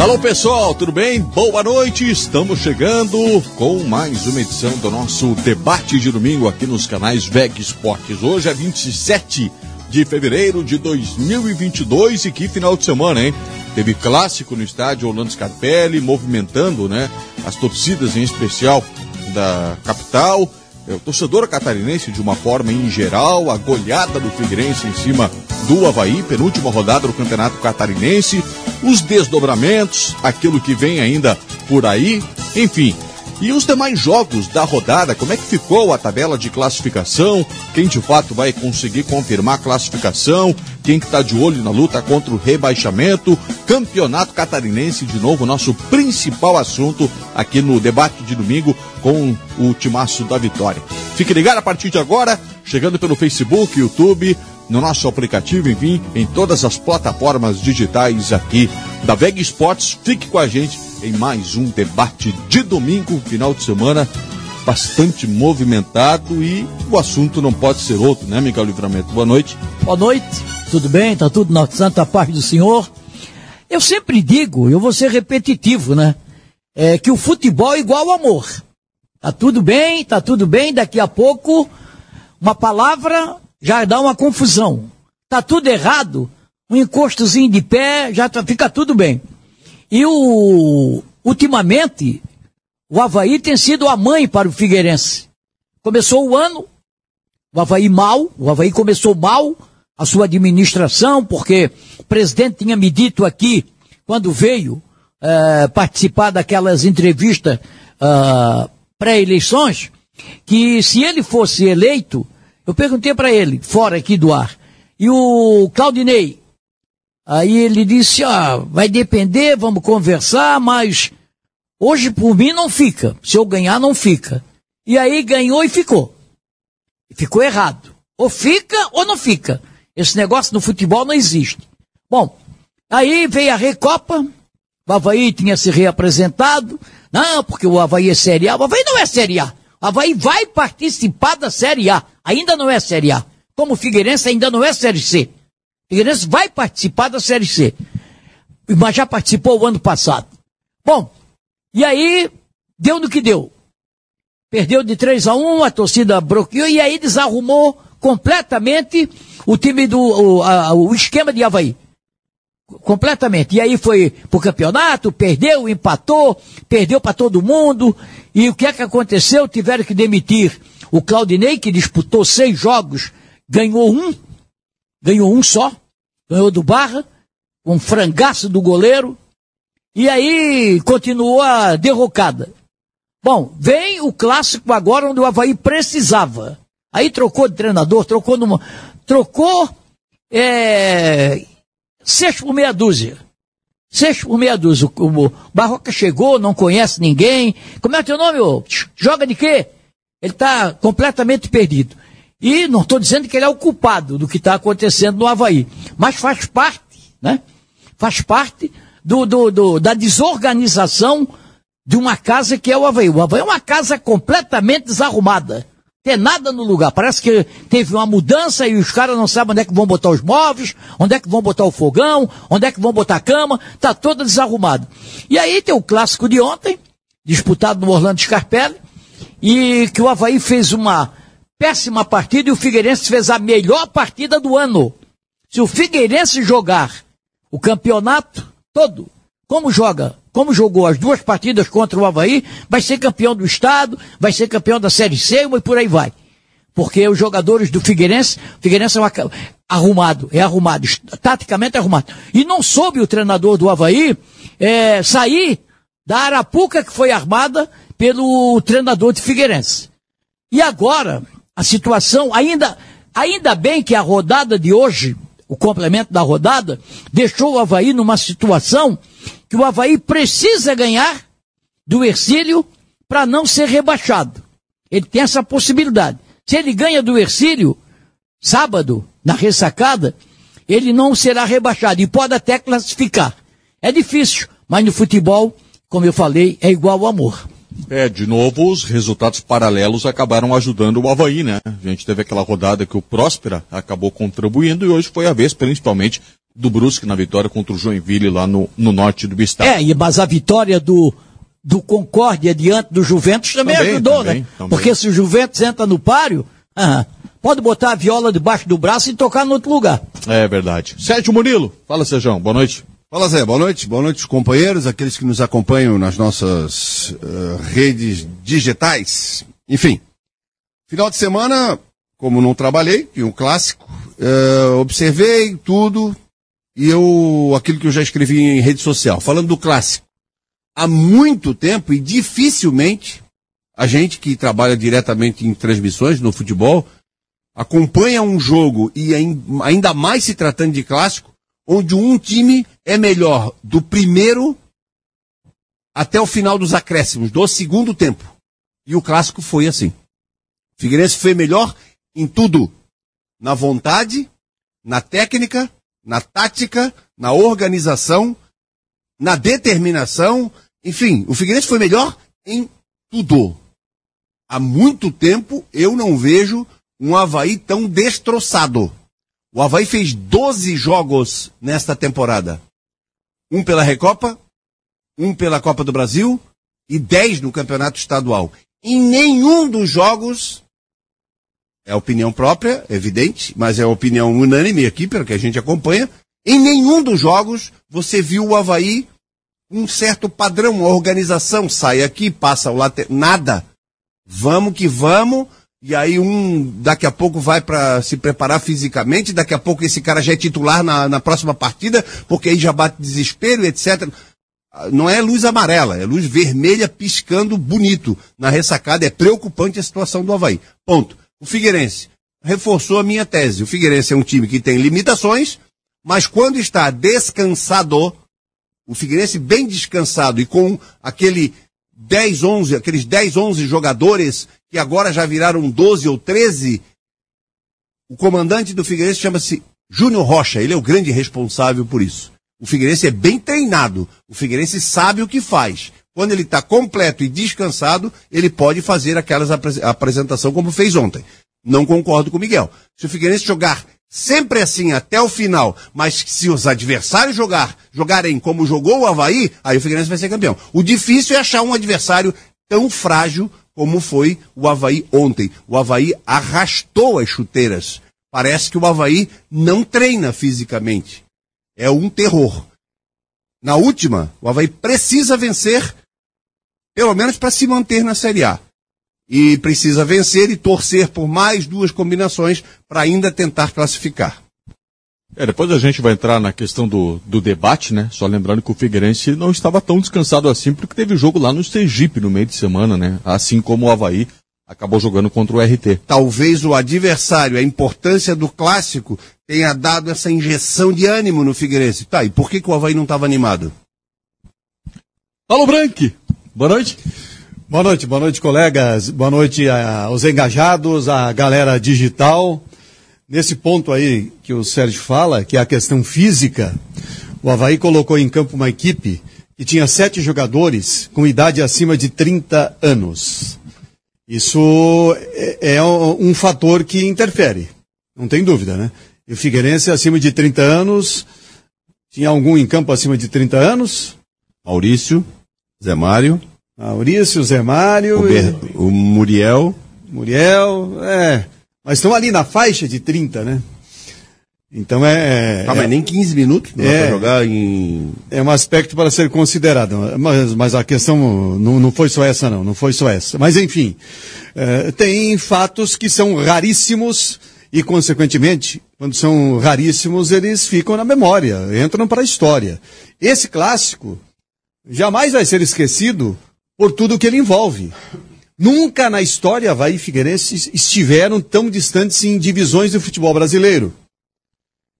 Alô pessoal, tudo bem? Boa noite, estamos chegando com mais uma edição do nosso debate de domingo aqui nos canais VEG Esportes. Hoje é 27 de fevereiro de 2022 e que final de semana, hein? Teve clássico no estádio Orlando Scarpelli, movimentando, né, as torcidas em especial da capital. É, o torcedor catarinense de uma forma em geral, a goleada do Figueirense em cima do Havaí, penúltima rodada do Campeonato Catarinense, os desdobramentos, aquilo que vem ainda por aí, enfim. E os demais jogos da rodada, como é que ficou a tabela de classificação? Quem de fato vai conseguir confirmar a classificação? Quem que está de olho na luta contra o rebaixamento? Campeonato Catarinense, de novo, nosso principal assunto aqui no debate de domingo com o timaço da vitória. Fique ligado a partir de agora, chegando pelo Facebook, YouTube, no nosso aplicativo, enfim, em todas as plataformas digitais aqui da Veg Sports. Fique com a gente em mais um debate de domingo, final de semana bastante movimentado e o assunto não pode ser outro, né, Miguel Livramento? Boa noite. Boa noite, tudo bem? Tá tudo na santa paz do Senhor? Eu sempre digo, eu vou ser repetitivo, né? É que o futebol é igual ao amor. Tá tudo bem, tá tudo bem, daqui a pouco uma palavra já dá uma confusão. Tá tudo errado, um encostozinho de pé, já tá, fica tudo bem. E o, ultimamente, o Havaí tem sido a mãe para o Figueirense. Começou o ano, o Havaí mal, o Havaí começou mal a sua administração, porque o presidente tinha me dito aqui, quando veio uh, participar daquelas entrevistas uh, pré-eleições, que se ele fosse eleito, eu perguntei para ele, fora aqui do ar, e o Claudinei? Aí ele disse, ah, vai depender, vamos conversar, mas hoje por mim não fica. Se eu ganhar, não fica. E aí ganhou e ficou. Ficou errado. Ou fica ou não fica. Esse negócio no futebol não existe. Bom, aí veio a Recopa, o Havaí tinha se reapresentado. Não, porque o Havaí é Série A. O Havaí não é Série A. O Havaí vai participar da Série A. Ainda não é Série A. Como o Figueirense ainda não é Série C. Figueirense vai participar da Série C. Mas já participou o ano passado. Bom, e aí deu no que deu. Perdeu de 3 a 1, a torcida bloqueou e aí desarrumou completamente o time do o, a, o esquema de Havaí. Completamente. E aí foi pro campeonato, perdeu, empatou, perdeu para todo mundo. E o que é que aconteceu? Tiveram que demitir o Claudinei, que disputou seis jogos, ganhou um, ganhou um só, ganhou do Barra, um frangaço do goleiro, e aí continuou a derrocada. Bom, vem o clássico agora onde o Havaí precisava. Aí trocou de treinador, trocou numa. Trocou é, seis por meia dúzia. Seis por meia dúzia. O, o Barroca chegou, não conhece ninguém. Como é teu nome? Ô? Joga de quê? Ele está completamente perdido. E não estou dizendo que ele é o culpado do que está acontecendo no Havaí. Mas faz parte, né? Faz parte do, do, do, da desorganização de uma casa que é o Havaí. O Havaí é uma casa completamente desarrumada. Tem nada no lugar. Parece que teve uma mudança e os caras não sabem onde é que vão botar os móveis, onde é que vão botar o fogão, onde é que vão botar a cama. Está todo desarrumado. E aí tem o clássico de ontem, disputado no Orlando Scarpelli, e que o Havaí fez uma péssima partida e o Figueirense fez a melhor partida do ano. Se o Figueirense jogar o campeonato todo, como joga, como jogou as duas partidas contra o Havaí, vai ser campeão do estado, vai ser campeão da Série C e por aí vai. Porque os jogadores do Figueirense, o Figueirense é uma, arrumado, é arrumado, taticamente é arrumado. E não soube o treinador do Havaí é, sair da arapuca que foi armada pelo treinador de Figueirense. E agora, a situação, ainda, ainda bem que a rodada de hoje, o complemento da rodada, deixou o Havaí numa situação que o Havaí precisa ganhar do Ercílio para não ser rebaixado. Ele tem essa possibilidade. Se ele ganha do Ercílio, sábado, na ressacada, ele não será rebaixado e pode até classificar. É difícil, mas no futebol, como eu falei, é igual ao amor. É, de novo, os resultados paralelos acabaram ajudando o Havaí, né? A gente teve aquela rodada que o Próspera acabou contribuindo e hoje foi a vez, principalmente, do Brusque na vitória contra o Joinville lá no, no norte do estado. É, mas a vitória do, do Concórdia diante do Juventus também, também ajudou, também, né? Também. Porque se o Juventus entra no páreo, ah, pode botar a viola debaixo do braço e tocar no outro lugar. É verdade. Sérgio Murilo, fala Sejão, boa noite. Fala Zé, boa noite, boa noite companheiros, aqueles que nos acompanham nas nossas uh, redes digitais. Enfim, final de semana, como não trabalhei, tinha um clássico, uh, observei tudo e eu, aquilo que eu já escrevi em rede social, falando do clássico. Há muito tempo e dificilmente a gente que trabalha diretamente em transmissões no futebol acompanha um jogo e ainda mais se tratando de clássico, onde um time é melhor do primeiro até o final dos acréscimos, do segundo tempo. E o clássico foi assim. O Figueirense foi melhor em tudo. Na vontade, na técnica, na tática, na organização, na determinação. Enfim, o Figueirense foi melhor em tudo. Há muito tempo eu não vejo um Havaí tão destroçado. O Havaí fez 12 jogos nesta temporada. Um pela Recopa, um pela Copa do Brasil e 10 no Campeonato Estadual. Em nenhum dos jogos, é opinião própria, evidente, mas é opinião unânime aqui, pelo que a gente acompanha, em nenhum dos jogos você viu o Havaí um certo padrão, uma organização, sai aqui, passa o lateral, nada. Vamos que vamos, e aí um daqui a pouco vai para se preparar fisicamente, daqui a pouco esse cara já é titular na, na próxima partida, porque aí já bate desespero, etc. Não é luz amarela, é luz vermelha piscando bonito na ressacada. É preocupante a situação do Havaí. Ponto. O Figueirense reforçou a minha tese. O Figueirense é um time que tem limitações, mas quando está descansado, o Figueirense bem descansado e com aquele 10, 11, aqueles 10, 11 jogadores que agora já viraram 12 ou 13, o comandante do Figueirense chama-se Júnior Rocha, ele é o grande responsável por isso. O Figueirense é bem treinado, o Figueirense sabe o que faz. Quando ele está completo e descansado, ele pode fazer aquelas ap apresentação como fez ontem. Não concordo com o Miguel. Se o Figueirense jogar sempre assim até o final, mas se os adversários jogar, jogarem como jogou o Havaí, aí o Figueirense vai ser campeão. O difícil é achar um adversário tão frágil como foi o Havaí ontem. O Havaí arrastou as chuteiras. Parece que o Havaí não treina fisicamente. É um terror. Na última, o Havaí precisa vencer, pelo menos para se manter na Série A e precisa vencer e torcer por mais duas combinações para ainda tentar classificar. É, depois a gente vai entrar na questão do, do debate, né? Só lembrando que o Figueirense não estava tão descansado assim, porque teve jogo lá no Sergipe no meio de semana, né? Assim como o Havaí acabou jogando contra o RT. Talvez o adversário, a importância do clássico, tenha dado essa injeção de ânimo no Figueirense. Tá, e por que, que o Havaí não estava animado? Alô, Branque! Boa noite. Boa noite, boa noite, colegas. Boa noite aos engajados, à galera digital. Nesse ponto aí que o Sérgio fala, que é a questão física, o Havaí colocou em campo uma equipe que tinha sete jogadores com idade acima de 30 anos. Isso é, é um fator que interfere, não tem dúvida, né? E o Figueirense acima de 30 anos, tinha algum em campo acima de 30 anos? Maurício, Zé Mário. Maurício, Zé Mário. O, Ber... e... o Muriel. Muriel, é. Mas estão ali na faixa de 30, né? Então é. Ah, é, mas nem 15 minutos não é, jogar em. É um aspecto para ser considerado. Mas, mas a questão não, não foi só essa, não. Não foi só essa. Mas enfim, é, tem fatos que são raríssimos e, consequentemente, quando são raríssimos, eles ficam na memória, entram para a história. Esse clássico jamais vai ser esquecido por tudo que ele envolve. Nunca na história Havaí e Figueirense estiveram tão distantes em divisões do futebol brasileiro.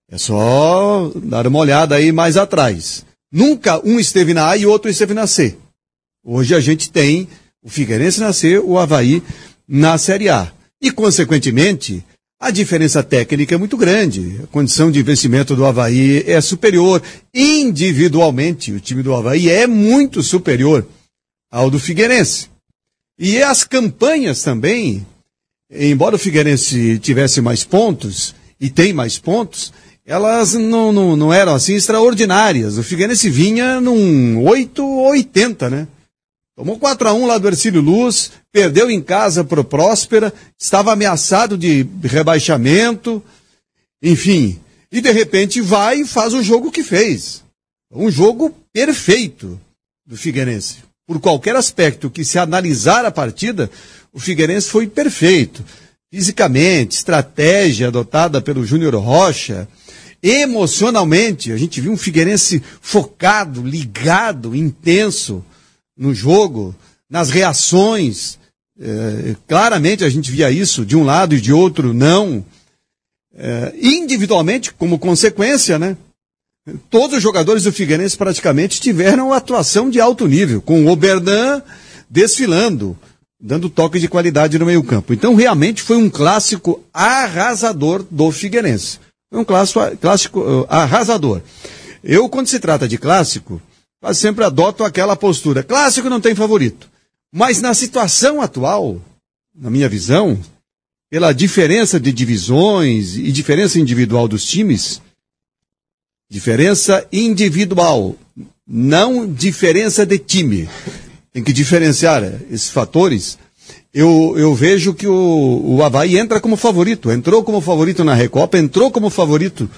É só dar uma olhada aí mais atrás. Nunca um esteve na A e outro esteve na C. Hoje a gente tem o Figueirense na C, o Havaí na Série A. E, consequentemente, a diferença técnica é muito grande. A condição de investimento do Havaí é superior. Individualmente, o time do Havaí é muito superior ao do Figueirense. E as campanhas também, embora o Figueirense tivesse mais pontos, e tem mais pontos, elas não, não, não eram assim extraordinárias. O Figueirense vinha num 8-80, né? Tomou 4 a 1 lá do Ercílio Luz, perdeu em casa pro Próspera, estava ameaçado de rebaixamento, enfim. E de repente vai e faz o jogo que fez. Um jogo perfeito do Figueirense. Por qualquer aspecto que se analisar a partida, o Figueirense foi perfeito. Fisicamente, estratégia adotada pelo Júnior Rocha, emocionalmente, a gente viu um Figueirense focado, ligado, intenso no jogo, nas reações. É, claramente a gente via isso de um lado e de outro, não. É, individualmente, como consequência, né? Todos os jogadores do Figueirense praticamente tiveram atuação de alto nível, com o Oberdan desfilando, dando toque de qualidade no meio-campo. Então, realmente foi um clássico arrasador do Figueirense. Foi um clássico, clássico uh, arrasador. Eu, quando se trata de clássico, quase sempre adoto aquela postura. Clássico não tem favorito. Mas na situação atual, na minha visão, pela diferença de divisões e diferença individual dos times, diferença individual, não diferença de time. Tem que diferenciar esses fatores. Eu, eu vejo que o, o Havaí entra como favorito. Entrou como favorito na Recopa, entrou como favorito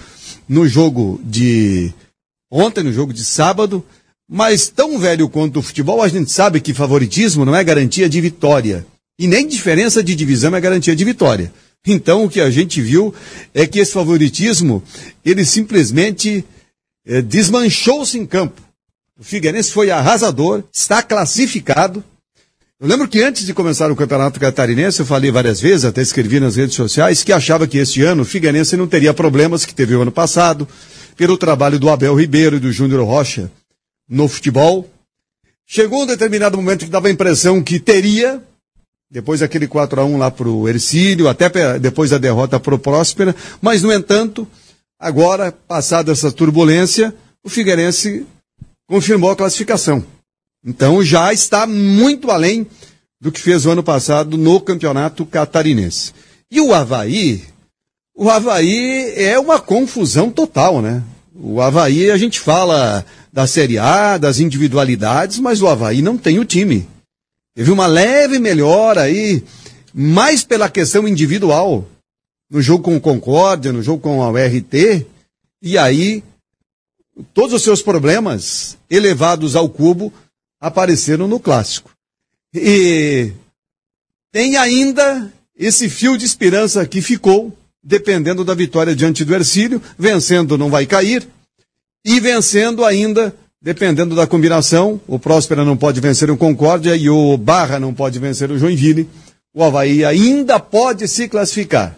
no jogo de ontem, no jogo de sábado. Mas tão velho quanto o futebol, a gente sabe que favoritismo não é garantia de vitória. E nem diferença de divisão é garantia de vitória. Então o que a gente viu é que esse favoritismo, ele simplesmente é, desmanchou-se em campo. O Figueirense foi arrasador, está classificado. Eu lembro que antes de começar o Campeonato Catarinense, eu falei várias vezes, até escrevi nas redes sociais, que achava que este ano o Figueirense não teria problemas que teve o ano passado, pelo trabalho do Abel Ribeiro e do Júnior Rocha no futebol. Chegou um determinado momento que dava a impressão que teria, depois daquele 4 a 1 lá para o Ercílio, até depois da derrota para o Próspera, mas, no entanto, agora, passada essa turbulência, o Figueirense confirmou a classificação. Então já está muito além do que fez o ano passado no campeonato catarinense. E o Havaí, o Havaí é uma confusão total, né? O Havaí, a gente fala da Série A, das individualidades, mas o Havaí não tem o time. Teve uma leve melhora aí, mais pela questão individual, no jogo com o Concórdia, no jogo com a URT, e aí todos os seus problemas elevados ao cubo apareceram no clássico. E tem ainda esse fio de esperança que ficou, dependendo da vitória diante do Ercílio, vencendo não vai cair, e vencendo ainda Dependendo da combinação, o Próspera não pode vencer o Concórdia e o Barra não pode vencer o Joinville. O Havaí ainda pode se classificar.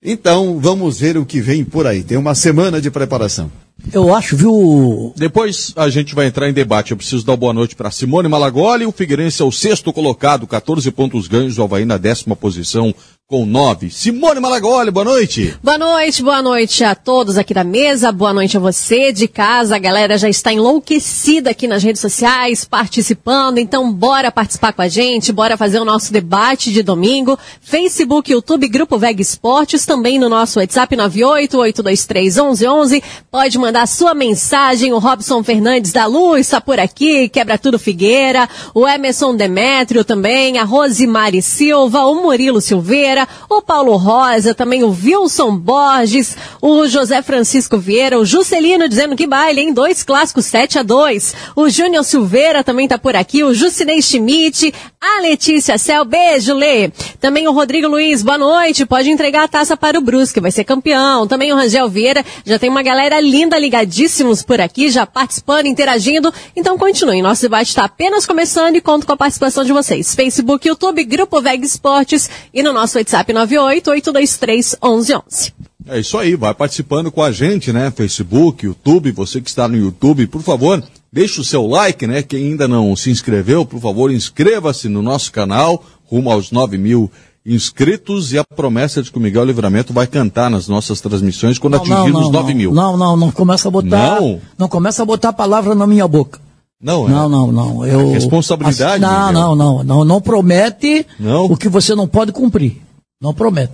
Então, vamos ver o que vem por aí. Tem uma semana de preparação. Eu acho, viu? Depois a gente vai entrar em debate. Eu preciso dar boa noite para Simone Malagoli. O Figueirense é o sexto colocado, 14 pontos ganhos. O Havaí na décima posição, com nove. Simone Malagoli, boa noite. Boa noite, boa noite a todos aqui da mesa, boa noite a você de casa. A galera já está enlouquecida aqui nas redes sociais, participando. Então, bora participar com a gente, bora fazer o nosso debate de domingo. Facebook, YouTube, Grupo Veg Esportes, também no nosso WhatsApp 988231111. Pode mandar sua mensagem. O Robson Fernandes da Luz está por aqui, quebra tudo Figueira. O Emerson Demétrio também, a Rosimari Silva, o Murilo Silveira o Paulo Rosa, também o Wilson Borges, o José Francisco Vieira, o Juscelino dizendo que baile, em dois clássicos 7 a 2 O Júnior Silveira também está por aqui, o Jucinei Schmidt, a Letícia Cel, beijo, Lê. Também o Rodrigo Luiz, boa noite, pode entregar a taça para o Brusque, vai ser campeão. Também o Rangel Vieira, já tem uma galera linda ligadíssimos por aqui, já participando, interagindo. Então continue, nosso debate está apenas começando e conto com a participação de vocês. Facebook, YouTube, Grupo Veg Esportes e no nosso WhatsApp 988231111. É isso aí, vai participando com a gente, né? Facebook, YouTube, você que está no YouTube, por favor, deixe o seu like, né? Quem ainda não se inscreveu, por favor, inscreva-se no nosso canal, rumo aos 9 mil inscritos e a promessa de que o Miguel Livramento vai cantar nas nossas transmissões quando não, atingirmos não, não, 9 mil. Não, não, não começa a botar. Não. não começa a botar a palavra na minha boca. Não, é. não, não, não. Eu, responsabilidade. Não, não, não, não, não promete não. o que você não pode cumprir. Não promete.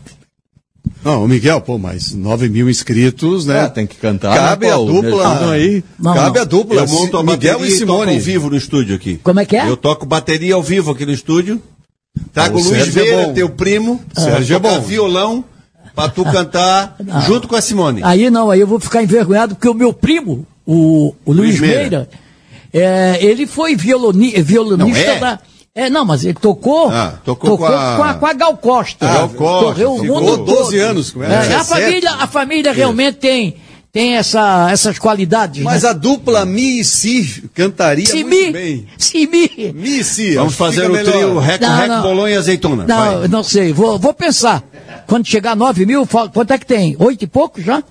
Não, o Miguel, pô, mas 9 mil inscritos, né? É, tem que cantar, Cabe né, a dupla. aí. Não, cabe não. a dupla. Eu monto a Miguel bateria e toco Simone. ao vivo no estúdio aqui. Como é que é? Eu toco bateria ao vivo aqui no estúdio. Trago O o Luiz Sérgio é teu primo. Sérgio é bom. violão pra tu cantar junto com a Simone. Aí não, aí eu vou ficar envergonhado porque o meu primo, o, o Luiz Luiz Meira. Meira, é, ele foi violoni, violonista Não é? da. É, não, mas ele tocou, Ah, tocou com a- com a, com a Gal Costa. Gal Costa, Correu o ficou mundo 12 todo. anos com ela, É, a 17. família, a família realmente tem, tem essa, essas qualidades. Mas né? a dupla Mi e Si cantaria Se muito mi, bem. se mi. Mi e Si. Vamos fazer o melhor. trio Rec, Não, Rec, não. Bolonha e Azeitona. Não, Vai. não sei, vou, vou pensar. Quando chegar 9 mil, quanto é que tem? Oito e pouco já?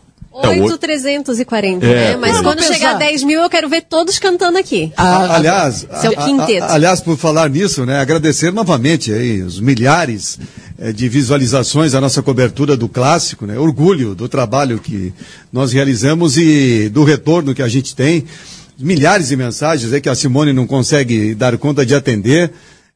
É, o- 8,340, É, né? Mas quando vou chegar pensar. a 10 mil, eu quero ver todos cantando aqui. Ah, aliás, Seu a- a- quinteto. a- aliás, por falar nisso, né, agradecer novamente aí os milhares eh, de visualizações da nossa cobertura do clássico, né, orgulho do trabalho que nós realizamos e do retorno que a gente tem, milhares de mensagens aí que a Simone não consegue dar conta de atender,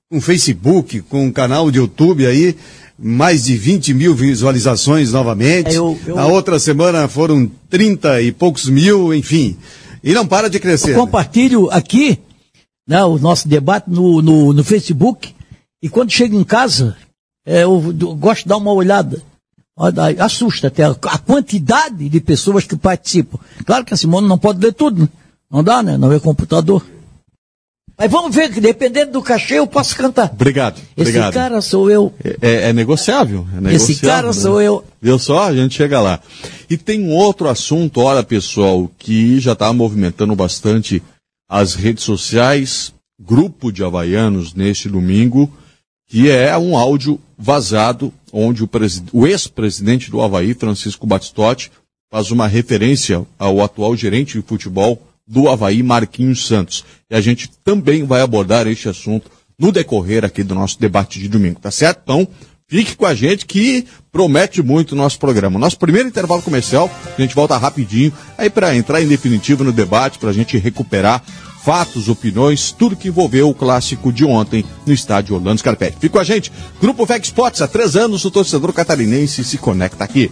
com Facebook, com um canal de YouTube aí, mais de 20 mil visualizações novamente. É, eu- eu- Na outra semana foram 30 e poucos mil, enfim. E não para de crescer. Eu né? compartilho aqui né, o nosso debate no, no, no Facebook e quando chego em casa, é, eu, eu gosto de dar uma olhada. Olha, Assusta até a, a quantidade de pessoas que participam. Claro que a Simone não pode ler tudo, né? não dá, né? Não é computador. Mas vamos ver que dependendo do cachê eu posso cantar. Obrigado, Esse obrigado. cara sou eu. É, é negociável. É Esse negociável, cara né? sou eu. Viu só? A gente chega lá. E tem um outro assunto, olha pessoal, que já está movimentando bastante as redes sociais, grupo de havaianos neste domingo, que é um áudio vazado, onde o, o ex-presidente do Havaí, Francisco Batistotti, faz uma referência ao atual gerente de futebol do Havaí, Marquinhos Santos. E a gente também vai abordar este assunto no decorrer aqui do nosso debate de domingo, tá certo? Então, fique com a gente que promete muito o nosso programa. Nosso primeiro intervalo comercial, a gente volta rapidinho, aí para entrar em definitivo no debate, para a gente recuperar fatos, opiniões, tudo que envolveu o clássico de ontem no estádio Orlando Scarpetti. Fique com a gente. Grupo VEC Sports, há três anos o torcedor catarinense se conecta aqui.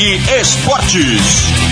Esportes.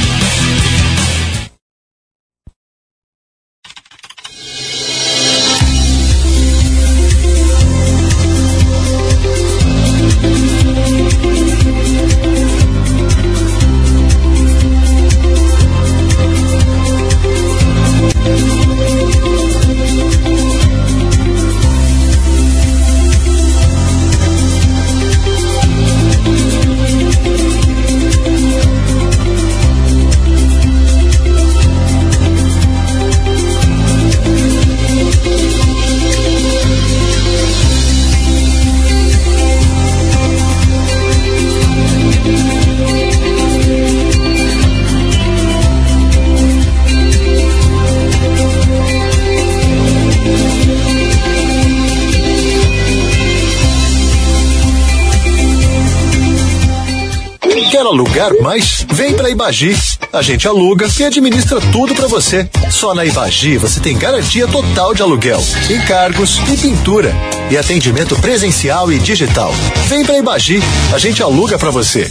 Alugar mais? Vem pra Ibagi. A gente aluga e administra tudo pra você. Só na Ibagi você tem garantia total de aluguel, encargos e pintura. E atendimento presencial e digital. Vem pra Ibagi. A gente aluga pra você.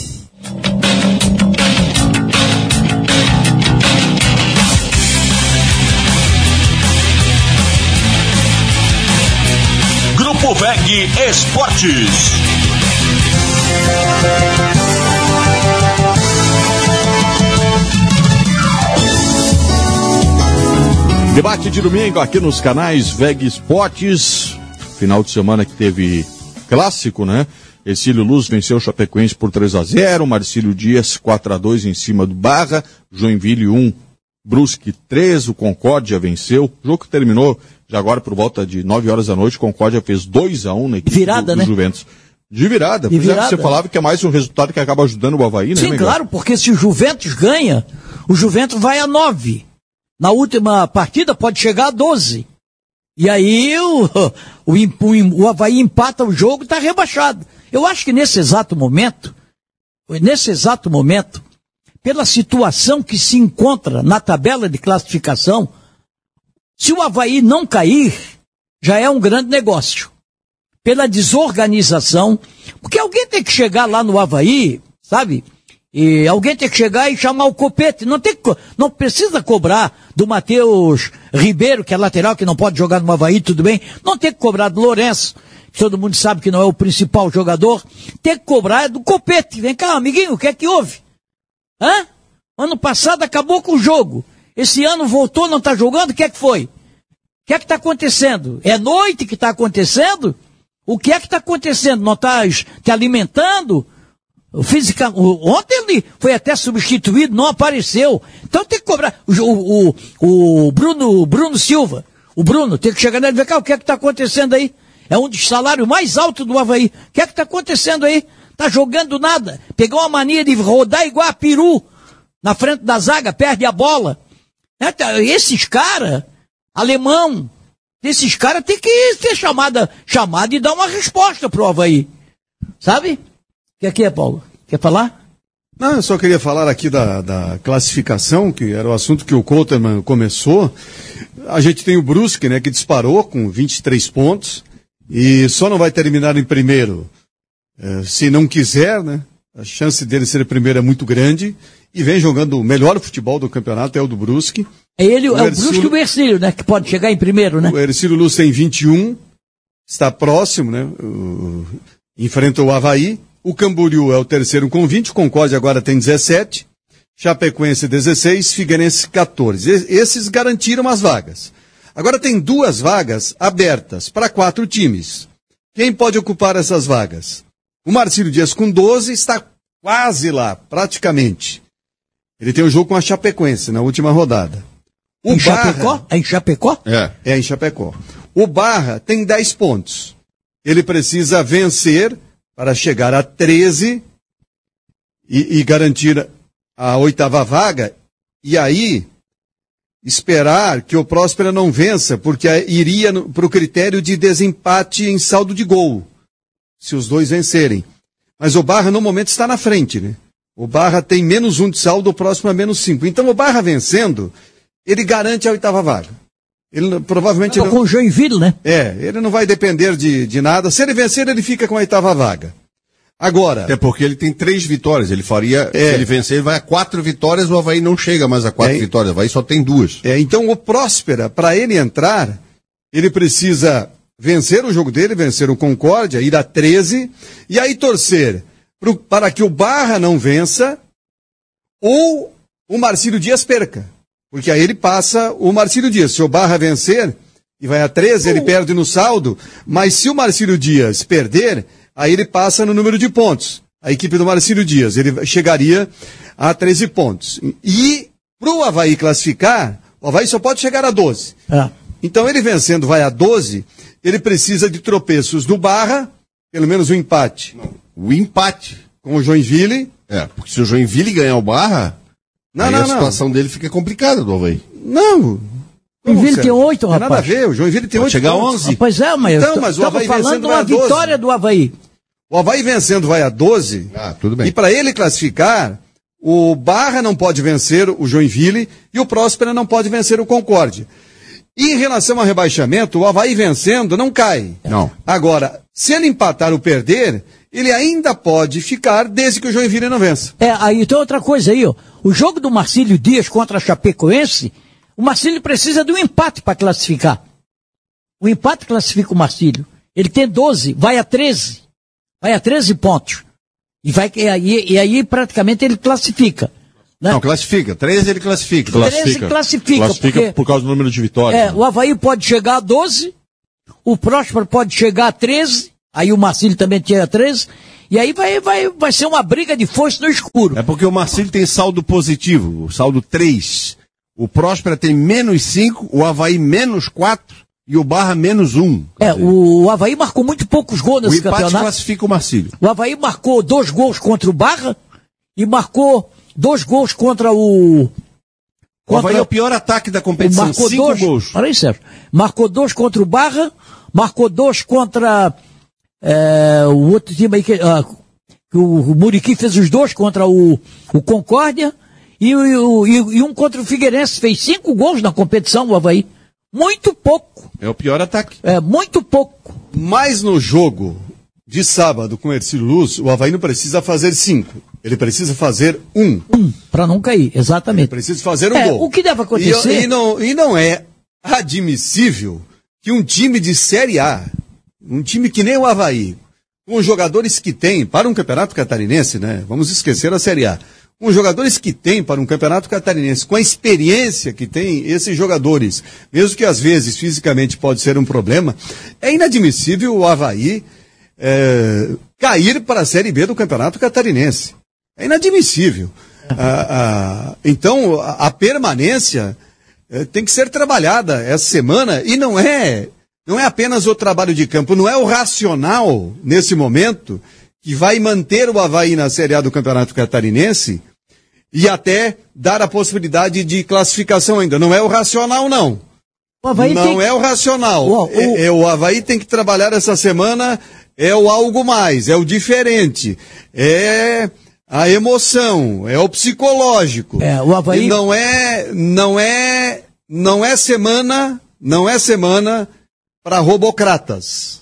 Grupo VEG Esportes. Debate de domingo aqui nos canais VEG Esportes. Final de semana que teve clássico, né? Exílio Luz venceu o Chapecoense por 3 a 0 Marcílio Dias 4 a 2 em cima do Barra, Joinville 1, Brusque 3, o Concórdia venceu. O jogo que terminou já agora por volta de 9 horas da noite, Concórdia fez 2 a 1 na equipe Virada, do, do né? Juventus. De virada. De é, virada. você falava que é mais um resultado que acaba ajudando o Havaí, né? Sim, Mengão? claro, porque se o Juventus ganha, o Juventus vai a 9. Na última partida pode chegar a 12. E aí o, o, o, o Havaí empata o jogo e está rebaixado. Eu acho que nesse exato momento, nesse exato momento, pela situação que se encontra na tabela de classificação, se o Havaí não cair, já é um grande negócio. Pela desorganização, porque alguém tem que chegar lá no Havaí, sabe? E alguém tem que chegar e chamar o copete. Não, tem, não precisa cobrar do Matheus Ribeiro, que é lateral, que não pode jogar no Havaí, tudo bem. Não tem que cobrar do Lourenço, que todo mundo sabe que não é o principal jogador. Tem que cobrar do copete. Vem cá, amiguinho, o que é que houve? Hã? Ano passado acabou com o jogo. Esse ano voltou, não está jogando, o que é que foi? O que é que está acontecendo? É noite que está acontecendo? O que é que está acontecendo? Não está te alimentando? O- ontem ele foi até substituído, não apareceu. Então tem que cobrar. O, o, o, o Bruno, Bruno Silva, o Bruno, tem que chegar nele e ver o que é que está acontecendo aí? É um dos salários mais altos do Havaí. O que é que está acontecendo aí? Tá jogando nada. Pegou uma mania de rodar igual a peru na frente da zaga, perde a bola. É, tá, Esses caras, alemão, esses caras tem que ser chamada, chamada e dar uma resposta pro Havaí. Sabe? Que é que é, Paulo? Quer falar? Não, eu só queria falar aqui da, da classificação, que era o assunto que o Coulterman começou. A gente tem o Brusque, né, que disparou com 23 pontos e só não vai terminar em primeiro eh, se não quiser, né? A chance dele ser primeiro é muito grande e vem jogando o melhor futebol do campeonato, é o do Brusque. É ele, O é o Ercílio- Brusque e o Ercílio, né? Que pode chegar em primeiro, né? O Ercílio Luz tem 21, está próximo, né? O- enfrenta o Havaí. O Camboriú é o terceiro com 20, o Concórdia agora tem 17, Chapecoense 16, Figueirense 14. E- Esses garantiram as vagas. Agora tem duas vagas abertas para quatro times. Quem pode ocupar essas vagas? O Marcílio Dias com 12 está quase lá, praticamente. Ele tem um jogo com a Chapecoense na última rodada. O em Barra- Chapecó? É em Chapecó? É. é em Chapecó. O Barra tem 10 pontos. Ele precisa vencer para chegar a 13 e, e garantir a oitava vaga. E aí, esperar que o Próspera não vença, porque iria para o critério de desempate em saldo de gol, se os dois vencerem. Mas o Barra, no momento, está na frente, né? O Barra tem menos um de saldo, o próximo é menos cinco. Então, o Barra vencendo, ele garante a oitava vaga. Ele não- provavelmente. Tava ele com o Joinville, né? é, ele não vai depender de, de nada. Se ele vencer, ele fica com a oitava vaga. Agora, Até porque ele tem três vitórias. Ele faria, É. se ele vencer, ele vai a quatro vitórias, o Havaí não chega mais a quatro É. vitórias. O Havaí só tem duas. é, então o Próspera, para ele entrar, ele precisa vencer o jogo dele, vencer o Concórdia, ir a 13, e aí torcer pro- para que o Barra não vença ou o Marcílio Dias perca. Porque aí ele passa o Marcílio Dias. Se o Barra vencer e vai a 13, ele perde no saldo, mas se o Marcílio Dias perder, aí ele passa no número de pontos. A equipe do Marcílio Dias, ele chegaria a 13 pontos. E para o Havaí classificar, o Havaí só pode chegar a 12. É. Então ele vencendo vai a 12, ele precisa de tropeços do Barra, pelo menos um empate O empate. com o Joinville. É, porque se o Joinville ganhar o Barra, Não, aí não, a não. situação dele fica complicada do Havaí. Não. Joinville tem oito, Tem nada a rapaz. ver, o Joinville tem oito chegar a pontos. 11. Pois é, mas Então, eu mas o Havaí falando vencendo de vai uma a 12. vitória do Havaí. O Havaí vencendo vai a 12. Ah, tudo bem. E para ele classificar, o Barra não pode vencer o Joinville e o Próspera não pode vencer o Concórdia. E em relação ao rebaixamento, o Havaí vencendo não cai. Não. Agora, se ele empatar ou perder, ele ainda pode ficar desde que o Joinville não vença. É, aí tem outra coisa aí, ó. O jogo do Marcílio Dias contra a Chapecoense, o Marcílio precisa de um empate para classificar. O empate classifica o Marcílio. Ele tem 12, vai a 13. Vai a 13 pontos. E, vai, e, aí, e aí praticamente ele classifica. Né? Não, classifica. 13 ele classifica. Classifica. classifica, Classifica porque- por causa do número de vitórias. É, né? o Havaí pode chegar a 12, o Próspero pode chegar a 13, aí o Marcílio também tinha a 13, e aí vai, vai, vai ser uma briga de foice no escuro. É porque o Marcílio tem saldo positivo, o saldo 3. O Próspera tem menos 5, o Havaí menos 4 e o Barra menos 1. É, o Havaí marcou muito poucos gols O nesse empate campeonato. classifica o Marcílio. O Havaí marcou dois gols contra o Barra e marcou dois gols contra o. O Contra, Havaí é o pior ataque da competição, marcou 5 dois. gols. Olha aí, Sérgio. Marcou dois contra o Barra, marcou dois contra é, o outro time aí que, ah, que o, Muriqui fez os dois contra o, o Concórdia E, e, e, e um contra o Figueirense fez cinco gols na competição, o Havaí. Muito pouco. É o pior ataque. É, muito pouco. Mas no jogo de sábado com o Ercílio Luz, o Havaí não precisa fazer cinco. Ele precisa fazer um. Um, para não cair, exatamente. Precisa fazer um É, gol. o que deve acontecer- E, e não, e não é admissível que um time de Série A, um time que nem o Havaí, com os jogadores que tem para um campeonato catarinense, né? Vamos esquecer a Série A. Com os jogadores que tem para um campeonato catarinense, com a experiência que tem esses jogadores, mesmo que às vezes fisicamente pode ser um problema, é inadmissível o Havaí é, cair para a Série B do campeonato catarinense. É inadmissível. Ah, ah, então, a, permanência eh, tem que ser trabalhada essa semana e não é não é apenas o trabalho de campo, não é o racional nesse momento que vai manter o Havaí na Série A do Campeonato Catarinense e até dar a possibilidade de classificação ainda. Não é o racional, não. O Havaí não tem- é o racional. O- o- É, é o Havaí tem que trabalhar essa semana, é o algo mais, é o diferente, é a emoção, é o psicológico. É, o Havaí- E não é, não é, não é semana, não é semana para robocratas.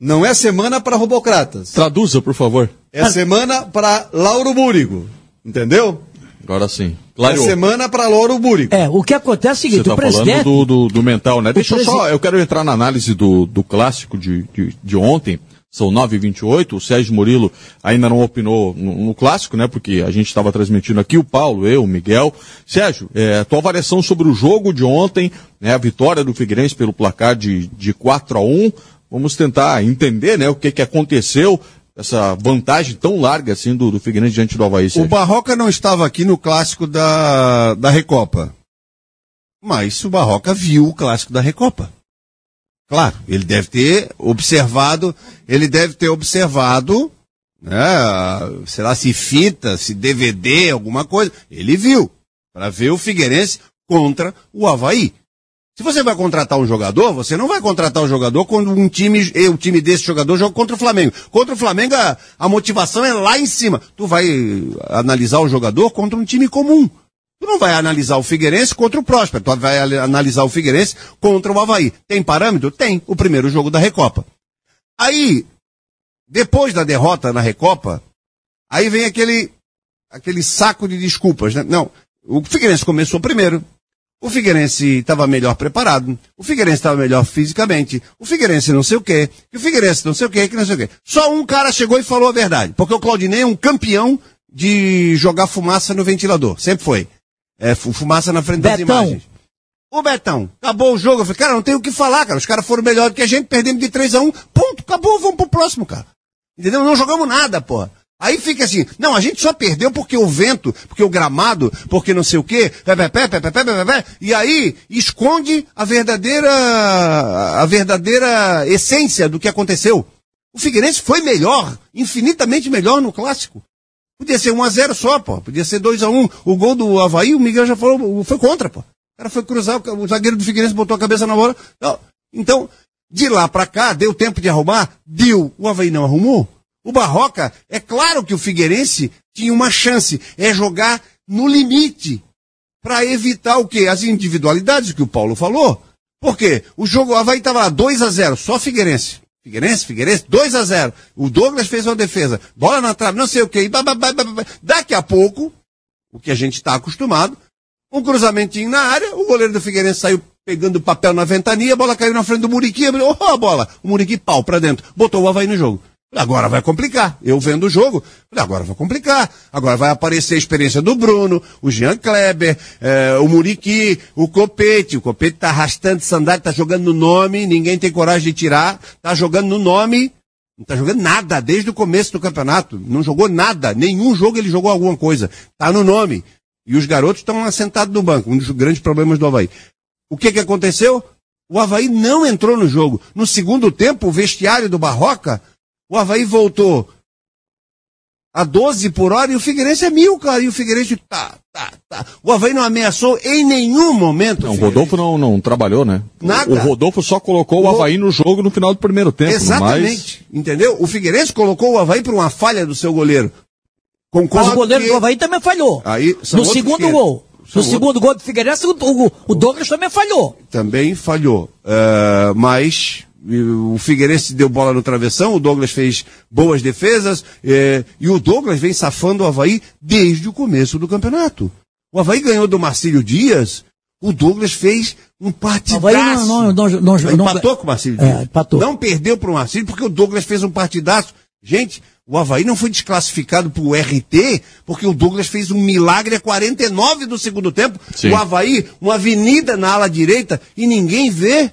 Não é semana para robocratas. Traduza, por favor. É semana para Lauro Búrigo. Entendeu? Agora sim. É Claro. semana para Lauro Búrigo. É, o que acontece é o Você seguinte, está o falando presidente... do, do, do mental, né? Deixa eu só, eu quero entrar na análise do, do clássico de, de, de ontem. São 9h28, o Sérgio Murilo ainda não opinou no, no clássico, né? Porque a gente estava transmitindo aqui, o Paulo, eu, o Miguel. Sérgio, é, tua avaliação sobre o jogo de ontem, né? A vitória do Figueirense pelo placar de, de 4 a 1 Vamos tentar entender, né? O que que aconteceu, essa vantagem tão larga assim do, do Figueirense diante do Havaí, O Sérgio. Barroca não estava aqui no clássico da, da Recopa. Mas o Barroca viu o clássico da Recopa. Claro, ele deve ter observado, ele deve ter observado, né, será se fita, se DVD, alguma coisa. Ele viu, para ver o Figueirense contra o Havaí. Se você vai contratar um jogador, você não vai contratar um jogador quando um time, o time desse jogador joga contra o Flamengo. Contra o Flamengo, a, a motivação é lá em cima. Tu vai analisar o jogador contra um time comum. Tu não vai analisar o Figueirense contra o Próspero. Tu vai ali- analisar o Figueirense contra o Havaí. Tem parâmetro? Tem. O primeiro jogo da Recopa. Aí, depois da derrota na Recopa, aí vem aquele, aquele saco de desculpas, né? Não. O Figueirense começou primeiro. O Figueirense estava melhor preparado. O Figueirense estava melhor fisicamente. O Figueirense não sei o quê. O Figueirense não sei o quê, que não sei o quê. Só um cara chegou e falou a verdade. Porque o Claudinei é um campeão de jogar fumaça no ventilador. Sempre foi. É, fumaça na frente Betão. das imagens. Ô Betão, acabou o jogo. Eu falei, cara, não tem o que falar, cara. Os caras foram melhor do que a gente, perdemos de 3 a 1 Ponto, acabou, vamos pro próximo, cara. Entendeu? Não jogamos nada, porra. Aí fica assim, não, a gente só perdeu porque o vento, porque o gramado, porque não sei o quê, e aí esconde a verdadeira, a verdadeira essência do que aconteceu. O Figueirense foi melhor, infinitamente melhor no clássico. Podia ser 1 a 0 só, pô. Podia ser 2 a 1 O gol do Havaí, o Miguel já falou, foi contra, pô. O cara foi cruzar, o zagueiro do Figueirense botou a cabeça na bola. Então, de lá pra cá, deu tempo de arrumar? Deu. O Havaí não arrumou? O Barroca, é claro que o Figueirense tinha uma chance, é jogar no limite para evitar o quê? As individualidades que o Paulo falou. Por quê? O jogo, o Havaí estava lá 2 a 0 só Figueirense. Figueirense, Figueirense, 2 a 0 O Douglas fez uma defesa, bola na trave, não sei o e ba. Daqui a pouco, o que a gente está acostumado, um cruzamentinho na área, o goleiro do Figueirense saiu pegando papel na ventania, a bola caiu na frente do Muriqui, abriu, oh, a bola, o Muriqui pau pra dentro, botou o Havaí no jogo. Agora vai complicar. Eu vendo o jogo, agora vai complicar. Agora vai aparecer a experiência do Bruno, o Jean Kleber, eh, o Muriqui, o Copete. O Copete tá arrastando sandália, tá jogando no nome, ninguém tem coragem de tirar, tá jogando no nome, não tá jogando nada desde o começo do campeonato. Não jogou nada. Nenhum jogo ele jogou alguma coisa. Tá no nome. E os garotos estão lá sentados no banco, um dos grandes problemas do Havaí. O que que aconteceu? O Havaí não entrou no jogo. No segundo tempo, o vestiário do Barroca, o Havaí voltou a 12 por hora e o Figueirense é mil, cara. E o Figueirense tá, tá, tá. O Havaí não ameaçou em nenhum momento. Não, o. Rodolfo não, não trabalhou, né? Nada. O Rodolfo só colocou o Havaí no jogo no final do primeiro tempo. Mas Exatamente. Entendeu? O Figueirense colocou o Havaí por uma falha do seu goleiro. Concordo Mas o goleiro que- do Havaí também falhou. Aí, no segundo 500. gol. São no segundo gol do Figueirense, o, o- o Douglas também falhou. também falhou. É, mas o Figueirense deu bola no travessão, o Douglas fez boas defesas, é, e o Douglas vem safando o Havaí desde o começo do campeonato. O Havaí ganhou do Marcílio Dias, o Douglas fez um partidaço. O Havaí não- não- não- não- não- empatou com o Marcílio É, Dias. empatou. Não perdeu para o Marcílio porque o Douglas fez um partidaço. Gente, o Havaí não foi desclassificado por RT porque o Douglas fez um milagre a 49 do segundo tempo. Sim. O Havaí, uma avenida na ala direita e ninguém vê.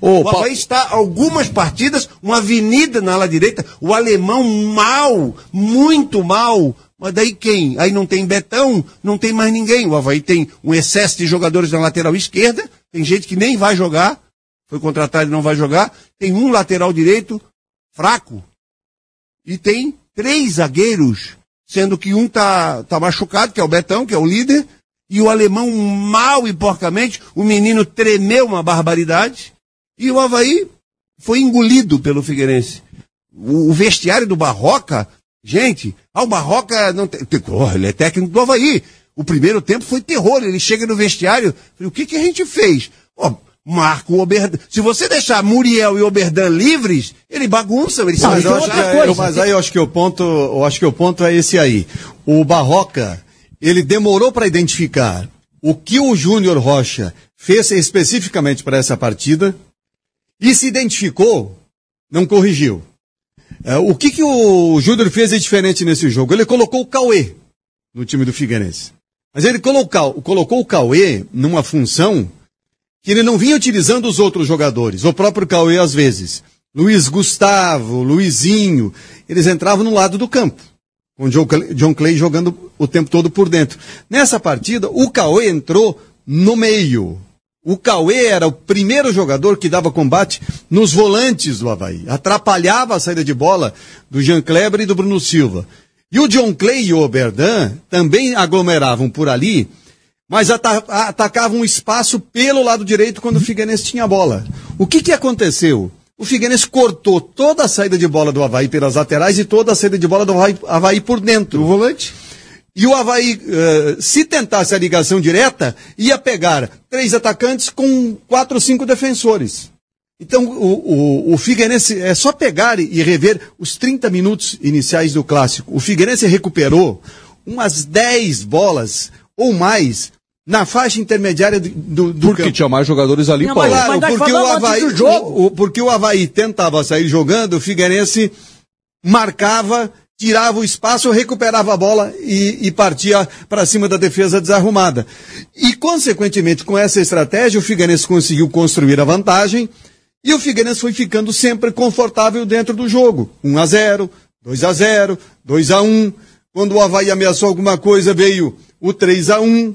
Ô, o Havaí está algumas partidas, uma avenida na ala direita, o alemão mal, muito mal. Mas daí quem? Aí não tem Betão, não tem mais ninguém. O Havaí tem um excesso de jogadores na lateral esquerda, tem gente que nem vai jogar, foi contratado e não vai jogar. Tem um lateral direito fraco. E tem três zagueiros, sendo que um tá, tá machucado, que é o Betão, que é o líder, e o alemão mal e porcamente, o menino tremeu uma barbaridade, e o Havaí foi engolido pelo Figueirense. O, o vestiário do Barroca, gente, ah, o Barroca não tem, tem- oh, ele é técnico do Havaí. O primeiro tempo foi terror, ele chega no vestiário, o que que a gente fez? Ó, Marco Oberdan. Se você deixar Muriel e Oberdan livres, ele bagunça, são Mas, eu acho é- coisa. eu- mas aí eu acho que o ponto, eu acho que o ponto é esse aí. O Barroca, ele demorou para identificar o que o Júnior Rocha fez especificamente para essa partida e se identificou, não corrigiu. É, o que, que o Júnior fez de diferente nesse jogo? Ele colocou o Cauê no time do Figueirense. Mas ele colocou, colocou o Cauê numa função que ele não vinha utilizando os outros jogadores, o próprio Cauê às vezes. Luiz Gustavo, Luizinho, eles entravam no lado do campo, com John Clay jogando o tempo todo por dentro. Nessa partida, o Cauê entrou no meio. O Cauê era o primeiro jogador que dava combate nos volantes do Havaí. Atrapalhava a saída de bola do Jean Kleber e do Bruno Silva. E o John Clay e o Oberdan também aglomeravam por ali, mas ata atacavam um espaço pelo lado direito quando o Figueirense tinha a bola. O que, que aconteceu? O Figueirense cortou toda a saída de bola do Havaí pelas laterais e toda a saída de bola do Havaí, Havaí por dentro. O volante? E o Havaí, eh, se tentasse a ligação direta, ia pegar três atacantes com quatro ou cinco defensores. Então, o, o, o Figueirense, é só pegar e rever os 30 minutos iniciais do clássico. O Figueirense recuperou umas 10 bolas ou mais na faixa intermediária do, do, Porque campo. tinha mais jogadores ali, Não, Paulo. Claro, porque o, Havaí, do jogo. o- o- porque o Havaí tentava sair jogando, o Figueirense marcava, tirava o espaço, recuperava a bola e, e partia para cima da defesa desarrumada. E, consequentemente, com essa estratégia, o Figueirense conseguiu construir a vantagem e o Figueirense foi ficando sempre confortável dentro do jogo. 1 a 0 2 a 0 2 a 1 Quando o Havaí ameaçou alguma coisa, veio o 3 a 1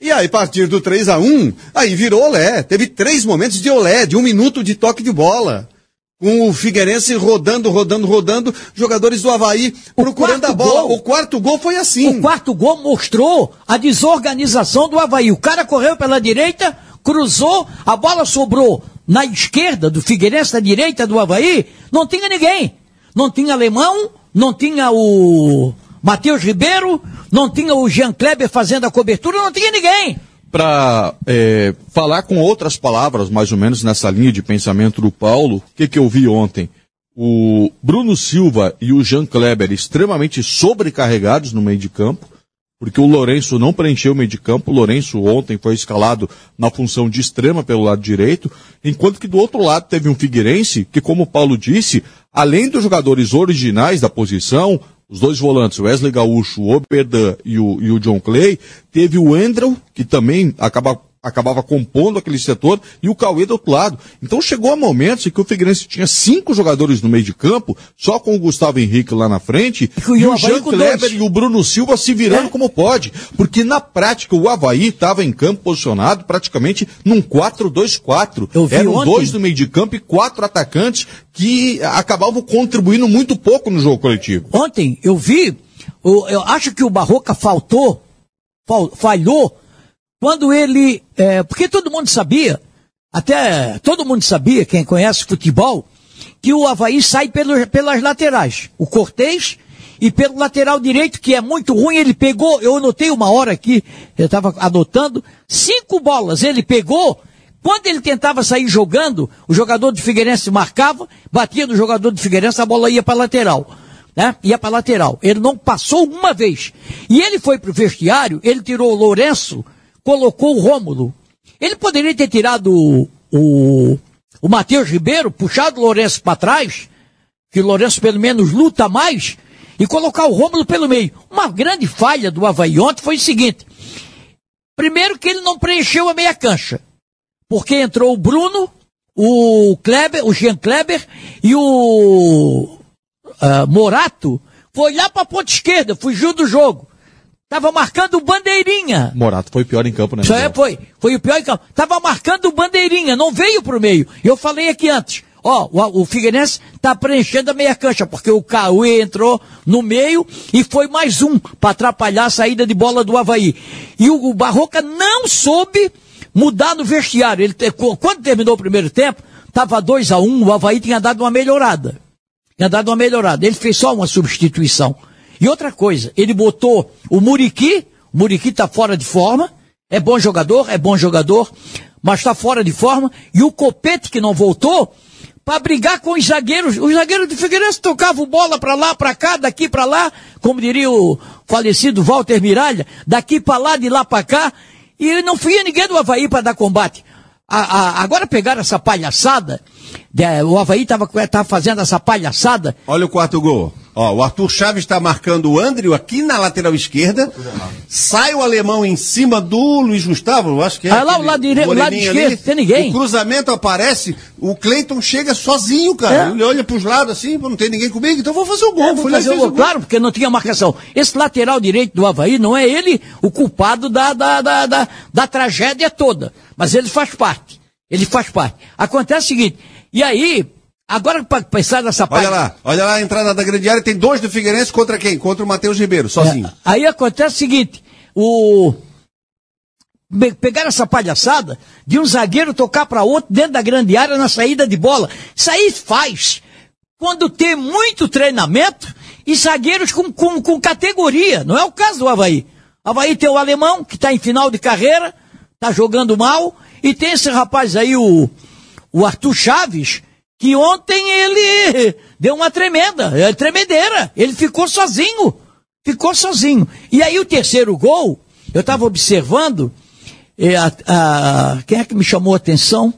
e aí, a partir do 3 a 1 aí virou olé. Teve três momentos de olé, de um minuto de toque de bola. Com o Figueirense rodando, rodando, rodando, jogadores do Havaí procurando a bola. gol- o quarto gol foi assim. O quarto gol mostrou a desorganização do Havaí. O cara correu pela direita, cruzou, a bola sobrou na esquerda do Figueirense, na direita do Havaí, não tinha ninguém. Não tinha alemão, não tinha o Matheus Ribeiro, não tinha o Jean Kleber fazendo a cobertura, não tinha ninguém. Para falar com outras palavras, mais ou menos nessa linha de pensamento do Paulo, o que, que eu vi ontem? O Bruno Silva e o Jean Kleber extremamente sobrecarregados no meio de campo, porque o Lourenço não preencheu o meio de campo. O Lourenço ontem foi escalado na função de extrema pelo lado direito, enquanto que do outro lado teve um Figueirense que, como o Paulo disse, além dos jogadores originais da posição, os dois volantes, o Wesley Gaúcho, o Oberdan e o, e o John Clay, teve o Endrel, que também acaba, acabava compondo aquele setor, e o Cauê do outro lado. Então chegou a momentos em que o Figueirense tinha cinco jogadores no meio de campo, só com o Gustavo Henrique lá na frente, E o e o Jean Kleber e o Bruno Silva se virando É. como pode. Porque na prática o Havaí estava em campo posicionado praticamente num 4-2-4. Eu vi Eram ontem. dois no meio de campo e quatro atacantes que acabavam contribuindo muito pouco no jogo coletivo. Ontem eu vi, o- eu acho que o Barroca faltou, fal- falhou, quando ele. é, porque todo mundo sabia, até todo mundo sabia, quem conhece futebol, que o Havaí sai pelo- pelas laterais. O Cortez E pelo lateral direito, que é muito ruim, ele pegou, eu anotei uma hora aqui, eu estava anotando, cinco bolas ele pegou. Quando ele tentava sair jogando, o jogador do Figueirense marcava, batia no jogador do Figueirense, a bola ia para lateral. Né? Ia para lateral. Ele não passou uma vez. E ele foi para o vestiário, ele tirou o Lourenço, colocou o Rômulo. Ele poderia ter tirado o, o, o Matheus Ribeiro, puxado o Lourenço para trás, que o Lourenço pelo menos luta mais, e colocar o Rômulo pelo meio. Uma grande falha do Havaí ontem foi o seguinte. Primeiro que ele não preencheu a meia cancha. Porque entrou o Bruno, o Kleber, o Jean Kleber e o uh, Morato foi lá para a ponta esquerda, fugiu do jogo. Tava marcando bandeirinha. Morato foi o pior em campo, né? Isso é, foi. Foi o pior em campo. Tava marcando bandeirinha, não veio pro meio. Eu falei aqui antes. Ó, o, o Figueirense tá preenchendo a meia cancha, porque o Cauê entrou no meio e foi mais um para atrapalhar a saída de bola do Havaí. E o, o Barroca não soube mudar no vestiário. Ele, quando terminou o primeiro tempo, tava 2 a 1 um, o Havaí tinha dado uma melhorada. Tinha dado uma melhorada. Ele fez só uma substituição. E outra coisa, ele botou o Muriqui, o Muriqui está fora de forma, é bom jogador, é bom jogador, mas está fora de forma, e o Copete que não voltou, para brigar com os zagueiros. Os zagueiros do Figueirense tocavam bola para lá, para cá, daqui para lá, como diria o falecido Walter Miralha, daqui para lá, de lá para cá, e não fui ninguém do Havaí para dar combate. A, a, agora pegaram essa palhaçada, de, o Havaí estava tava fazendo essa palhaçada. Olha o quarto gol. Ó, o Arthur Chaves está marcando o Andrew aqui na lateral esquerda. Sai o alemão em cima do Luiz Gustavo, eu acho que é. Ah, lá o lado direito, o lado esquerdo, tem ninguém. O cruzamento aparece, o Cleiton chega sozinho, cara. É. Ele olha para os lados assim, não tem ninguém comigo, então vou fazer o gol. É, vou fazer o gol. Claro, porque não tinha marcação. Esse lateral direito do Havaí não é ele o culpado da, da, da, da, da tragédia toda. Mas ele faz parte. Ele faz parte. Acontece o seguinte, e aí, Agora, para pensar nessa parte. Olha lá, olha lá a entrada da grande área, tem dois do Figueirense contra quem? Contra o Matheus Ribeiro, sozinho. É, aí acontece o seguinte: o. Pegar essa palhaçada de um zagueiro tocar para outro dentro da grande área na saída de bola. Isso aí faz quando tem muito treinamento e zagueiros com, com, com categoria. Não é o caso do Havaí. Havaí tem o alemão, que está em final de carreira, está jogando mal, e tem esse rapaz aí, o, o Arthur Chaves, que ontem ele deu uma tremenda, é tremedeira. Ele ficou sozinho. Ficou sozinho. E aí o terceiro gol, eu estava observando, a, a, quem é que me chamou a atenção?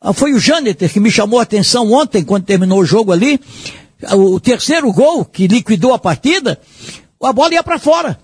Ah, foi o Janeter que me chamou a atenção ontem, quando terminou o jogo ali. O terceiro gol, que liquidou a partida, a bola ia para fora.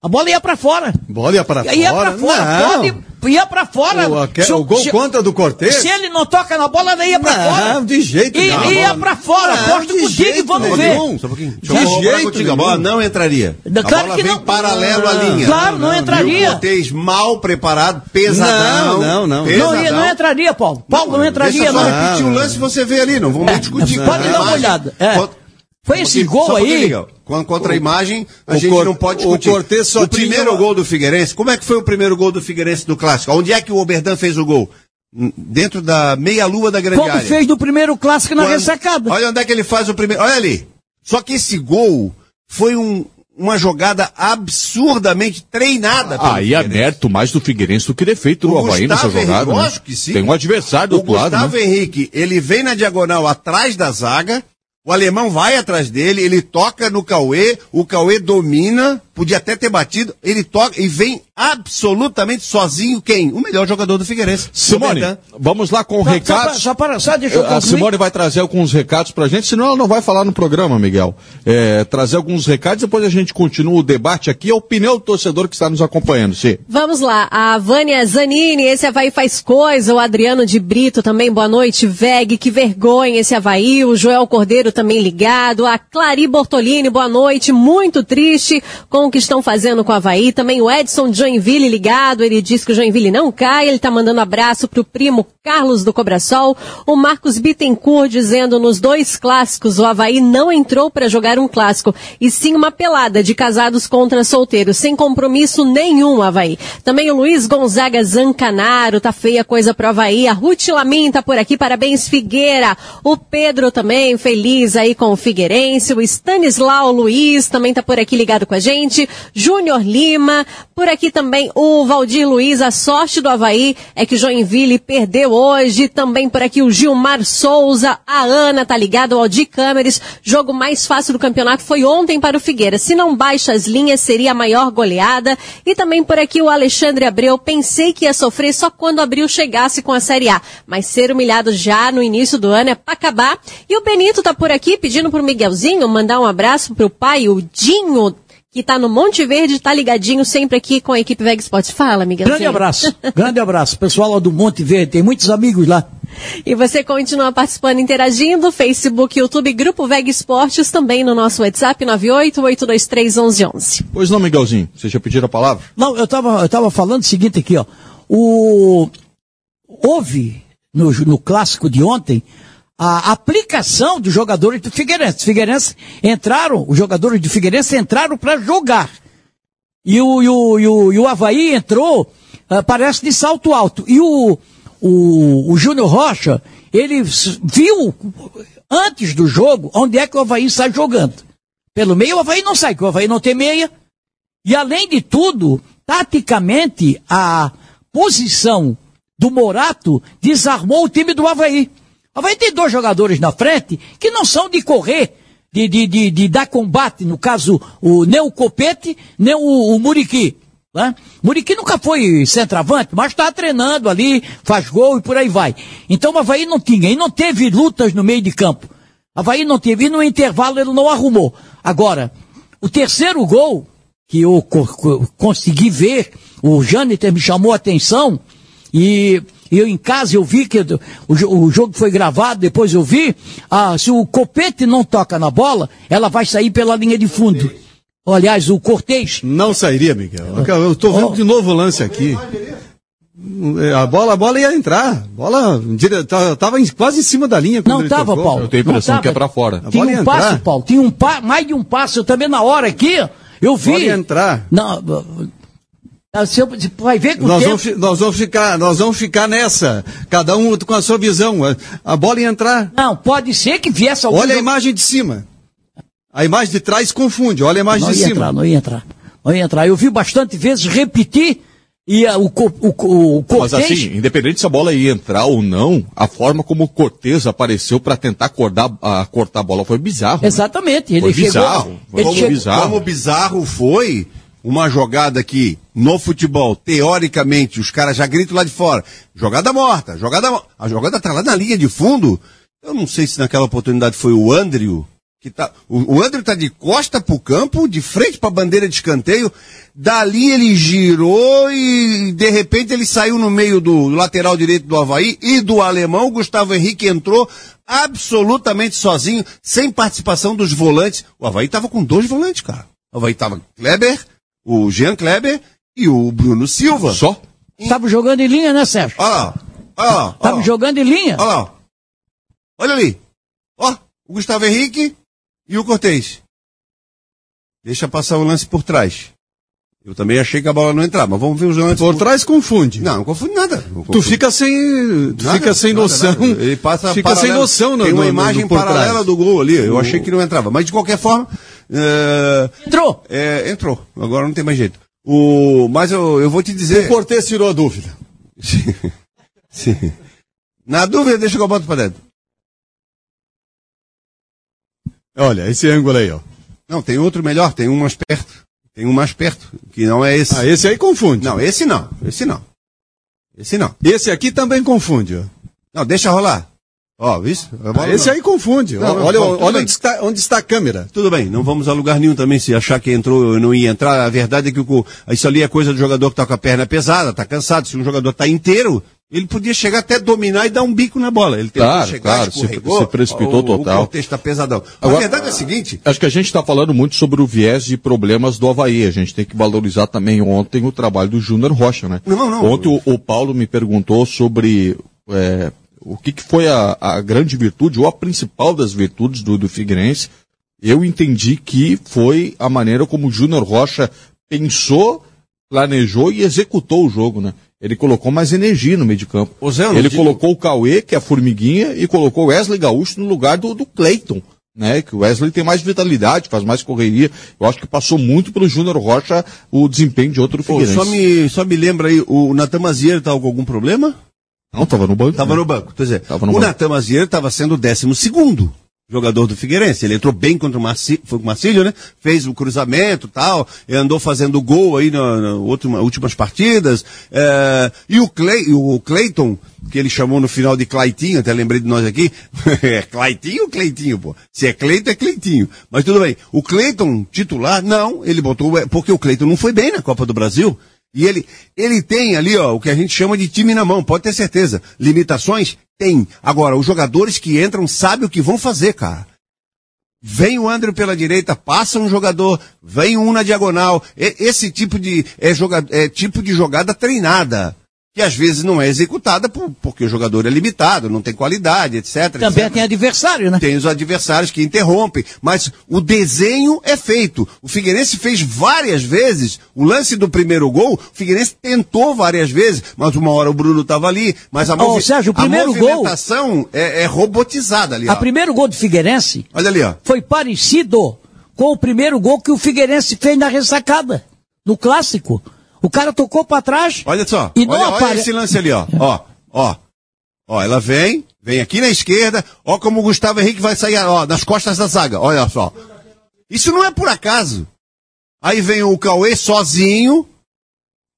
A bola ia para fora. Bola ia para fora? Ia para fora. Não. Pode, ia para fora. O, se, o gol se, contra do Cortez? Se ele não toca na bola, ele ia para fora. Não, de jeito nenhum. Ele ia para fora. Aposto contigo e vamos ver. Só um pouquinho. De jeito contigo. A bola não entraria. Claro a bola que vem não. paralelo à linha. Claro, não, não entraria. E o Cortez mal preparado, pesadão. Não, não, não. Não, ia, não entraria, Paulo. Paulo não, não entraria, não. Deixa só repetir o lance você vê ali, não vamos é, discutir. Pode dar uma olhada. É. Foi esse gol aí. Contra a imagem, a gente cor, não pode discutir. O, Cortez só o primeiro gol do Figueirense, como é que foi o primeiro gol do Figueirense do Clássico? Onde é que o Oberdan fez o gol? Dentro da meia-lua da grande Como área. fez no primeiro Clássico na Quando, ressacada. Olha onde é que ele faz o primeiro. Olha ali. Só que esse gol foi um, uma jogada absurdamente treinada. Aí é mérito mais do Figueirense do que defeito do Havaí nessa jogada. Henrique, né? que sim. Tem um adversário do o outro lado. Gustavo né? Henrique, ele vem na diagonal atrás da zaga, o alemão vai atrás dele, ele toca no Cauê, o Cauê domina, podia até ter batido, ele toca e vem absolutamente sozinho quem? O melhor jogador do Figueirense. Simone, vamos lá com só, recados. Só para, só, deixa eu A Simone vai trazer alguns recados pra gente, senão ela não vai falar no programa, Miguel. É, trazer alguns recados, depois a gente continua o debate aqui, a opinião do torcedor que está nos acompanhando, sim. Vamos lá, a Vânia Zanini, esse Havaí faz coisa, o Adriano de Brito também, boa noite, Veg, que vergonha esse Havaí, o Joel Cordeiro também ligado, a Clari Bortolini, boa noite, muito triste com o que estão fazendo com o Havaí. Também o Edson Joinville ligado, ele diz que o Joinville não cai, ele tá mandando abraço pro primo Carlos do Cobrasol. O Marcos Bittencourt dizendo nos dois clássicos o Havaí não entrou para jogar um clássico, e sim uma pelada de casados contra solteiros, sem compromisso nenhum, Havaí. Também o Luiz Gonzaga Zancanaro, tá feia coisa pro Havaí. A Ruth Lamin tá por aqui, parabéns Figueira. O Pedro também, feliz aí com o Figueirense. O Stanislau Luiz também tá por aqui ligado com a gente. Júnior Lima, por aqui também o Valdir Luiz, a sorte do Havaí é que Joinville perdeu hoje. Também por aqui o Gilmar Souza, a Ana tá ligado, o Aldi Câmeres. Jogo mais fácil do campeonato foi ontem para o Figueira. Se não baixa as linhas, seria a maior goleada. E também por aqui o Alexandre Abreu. Pensei que ia sofrer só quando Abril chegasse com a Série A. Mas ser humilhado já no início do ano é pra acabar. E o Benito tá por aqui pedindo pro Miguelzinho mandar um abraço pro pai, o Dinho, que tá no Monte Verde, tá ligadinho sempre aqui com a equipe Veg Sports. Fala, Miguelzinho. Grande abraço, grande abraço. Pessoal lá do Monte Verde, tem muitos amigos lá. E você continua participando, interagindo, Facebook, YouTube, Grupo Veg Esportes, também no nosso WhatsApp 988231111. Pois não, Miguelzinho, você já pediram a palavra? Não, eu tava, eu tava falando o seguinte aqui, ó. O, houve, no, no clássico de ontem, a aplicação dos jogadores do Figueirense. Figueirense entraram, os jogadores do Figueirense entraram para jogar. E o, e o, e o, e o Havaí entrou, ah, parece de salto alto. E o, o, o Júnior Rocha, ele viu antes do jogo onde é que o Havaí sai jogando. Pelo meio o Havaí não sai, porque o Havaí não tem meia. E além de tudo, taticamente, a posição do Morato desarmou o time do Havaí. Havaí tem dois jogadores na frente que não são de correr, de, de, de, de dar combate, no caso, o, nem o Copete, nem o, o Muriqui. Né? Muriqui nunca foi centroavante, mas está treinando ali, faz gol e por aí vai. Então o Havaí não tinha, e não teve lutas no meio de campo. Havaí não teve, e no intervalo ele não arrumou. Agora, o terceiro gol, que eu co- co- consegui ver, o Jâniter me chamou a atenção, e eu em casa eu vi que o, o jogo foi gravado, depois eu vi, ah, se o Copete não toca na bola, ela vai sair pela linha de fundo. Aliás, o Cortez, Não sairia, Miguel. Eu tô vendo Oh. de novo o lance aqui. A bola, a bola ia entrar. A bola dire- ta- tava em- quase em cima da linha. Não ele tava, tocou. Paulo. Eu tenho a Não impressão que é pra fora. A Tinha um passo. Paulo. Tinha um pa, mais de um passo. Eu também na hora aqui, eu vi. Pode entrar. Não, ah, você você vai ver com o Nós tempo. vamos, nós, vamos ficar, nós vamos ficar nessa. Cada um com a sua visão. A- A bola ia entrar. Não, pode ser que viesse algum. Olha a imagem de cima. A imagem de trás confunde. Olha a imagem Não de cima. entrar, não ia entrar. Não ia entrar. Eu vi bastante vezes repetir e ah, o, o, o Mas Cortez. assim, independente se a bola ia entrar ou não, a forma como o Cortez apareceu pra tentar acordar, a, cortar a bola foi bizarro. né? Exatamente. Ele Foi chegou. bizarro. Foi Ele como chegou, bizarro. Como bizarro foi uma jogada que, no futebol, teoricamente, os caras já gritam lá de fora. Jogada morta, jogada morta. A jogada tá lá na linha de fundo. Eu não sei se naquela oportunidade foi o Andrew. Que tá, o, o Andrew tá de costa pro campo, de frente pra bandeira de escanteio. Dali ele girou e de repente ele saiu no meio do lateral direito do Havaí e do alemão. O Gustavo Henrique entrou absolutamente sozinho, sem participação dos volantes. O Havaí tava com dois volantes, cara. O Havaí tava Kleber, o Jean Kleber e o Bruno Silva. Só? Tava jogando em linha, né, Sérgio? Olha lá, olha lá. Lá, jogando em linha. olha lá. Olha ali. Ó, o Gustavo Henrique e o Cortez. Deixa passar o lance por trás. Eu também achei que a bola não entrava, mas vamos ver os lances. Por trás confunde. Não, não confunde nada. Não Tu confunde. fica sem, tu Nada, fica sem nada, noção. nada. Ele passa fica sem paralelo. noção no, Tem uma no- no- imagem no por paralela trás. do gol ali. Eu achei que não entrava. Mas de qualquer forma, é, Entrou. é, entrou. Agora não tem mais jeito. O, mas eu, eu vou te dizer. O Cortez tirou a dúvida. Sim. Na dúvida, deixa que eu boto pra dentro. Olha, esse ângulo aí, ó. Não, tem outro melhor, tem um mais perto. Tem um mais perto, que não é esse. Ah, esse aí confunde. Não, esse não. Esse não. Esse não. Esse aqui também confunde, ó. Não, deixa rolar. Ó? A bola Esse não. aí confunde. Não, não, olha bom, olha onde, está, onde está a câmera. Tudo bem, não vamos a lugar nenhum também se achar que entrou ou não ia entrar. A verdade é que o, isso ali é coisa do jogador que tá com a perna pesada, tá cansado. Se um jogador tá inteiro, ele podia chegar até dominar e dar um bico na bola. Ele tentou Claro, chegar, claro, se- escorregou, se precipitou o, total. O contexto tá pesadão. Agora- a verdade é a seguinte, Acho que a gente está falando muito sobre o viés de problemas do Havaí. A gente tem que valorizar também ontem o trabalho do Júnior Rocha, né? Não, não. Ontem o, o Paulo me perguntou sobre é, o que, que foi a, a grande virtude, ou a principal das virtudes do, do Figueirense. Eu entendi que foi a maneira como o Júnior Rocha pensou, planejou e executou o jogo, né? Ele colocou mais energia no meio de campo. Zé, Ele digo- colocou o Cauê, que é a formiguinha, e colocou o Wesley Gaúcho no lugar do, do Cleiton. Né, que o Wesley tem mais vitalidade, faz mais correria. Eu acho que passou muito pelo Júnior Rocha o desempenho de outro pô, Figueirense. só me, só me lembra aí, o Natan Mazieiro tá com algum problema? Não, tava no banco. Tava né? no banco. Quer dizer, Tava no o. Natan Mazieiro estava sendo o décimo segundo jogador do Figueirense. Ele entrou bem contra o Marcílio, foi com o Marcílio, né? Fez o cruzamento e tal, andou fazendo gol aí nas na última, últimas partidas. É, e o, Clay, o Cleiton, que ele chamou no final de Claitinho, até lembrei de nós aqui. é Claitinho ou Cleitinho, pô? Se é Cleiton, é Cleitinho. Mas tudo bem. O Cleiton, titular, não, ele botou, porque o Cleiton não foi bem na Copa do Brasil. E ele, ele tem ali, ó, o que a gente chama de time na mão, pode ter certeza. Limitações? Tem. Agora, os jogadores que entram sabem o que vão fazer, cara. Vem o André pela direita, passa um jogador, vem um na diagonal. E- esse tipo de, é, joga, é tipo de jogada treinada. Que às vezes não é executada por- porque o jogador é limitado, não tem qualidade, etc. Também etc. tem adversário, né? Tem os adversários que interrompem, mas o desenho é feito. O Figueirense fez várias vezes o lance do primeiro gol. O Figueirense tentou várias vezes, mas uma hora o Bruno estava ali. Mas a, Ô, Sérgio, o a gol- movimentação é, é robotizada ali. Ó. primeiro gol do Figueirense Olha ali, ó. foi parecido com o primeiro gol que o Figueirense fez na ressacada, no clássico. O cara tocou pra trás. Olha só. E não olha, olha apare- esse lance ali, ó. Ó, ó. Ó, ela vem, vem aqui na esquerda. Ó como o Gustavo Henrique vai sair, ó, nas costas da zaga. Olha só. Isso não é por acaso. Aí vem o Cauê sozinho.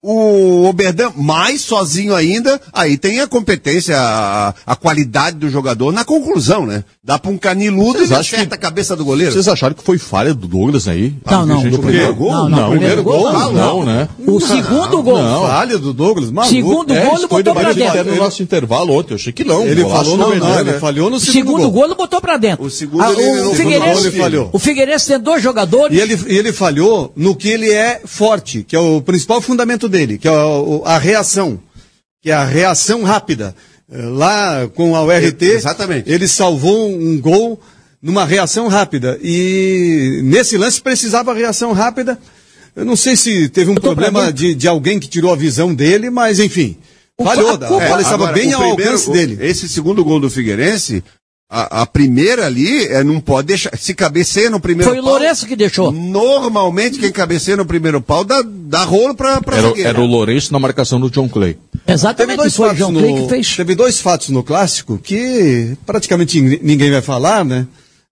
O Oberdan mais sozinho ainda. Aí tem a competência, a, a qualidade do jogador na conclusão, né? Dá pra um caniludo Vocês e acerta que- a cabeça do goleiro. Vocês acharam que foi falha do Douglas aí? Não, não. Do o primeiro gol? Não, não, Não, primeiro gol, não, não, né? O segundo gol. Não. Falha do Douglas, maluco. Segundo É, gol, ele foi botou pra dentro. no nosso intervalo ontem. Eu achei que não. Ele falou no, não, Verdão, ele né? falhou no O segundo, segundo gol. gol ele botou pra dentro. O segundo Ah, ele- o, o segundo gol falhou. o Figueirense tem dois jogadores. E ele, e ele falhou no que ele é forte, que é o principal fundamento dele, que é a reação, que é a reação rápida. Eh, Lá com a URT, Exatamente. ele salvou um gol numa reação rápida. E nesse lance precisava reação rápida. Eu não sei se teve um pra problema de, de alguém que tirou a visão dele, mas enfim. Falhou, a bola estava Agora, bem ao primeiro- alcance dele. Esse segundo gol do Figueirense, a, a primeira ali, é, não pode deixar. Se cabeceia no primeiro Foi o pau. Lourenço que deixou. Normalmente, quem cabeceia no primeiro pau dá, dá rolo pra, pra Era, era o Lourenço na marcação do John Clay. Teve Exatamente, dois, foi o fatos João no, Clay que fez. teve dois fatos no clássico que praticamente nin- ninguém vai falar, né?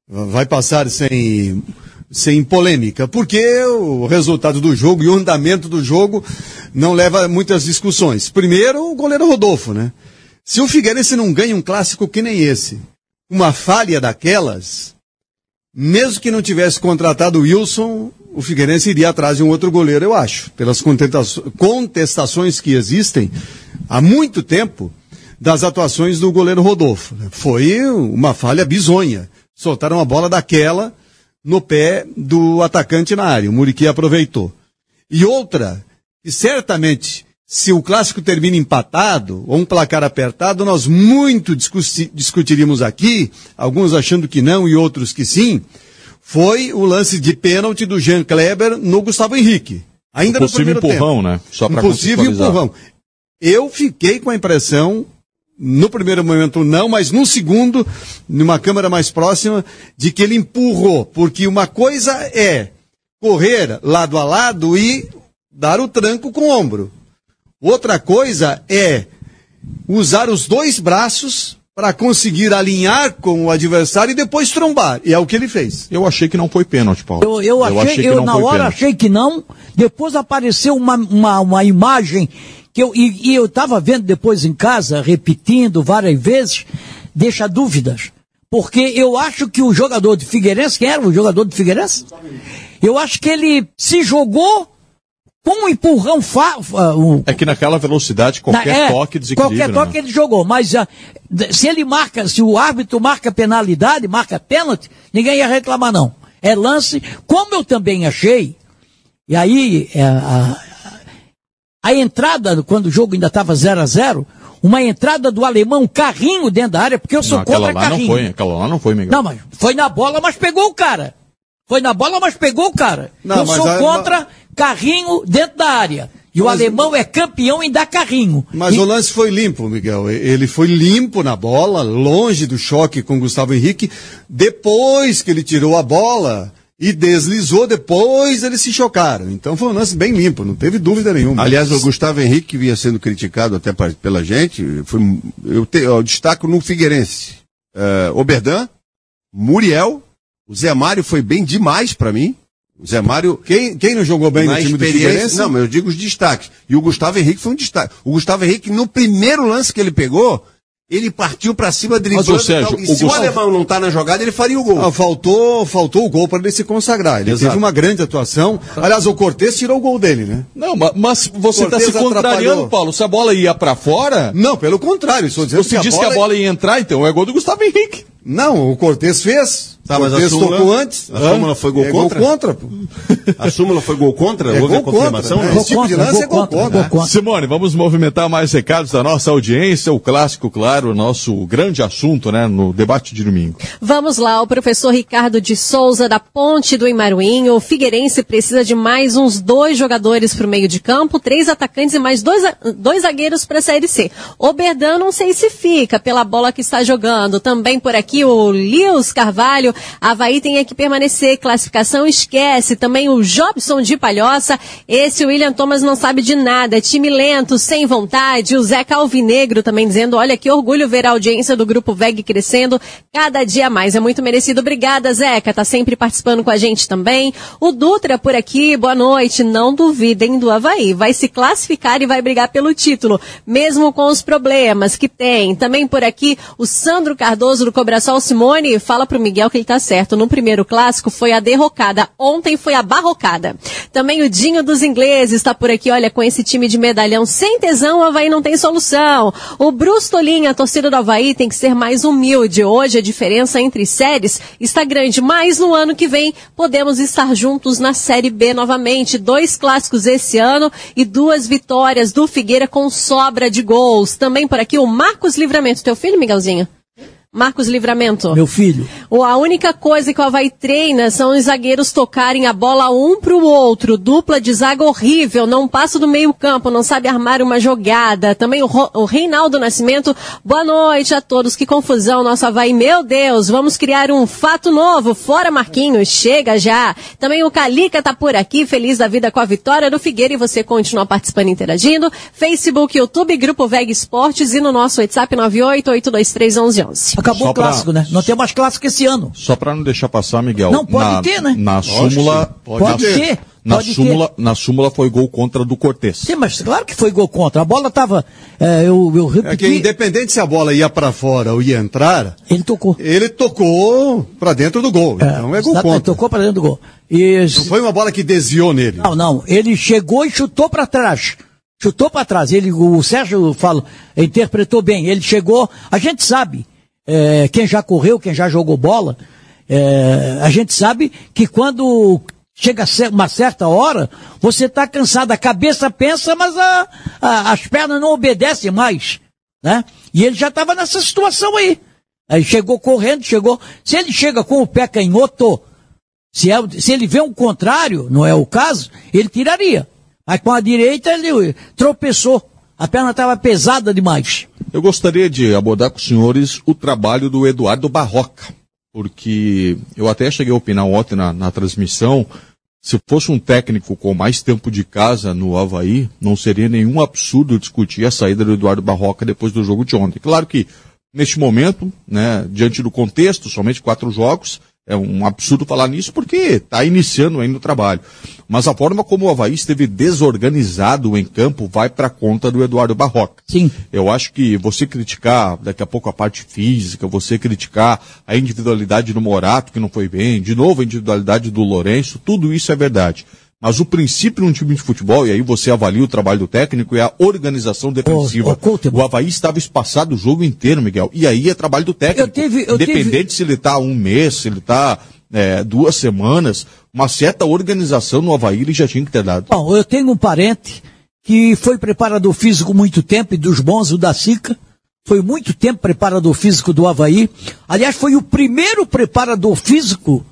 Vai passar sem, sem polêmica, porque o resultado do jogo e o andamento do jogo não leva a muitas discussões. Primeiro, o goleiro Rodolfo, né? Se o Figueirense não ganha um clássico que nem esse, uma falha daquelas, mesmo que não tivesse contratado o Wilson, o Figueirense iria atrás de um outro goleiro, eu acho, pelas contestações que existem há muito tempo das atuações do goleiro Rodolfo. Foi uma falha bizonha. Soltaram a bola daquela no pé do atacante na área. O Muriqui aproveitou. E outra, que certamente, se o clássico termina empatado, ou um placar apertado, nós muito discutiríamos aqui, alguns achando que não e outros que sim, foi o lance de pênalti do Jean Kleber no Gustavo Henrique. Ainda Um no possível primeiro empurrão, tempo. né? Só um possível empurrão. Eu fiquei com a impressão, no primeiro momento não, mas no segundo, numa câmera mais próxima, de que ele empurrou. Porque uma coisa é correr lado a lado e dar o tranco com o ombro. Outra coisa é usar os dois braços para conseguir alinhar com o adversário e depois trombar. E é o que ele fez. Eu achei que não foi pênalti, Paulo. Eu, eu achei, que eu não na foi hora pênalti. achei que não. Depois apareceu uma, uma, uma imagem que eu, e, e eu estava vendo depois em casa, repetindo várias vezes. deixa dúvidas. Porque eu acho que o jogador de Figueirense, quem era o jogador de Figueirense? Eu acho que ele se jogou com um empurrão fa um, É que naquela velocidade, qualquer na- é, toque desequilibra. Qualquer toque né? ele jogou, mas ah, se ele marca, se o árbitro marca penalidade, marca pênalti, ninguém ia reclamar não. É lance, como eu também achei, e aí é, a, a entrada, quando o jogo ainda estava 0 a 0 uma entrada do alemão, um carrinho dentro da área, porque eu sou Não, aquela contra lá não carrinho. foi, aquela lá não foi, Miguel. Não, mas foi na bola, mas pegou o cara. Foi na bola, mas pegou o cara. Não, eu mas sou a- contra carrinho dentro da área. E o Mas- alemão é campeão em dar carrinho. Mas E- o lance foi limpo, Miguel. Ele foi limpo na bola, longe do choque com o Gustavo Henrique. Depois que ele tirou a bola e deslizou, depois eles se chocaram. Então foi um lance bem limpo, não teve dúvida nenhuma. Aliás, o Gustavo Henrique, que vinha sendo criticado até pela gente, foi, eu, te, eu destaco no Figueirense. Eh, Oberdan, Muriel, o Zé Mário foi bem demais pra mim. O Zé Mário. Quem, quem não jogou bem no time do Figueirense? não, mas eu digo os destaques. E o Gustavo Henrique foi um destaque. O Gustavo Henrique, no primeiro lance que ele pegou, ele partiu pra cima, driblando. Mas, Sérgio, e tal. E o se o alemão não tá na jogada, ele faria o gol. Ah, faltou, faltou o gol para ele se consagrar. Ele Exato. teve uma grande atuação. Aliás, o Cortez tirou o gol dele, né? Não, ma- mas você está se contrariando, atrapalhou. Paulo. Se a bola ia pra fora, Não, pelo contrário, estou dizendo você disse que a bola ia entrar, então é gol do Gustavo Henrique. Não, o Cortez fez. Tá, mas a súmula- tocou antes. a súmula foi gol é contra? Gol contra, pô. A súmula foi gol contra? É Houve a confirmação? contra, né? né? Esse tipo de lance é gol contra. contra. Simone, vamos movimentar mais recados da nossa audiência, o clássico, claro, o nosso grande assunto, né, no debate de domingo. Vamos lá, o professor Ricardo de Souza, da Ponte do Imaruinho. O Figueirense precisa de mais uns dois jogadores para o meio de campo, três atacantes e mais dois, dois zagueiros para a Série C. O Berdan não sei se fica pela bola que está jogando. Também por aqui o Lios Carvalho. Havaí tem que permanecer. Classificação esquece. Também o Jobson de Palhoça. Esse William Thomas não sabe de nada. Time lento, sem vontade. O Zé Calvinegro também dizendo, olha que orgulho ver a audiência do Grupo VEG crescendo cada dia mais. É muito merecido. Obrigada, Zeca. Tá sempre participando com a gente também. O Dutra por aqui, boa noite. Não duvidem do Havaí. Vai se classificar e vai brigar pelo título, mesmo com os problemas que tem. Também por aqui, o Sandro Cardoso do Cobraçol Simone fala pro Miguel que ele tá certo. No primeiro clássico foi a derrocada. Ontem foi a barrocada. Também o Dinho dos ingleses está por aqui. Olha, com esse time de medalhão sem tesão, o Havaí não tem solução. O Bruce Tolinha, a torcida do Havaí, tem que ser mais humilde. Hoje a diferença entre séries está grande, mas no ano que vem podemos estar juntos na Série B novamente. Dois clássicos esse ano e duas vitórias do Figueira com sobra de gols. Também por aqui o Marcos Livramento. Teu filho, Miguelzinho? Marcos Livramento. Meu filho. A única coisa que o Havaí treina são os zagueiros tocarem a bola um pro outro. Dupla de zaga horrível, não passa do meio campo, não sabe armar uma jogada. Também o, Ro- o Reinaldo Nascimento. Boa noite a todos. Que confusão, nosso Havaí. Meu Deus, vamos criar um fato novo. Fora Marquinhos, chega já. Também o Calica tá por aqui, feliz da vida com a vitória do Figueira e você continua participando e interagindo. Facebook, YouTube, Grupo VEG Esportes e no nosso WhatsApp 988231111. Acabou Só o pra- clássico, né? Não tem mais clássico esse ano. Só para não deixar passar, Miguel. Não, pode na, ter, né? Na súmula, que pode na, ter. Na Pode súmula, na súmula foi gol contra do Cortez. Sim, mas claro que foi gol contra. A bola tava. é, eu, eu É que repeti. independente se a bola ia para fora ou ia entrar, Ele tocou. ele tocou para dentro do gol. então é gol exato, contra. Tocou para dentro do gol. E, Não foi uma bola que desviou nele. Não, não. Ele chegou e chutou para trás. Chutou para trás. Ele, o Sérgio falo, interpretou bem. Ele chegou. A gente sabe, é, quem já correu, quem já jogou bola, é, a gente sabe que quando chega uma certa hora, você está cansado. A cabeça pensa, mas a- a- as pernas não obedecem mais. Né? E ele já estava nessa situação aí. Aí chegou correndo, chegou. Se ele chega com o pé canhoto, se, é, se ele vê um contrário, não é o caso, ele tiraria. Mas com a direita ele tropeçou. A perna estava pesada demais. Eu gostaria de abordar com os senhores o trabalho do Eduardo Barroca, porque eu até cheguei a opinar ontem na, na transmissão, se fosse um técnico com mais tempo de casa no Havaí, não seria nenhum absurdo discutir a saída do Eduardo Barroca depois do jogo de ontem. Claro que, neste momento, né, diante do contexto, somente quatro jogos, é um absurdo falar nisso porque está iniciando ainda o trabalho. Mas a forma como o Havaí esteve desorganizado em campo vai para conta do Eduardo Barroca. Sim. Eu acho que você criticar daqui a pouco a parte física, você criticar a individualidade do Morato, que não foi bem, de novo a individualidade do Lourenço, tudo isso é verdade. Mas o princípio num time de futebol, e aí você avalia o trabalho do técnico, é a organização defensiva. O Havaí estava espaçado o jogo inteiro, Miguel. E aí é trabalho do técnico. Eu tive- eu Independente se ele está um mês, se ele está duas semanas, uma certa organização no Havaí ele já tinha que ter dado. Bom, eu tenho um parente que foi preparador físico muito tempo, e dos bons, o da Sica. Foi muito tempo preparador físico do Havaí. Aliás, foi o primeiro preparador físico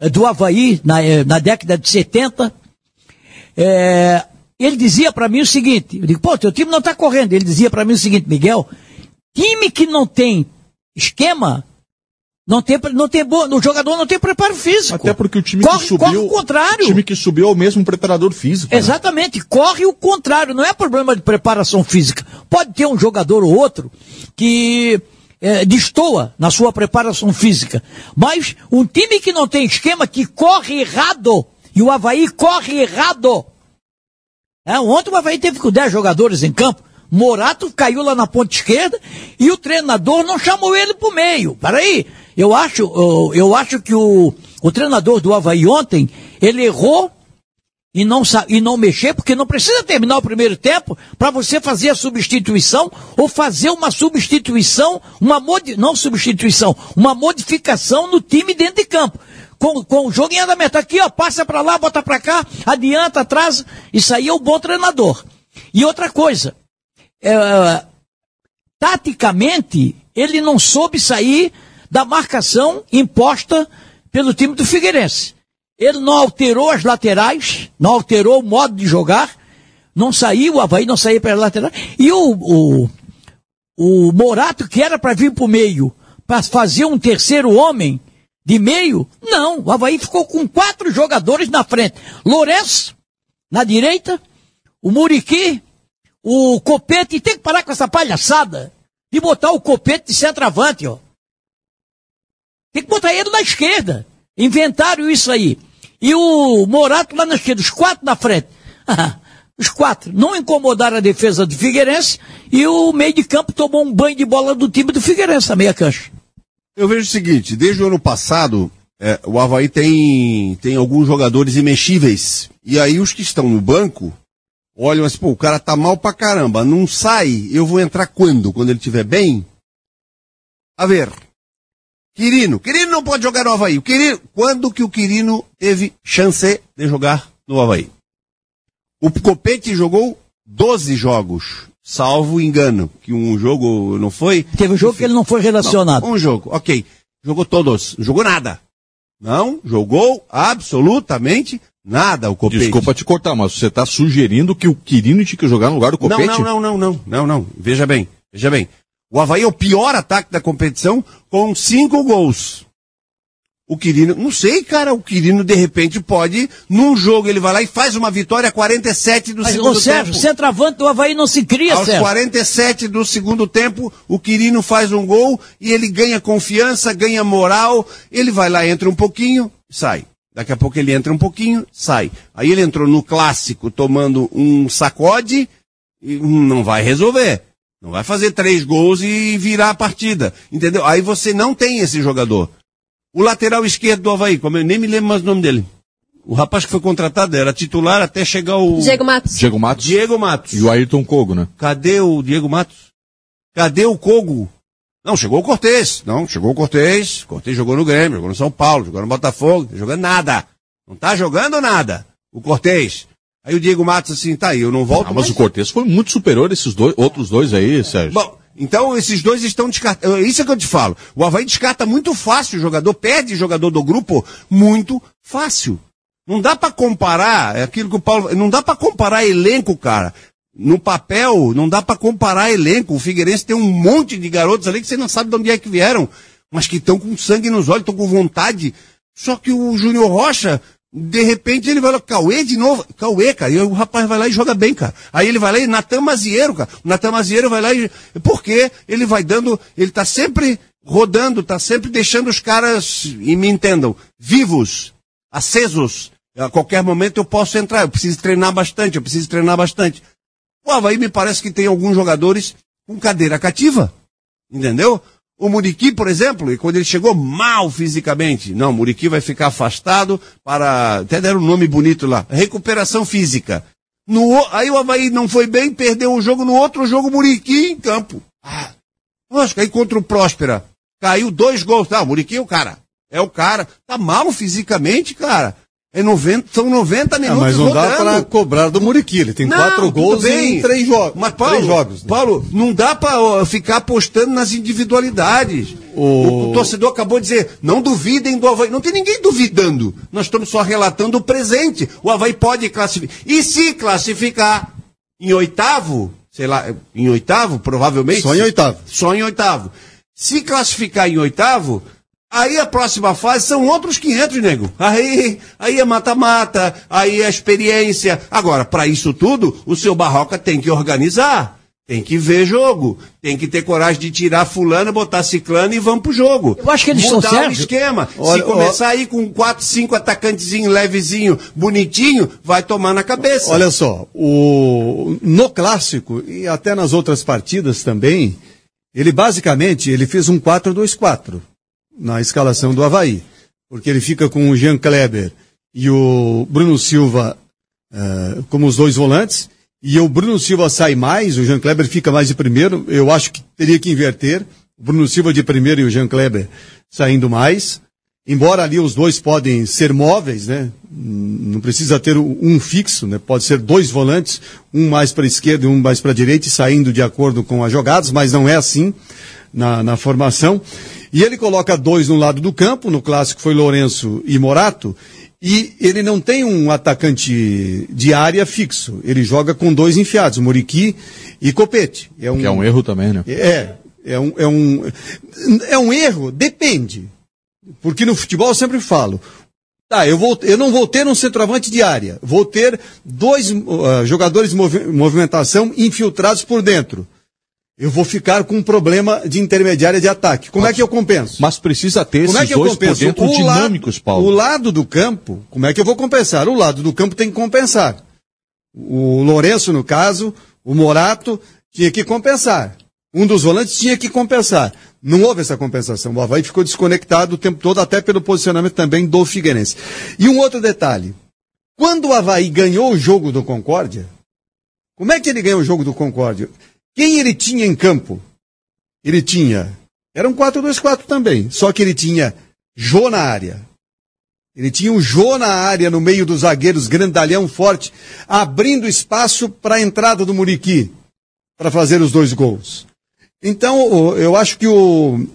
eh, do Havaí na, eh, na década de 70. É, ele dizia para mim o seguinte, eu digo, pô, teu time não está correndo. Ele dizia para mim o seguinte, Miguel, time que não tem esquema, não tem, não tem boa, o jogador não tem preparo físico. Até porque o time corre, que subiu. corre o contrário. O time que subiu é o mesmo preparador físico. né? Exatamente, corre o contrário, não é problema de preparação física. Pode ter um jogador ou outro que é, destoa na sua preparação física, mas um time que não tem esquema, que corre errado, e o Havaí corre errado. É, ontem o Havaí teve com 10 jogadores em campo, Morato caiu lá na ponta esquerda e o treinador não chamou ele pro meio. Peraí, eu acho, eu, acho que o, o treinador do Havaí ontem, ele errou e não, e não mexer, porque não precisa terminar o primeiro tempo para você fazer a substituição ou fazer uma substituição, uma modi não substituição, uma modificação no time dentro de campo. Com, com o jogo em andamento. Aqui, ó, passa para lá, bota para cá, adianta, atrasa. Isso aí é o bom treinador. E outra coisa, é, taticamente, ele não soube sair da marcação imposta pelo time do Figueirense. Ele não alterou as laterais, não alterou o modo de jogar, não saiu, o Havaí não saiu pelas laterais. E o, o, o Morato, que era para vir para o meio, para fazer um terceiro homem de meio, não. O Havaí ficou com quatro jogadores na frente. Lourenço, na direita, o Muriqui, o Copete, tem que parar com essa palhaçada de botar o Copete de centroavante, ó. Tem que botar ele na esquerda. Inventaram isso aí. E o Morato lá na esquerda, os quatro na frente. os quatro. Não incomodaram a defesa do Figueirense e o meio de campo tomou um banho de bola do time do Figueirense, a meia cancha. Eu vejo o seguinte, desde o ano passado, é, o Havaí tem, tem alguns jogadores imexíveis. E aí os que estão no banco olham assim, pô, o cara tá mal pra caramba, não sai, eu vou entrar quando? Quando ele estiver bem? A ver. Quirino. Quirino não pode jogar no Havaí. O Quirino, quando que o Quirino teve chance de jogar no Havaí? O Copete jogou 12 jogos, salvo engano, que um jogo não foi. Teve um jogo que ele não foi relacionado. Não, um jogo, ok. Jogou todos, não jogou nada. Não, jogou absolutamente nada o Copete. Desculpa te cortar, mas você está sugerindo que o Quirino tinha que jogar no lugar do Não, Copete? não, não, não, não, não, não. Veja bem, veja bem. O Havaí é o pior ataque da competição com cinco gols. O Quirino, não sei, cara, o Quirino de repente pode, num jogo ele vai lá e faz uma vitória 47 do Mas, segundo ô Sérgio, tempo. centroavante do Havaí não se cria, Aos Sérgio. 47 do segundo tempo, o Quirino faz um gol e ele ganha confiança, ganha moral. Ele vai lá, entra um pouquinho, sai. Daqui a pouco ele entra um pouquinho, sai. Aí ele entrou no clássico tomando um sacode e não vai resolver. Não vai fazer três gols e virar a partida. Entendeu? Aí você não tem esse jogador. O lateral esquerdo do Havaí, como eu nem me lembro mais o nome dele. O rapaz que foi contratado era titular até chegar o. Diego Matos. Diego Matos Diego Matos. e o Ayrton Kogo, né? Cadê o Diego Matos? Cadê o Kogo? Não, chegou o Cortez. Não, chegou o Cortez. Cortez jogou no Grêmio, jogou no São Paulo, jogou no Botafogo, não tá jogando nada. Não tá jogando nada. O Cortez. Aí o Diego Matos assim, tá aí, eu não volto Ah, mas mais. o Cortez foi muito superior a esses dois, outros dois aí, Sérgio. Bom, então esses dois estão descartados. Isso é que eu te falo. O Havaí descarta muito fácil o jogador, perde jogador do grupo muito fácil. Não dá pra comparar, é aquilo que o Paulo, não dá pra comparar elenco, cara. No papel, não dá pra comparar elenco. O Figueirense tem um monte de garotos ali que você não sabe de onde é que vieram, mas que estão com sangue nos olhos, estão com vontade. Só que o Júnior Rocha, de repente ele vai lá, Cauê de novo, Cauê, cara, e o rapaz vai lá e joga bem, cara. Aí ele vai lá e Natan Mazieiro, cara, o Natan Mazieiro vai lá e, porque ele vai dando, ele tá sempre rodando, tá sempre deixando os caras, e me entendam, vivos, acesos, A qualquer momento eu posso entrar, eu preciso treinar bastante, eu preciso treinar bastante. O Havaí me parece que tem alguns jogadores com cadeira cativa. Entendeu? O Muriqui, por exemplo, e quando ele chegou mal fisicamente, não, Muriqui vai ficar afastado para, até deram um nome bonito lá, recuperação física. No, aí o Havaí não foi bem, perdeu o jogo, no outro jogo Muriqui em campo. Ah, lógico, aí contra o Próspera, caiu dois gols, tá, o Muriqui é o cara, é o cara, tá mal fisicamente, cara. É 90, são 90 É, minutos mas não dá rodando. para cobrar do Muriqui. Ele tem Não, quatro gols em três, jo Mas, Paulo, três jogos. né? Paulo, não dá para ficar apostando nas individualidades. O- O... torcedor acabou de dizer, não duvidem do Havaí. Não tem ninguém duvidando. Nós estamos só relatando o presente. O Havaí pode classificar. E se classificar em oitavo, sei lá, em oitavo, provavelmente. Só em oitavo. Só em oitavo. Se classificar em oitavo, aí a próxima fase são outros 500, nego. Aí, aí é mata-mata, aí é experiência. Agora, para isso tudo, o seu Barroca tem que organizar. Tem que ver jogo. Tem que ter coragem de tirar fulano, botar ciclano e vamos pro jogo. Eu acho que eles estão Mudar o certos. esquema. Olha, Se começar aí com quatro, cinco atacantezinho levezinho, bonitinho, vai tomar na cabeça. Olha só, o, no clássico e até nas outras partidas também, ele basicamente ele fez um 4-2-4 na escalação do Havaí. Porque ele fica com o Jean Kleber e o Bruno Silva eh, como os dois volantes. E o Bruno Silva sai mais, o Jean Kleber fica mais de primeiro. Eu acho que teria que inverter. O Bruno Silva de primeiro e o Jean Kleber saindo mais. Embora ali os dois podem ser móveis, né? Não precisa ter um fixo, né? Pode ser dois volantes, um mais para a esquerda e um mais para a direita, saindo de acordo com as jogadas, mas não é assim na, na formação. E ele coloca dois no lado do campo, no clássico foi Lourenço e Morato, e ele não tem um atacante de área fixo. Ele joga com dois enfiados, Muriqui e Copete. É um, Que é um erro também, né? é, é um, é um, é um erro, depende. Porque no futebol eu sempre falo, tá, eu, vou, eu não vou ter um centroavante de área, vou ter dois uh, jogadores de movi- movimentação infiltrados por dentro. Eu vou ficar com um problema de intermediária de ataque. Como é que eu compenso? Mas precisa ter Como esses é que eu dois por dentro O dinâmicos, Paulo. O lado do campo, como é que eu vou compensar? O lado do campo tem que compensar. O Lourenço, no caso, o Morato, tinha que compensar. Um dos volantes tinha que compensar. Não houve essa compensação. O Havaí ficou desconectado o tempo todo, até pelo posicionamento também do Figueirense. E um outro detalhe. Quando o Havaí ganhou o jogo do Concórdia, como é que ele ganhou o jogo do Concórdia? Quem ele tinha em campo? Ele tinha. Era um 4-2-4 também. Só que ele tinha Jô na área. Ele tinha o Jô na área, no meio dos zagueiros, grandalhão forte, abrindo espaço para a entrada do Muriqui, para fazer os dois gols. Então, eu acho que o,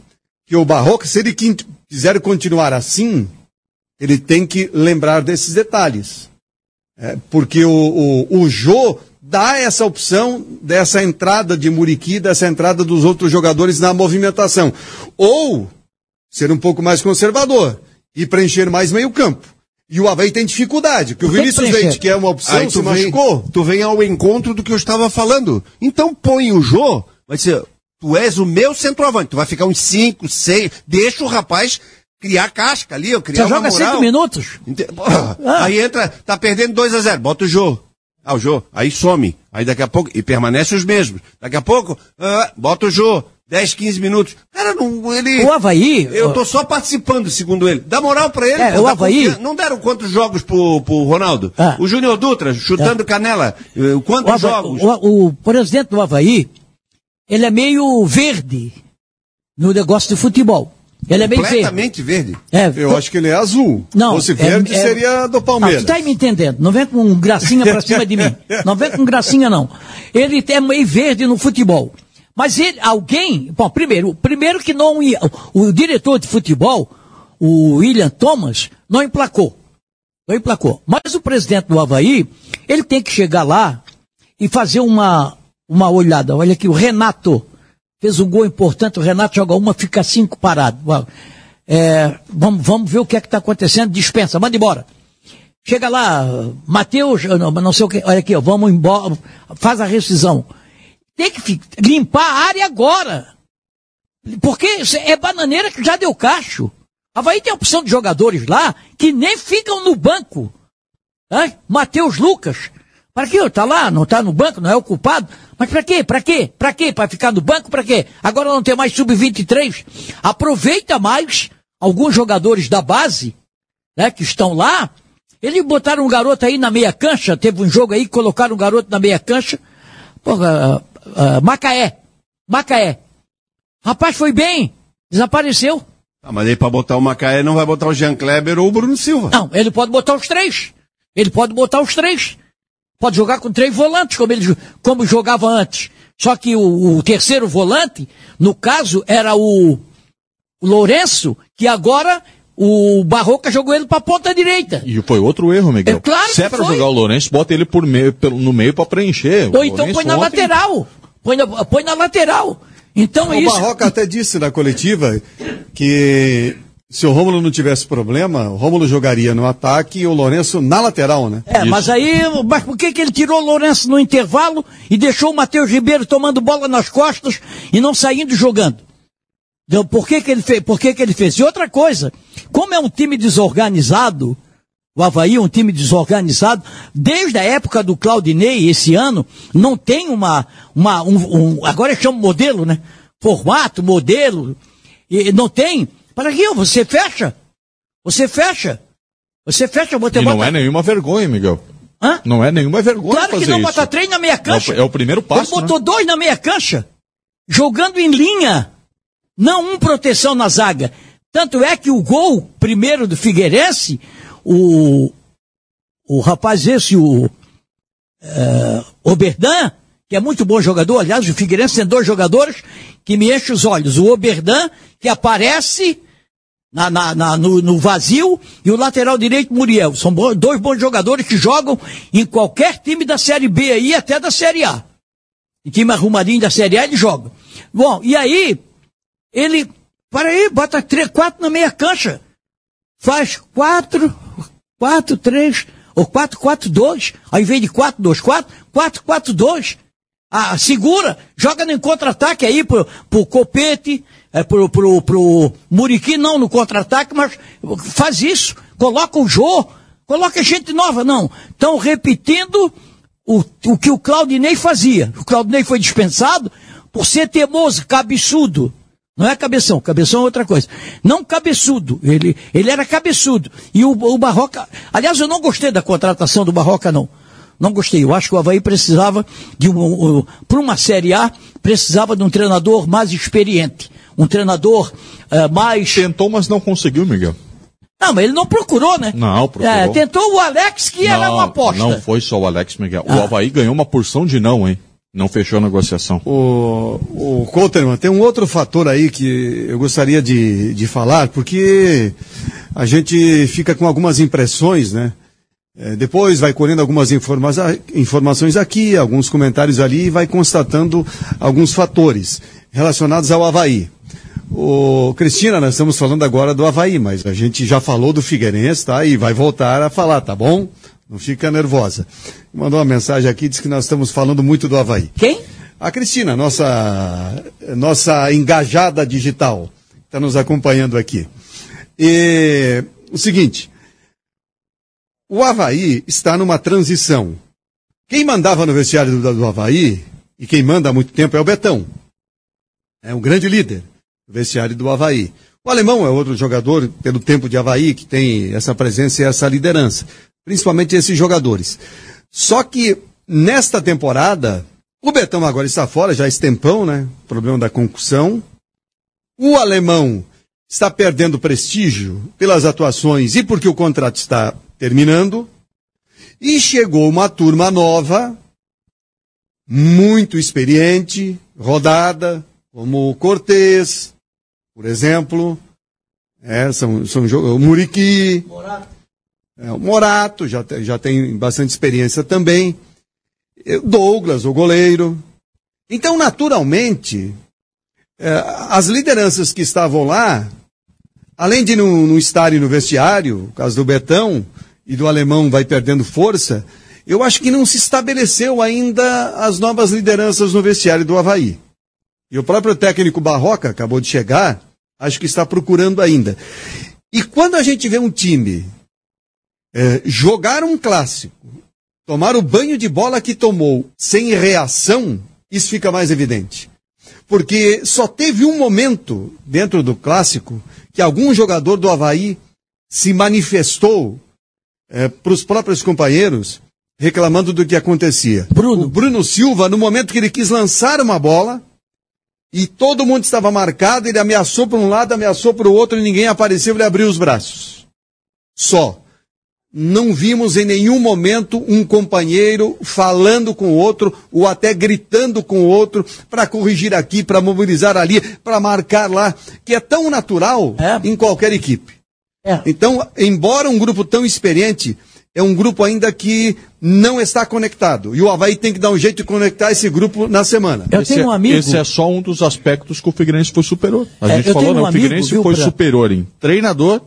que o Barroca, se ele quiser continuar assim, ele tem que lembrar desses detalhes. É, porque o, o, o Jô dá essa opção dessa entrada de Muriqui, dessa entrada dos outros jogadores na movimentação. Ou ser um pouco mais conservador e preencher mais meio campo. E o Havaí tem dificuldade, porque o que Vinícius preencher. Leite, que é uma opção, Aí se tu vem, machucou. tu vem ao encontro do que eu estava falando. Então põe o Jô, vai ser, tu és o meu centroavante, tu vai ficar uns 5, 6, deixa o rapaz criar casca ali, eu criar Você uma joga moral. cinco minutos? Ente- Ah. Aí entra, tá perdendo 2 a 0 bota o Jô. Ah, o Jô, aí some. Aí daqui a pouco, e permanece os mesmos. Daqui a pouco, ah, bota o Jô. 10, 15 minutos. Cara, não, ele... O Havaí. Eu tô só participando, segundo ele. Dá moral pra ele. É, pô, o Havaí- confiança. Não deram quantos jogos pro, pro Ronaldo? Ah. O Júnior Dutra, chutando canela. eh, O, Quantos Havaí- jogos? o- o presidente do Havaí, ele é meio verde no negócio de futebol. Ele é meio verde. Completamente verde. É, Eu acho que ele é azul. Não, Fosse é- verde, é- seria do Ah, Palmeiras. tu tá me entendendo. Não vem com gracinha pra cima de mim. Não vem com gracinha, não. Ele é meio verde no futebol. Mas ele, alguém, bom, primeiro, primeiro que não ia, o, o diretor de futebol, o William Thomas, não emplacou. Não emplacou. Mas o presidente do Havaí, ele tem que chegar lá e fazer uma, uma olhada. Olha aqui, o Renato fez um gol importante, o Renato joga uma, fica cinco parado. É, vamos, vamos ver o que é que está acontecendo, dispensa, manda embora. Chega lá, Matheus, não, não sei o que, olha aqui, ó, vamos embora, faz a rescisão. Tem que limpar a área agora. Porque é bananeira que já deu cacho. Havaí tem a opção de jogadores lá que nem ficam no banco. Matheus Lucas. Para quê? Tá lá, não tá no banco, não é o culpado. Mas para quê? Para quê? Para quê? Para ficar no banco? Para quê? Agora não tem mais sub-23. Aproveita mais alguns jogadores da base, né, que estão lá. Eles botaram um garoto aí na meia cancha, teve um jogo aí, colocaram um garoto na meia cancha. Porra, uh, uh, Macaé. Macaé. Rapaz, foi bem. Desapareceu. Ah, mas aí pra botar o Macaé não vai botar o Jean Kleber ou o Bruno Silva. Não, ele pode botar os três. Ele pode botar os três. Pode jogar com três volantes, como ele como jogava antes. Só que o, o terceiro volante, no caso, era o, o Lourenço, que agora o Barroca jogou ele pra ponta direita. E foi outro erro, Miguel. É claro Se é foi. jogar o Lourenço, bota ele por meio, pelo- no meio pra preencher. Ou O então Lourenço põe na ontem- lateral. Põe na, põe na lateral. Então é O isso. Barroca até disse na coletiva que se o Rômulo não tivesse problema, o Rômulo jogaria no ataque e o Lourenço na lateral, né? É, mas aí, mas por que, que ele tirou o Lourenço no intervalo e deixou o Matheus Ribeiro tomando bola nas costas e não saindo jogando? Então, por que, que ele fez? Por que, que ele fez? E outra coisa, como é um time desorganizado, o Havaí é um time desorganizado, desde a época do Claudinei, esse ano, não tem uma, uma um, um- agora chama modelo, né? Formato, modelo, e não tem. Para que você fecha? Você fecha. Você fecha, não é nenhuma vergonha, Miguel. Hã? Não é nenhuma vergonha Claro que não, isso. bota três na meia cancha. É o- é o primeiro passo, Ele botou dois na meia cancha, jogando em linha. Não um proteção na zaga. Tanto é que o gol primeiro do Figueirense, o, o rapaz esse, o eh, Oberdan, que é muito bom jogador, aliás, o Figueirense tem dois jogadores que me enchem os olhos. O Oberdan, que aparece na, na- na- no, no vazio, e o lateral direito Muriel. São bo- dois bons jogadores que jogam em qualquer time da Série B aí, até da Série A. Em time arrumadinho da Série A, ele joga. Bom, e aí, ele, para aí, bota três, quatro na meia cancha. Faz quatro, quatro, três, ou quatro, quatro, dois. Ao invés de quatro, dois, quatro, quatro, quatro, dois. Ah, segura, joga no contra-ataque aí pro, pro Copete, é, pro, pro, pro Muriqui, não no contra-ataque, mas faz isso. Coloca o Jô, coloca gente nova, não. Estão repetindo o, o que o Claudinei fazia. O Claudinei foi dispensado por ser teimoso, cabeçudo. Não é cabeção, cabeção é outra coisa. Não cabeçudo, ele, ele era cabeçudo. E o, o Barroca, aliás, eu não gostei da contratação do Barroca, não. Não gostei. Eu acho que o Havaí precisava de um, um, para uma Série A, precisava de um treinador mais experiente. Um treinador eh, mais. Tentou, mas não conseguiu, Miguel. Não, mas ele não procurou, né? Não, procurou. É, tentou o Alex, que era uma aposta. Não foi só o Alex Miguel. Ah. O Havaí ganhou uma porção de não, hein? Não fechou a negociação. O, o Couterman, tem um outro fator aí que eu gostaria de, de falar, porque a gente fica com algumas impressões, né? É, depois vai colhendo algumas informa informações aqui, alguns comentários ali e vai constatando alguns fatores relacionados ao Havaí. O Cristina, nós estamos falando agora do Havaí, mas a gente já falou do Figueirense, tá? E vai voltar a falar, tá bom? Não fica nervosa. Mandou uma mensagem aqui, diz que nós estamos falando muito do Havaí. Quem? A Cristina, nossa, nossa engajada digital, está nos acompanhando aqui. E o seguinte, o Havaí está numa transição. Quem mandava no vestiário do, do Havaí, e quem manda há muito tempo, é o Betão. É um grande líder vestiário do Havaí. O alemão é outro jogador, pelo tempo de Havaí, que tem essa presença e essa liderança. Principalmente esses jogadores. Só que, nesta temporada, o Betão agora está fora, já esse tempão, né? Problema da concussão. O alemão está perdendo prestígio pelas atuações e porque o contrato está terminando. E chegou uma turma nova, muito experiente, rodada, como o Cortez, por exemplo. É, são, são o Muriqui. É, o Morato já, te- já tem bastante experiência também. O Douglas, o goleiro. Então, naturalmente, é, as lideranças que estavam lá, além de não, não estarem no vestiário, o caso do Betão e do alemão vai perdendo força, eu acho que não se estabeleceu ainda as novas lideranças no vestiário do Havaí. E o próprio técnico Barroca acabou de chegar, acho que está procurando ainda. E quando a gente vê um time é, jogar um clássico, tomar o banho de bola que tomou sem reação, isso fica mais evidente. Porque só teve um momento dentro do clássico que algum jogador do Havaí se manifestou é, para os próprios companheiros reclamando do que acontecia. Bruno. O Bruno Silva, no momento que ele quis lançar uma bola e todo mundo estava marcado, ele ameaçou para um lado, ameaçou para o outro e ninguém apareceu, ele abriu os braços. Só. Não vimos em nenhum momento um companheiro falando com o outro ou até gritando com o outro para corrigir aqui, para mobilizar ali, para marcar lá, que é tão natural É. em qualquer equipe. É. Então, embora um grupo tão experiente, é um grupo ainda que não está conectado. E o Havaí tem que dar um jeito de conectar esse grupo na semana. Eu esse, tenho um é- amigo. esse é só um dos aspectos que o Figueirense foi superior. A É, gente falou, tenho né? um O Figueirense viu, foi pra- superior em treinador,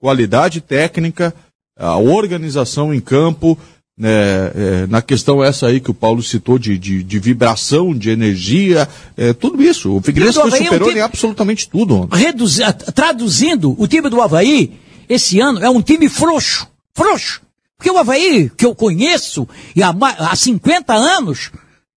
qualidade técnica, a organização em campo, né, é, na questão essa aí que o Paulo citou de, de, de vibração, de energia, é, tudo isso. O Figueirense o foi Havaí é um superior time- em absolutamente tudo a- traduzindo, o time do Havaí, esse ano, é um time frouxo. Frouxo. Porque o Havaí, que eu conheço, e há, há 50 anos,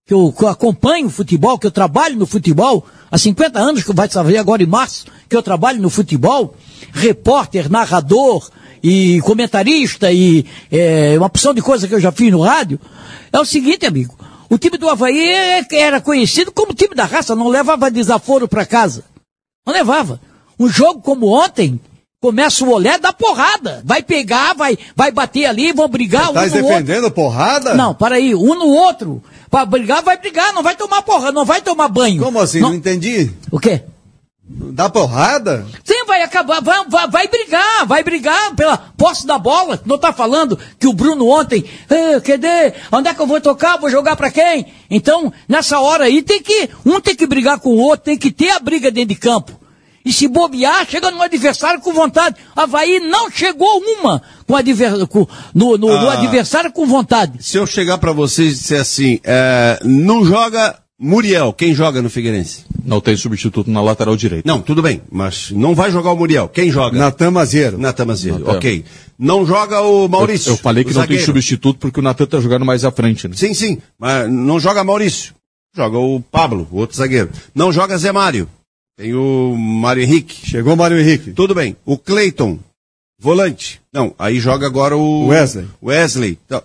que eu, que eu acompanho o futebol, que eu trabalho no futebol, há 50 anos, que vai saber agora em março, que eu trabalho no futebol, repórter, narrador, e comentarista, e é, uma opção de coisa que eu já fiz no rádio, é o seguinte, amigo, o time do Havaí é- era conhecido como time da raça, não levava desaforo para casa. Não levava. Um jogo como ontem, começa o olé, dá porrada. Vai pegar, vai, vai bater ali, vão brigar um Tá no outro. defendendo porrada? Não, para aí, um no outro. Pra brigar, vai brigar, não vai tomar porra, não vai tomar banho. Como assim? Não- Não entendi. O quê? Dá porrada? Sim, vai acabar, vai, vai, vai brigar, vai brigar pela posse da bola. Não tá falando que o Bruno ontem, "Ah, cadê? Onde é que eu vou tocar? Vou jogar pra quem? Então, nessa hora aí tem que, um tem que brigar com o outro, tem que ter a briga dentro de campo. E se bobear, chega no adversário com vontade. Havaí não chegou uma com adver, com- no, no- no Ah. adversário com vontade. Se eu chegar pra vocês e disser assim, é, não joga Muriel, quem joga no Figueirense? Não tem substituto na lateral direita. Não, tudo bem, mas não vai jogar o Muriel, quem joga? Natan Mazeiro. Natan Mazeiro, ok. Não joga o Maurício. Eu, eu falei que não tem zagueiro. substituto porque o Natan tá jogando mais à frente, né? Sim, sim, mas não joga Maurício. Joga o Pablo, o outro zagueiro. Não joga Zé Mário. Tem o Mário Henrique. Chegou o Mário Henrique. Tudo bem. O Cleiton, volante. Não, aí joga agora o Wesley. Wesley. Então,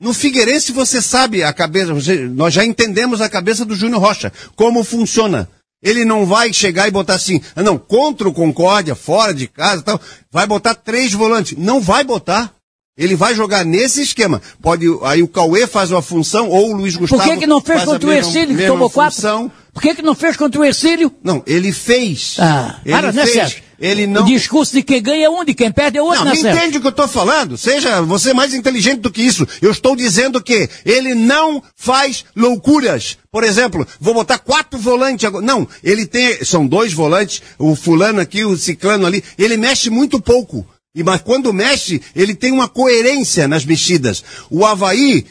no Figueirense você sabe a cabeça, você- nós já entendemos a cabeça do Júnior Rocha, como funciona. Ele não vai chegar e botar assim, ah, não, contra o Concórdia, fora de casa e tal, vai botar três volantes. Não vai botar. Ele vai jogar nesse esquema. Pode, aí o Cauê faz uma função, ou o Luiz Gustavo Por que, que não fez contra o mesma- Ercílio, que tomou quatro? função. Por que, que não fez contra o Ercílio? Não, ele fez. Ah, ele para, né, fez. Sérgio? Ele não. O discurso de quem ganha é um, de quem perde é outro, Não, né, me Sérgio? entende o que eu estou falando? Seja você mais inteligente do que isso. Eu estou dizendo que ele não faz loucuras. Por exemplo, vou botar quatro volantes agora. Não, ele tem. São dois volantes, o fulano aqui, o ciclano ali. Ele mexe muito pouco. E, mas quando mexe, ele tem uma coerência nas mexidas. O Havaí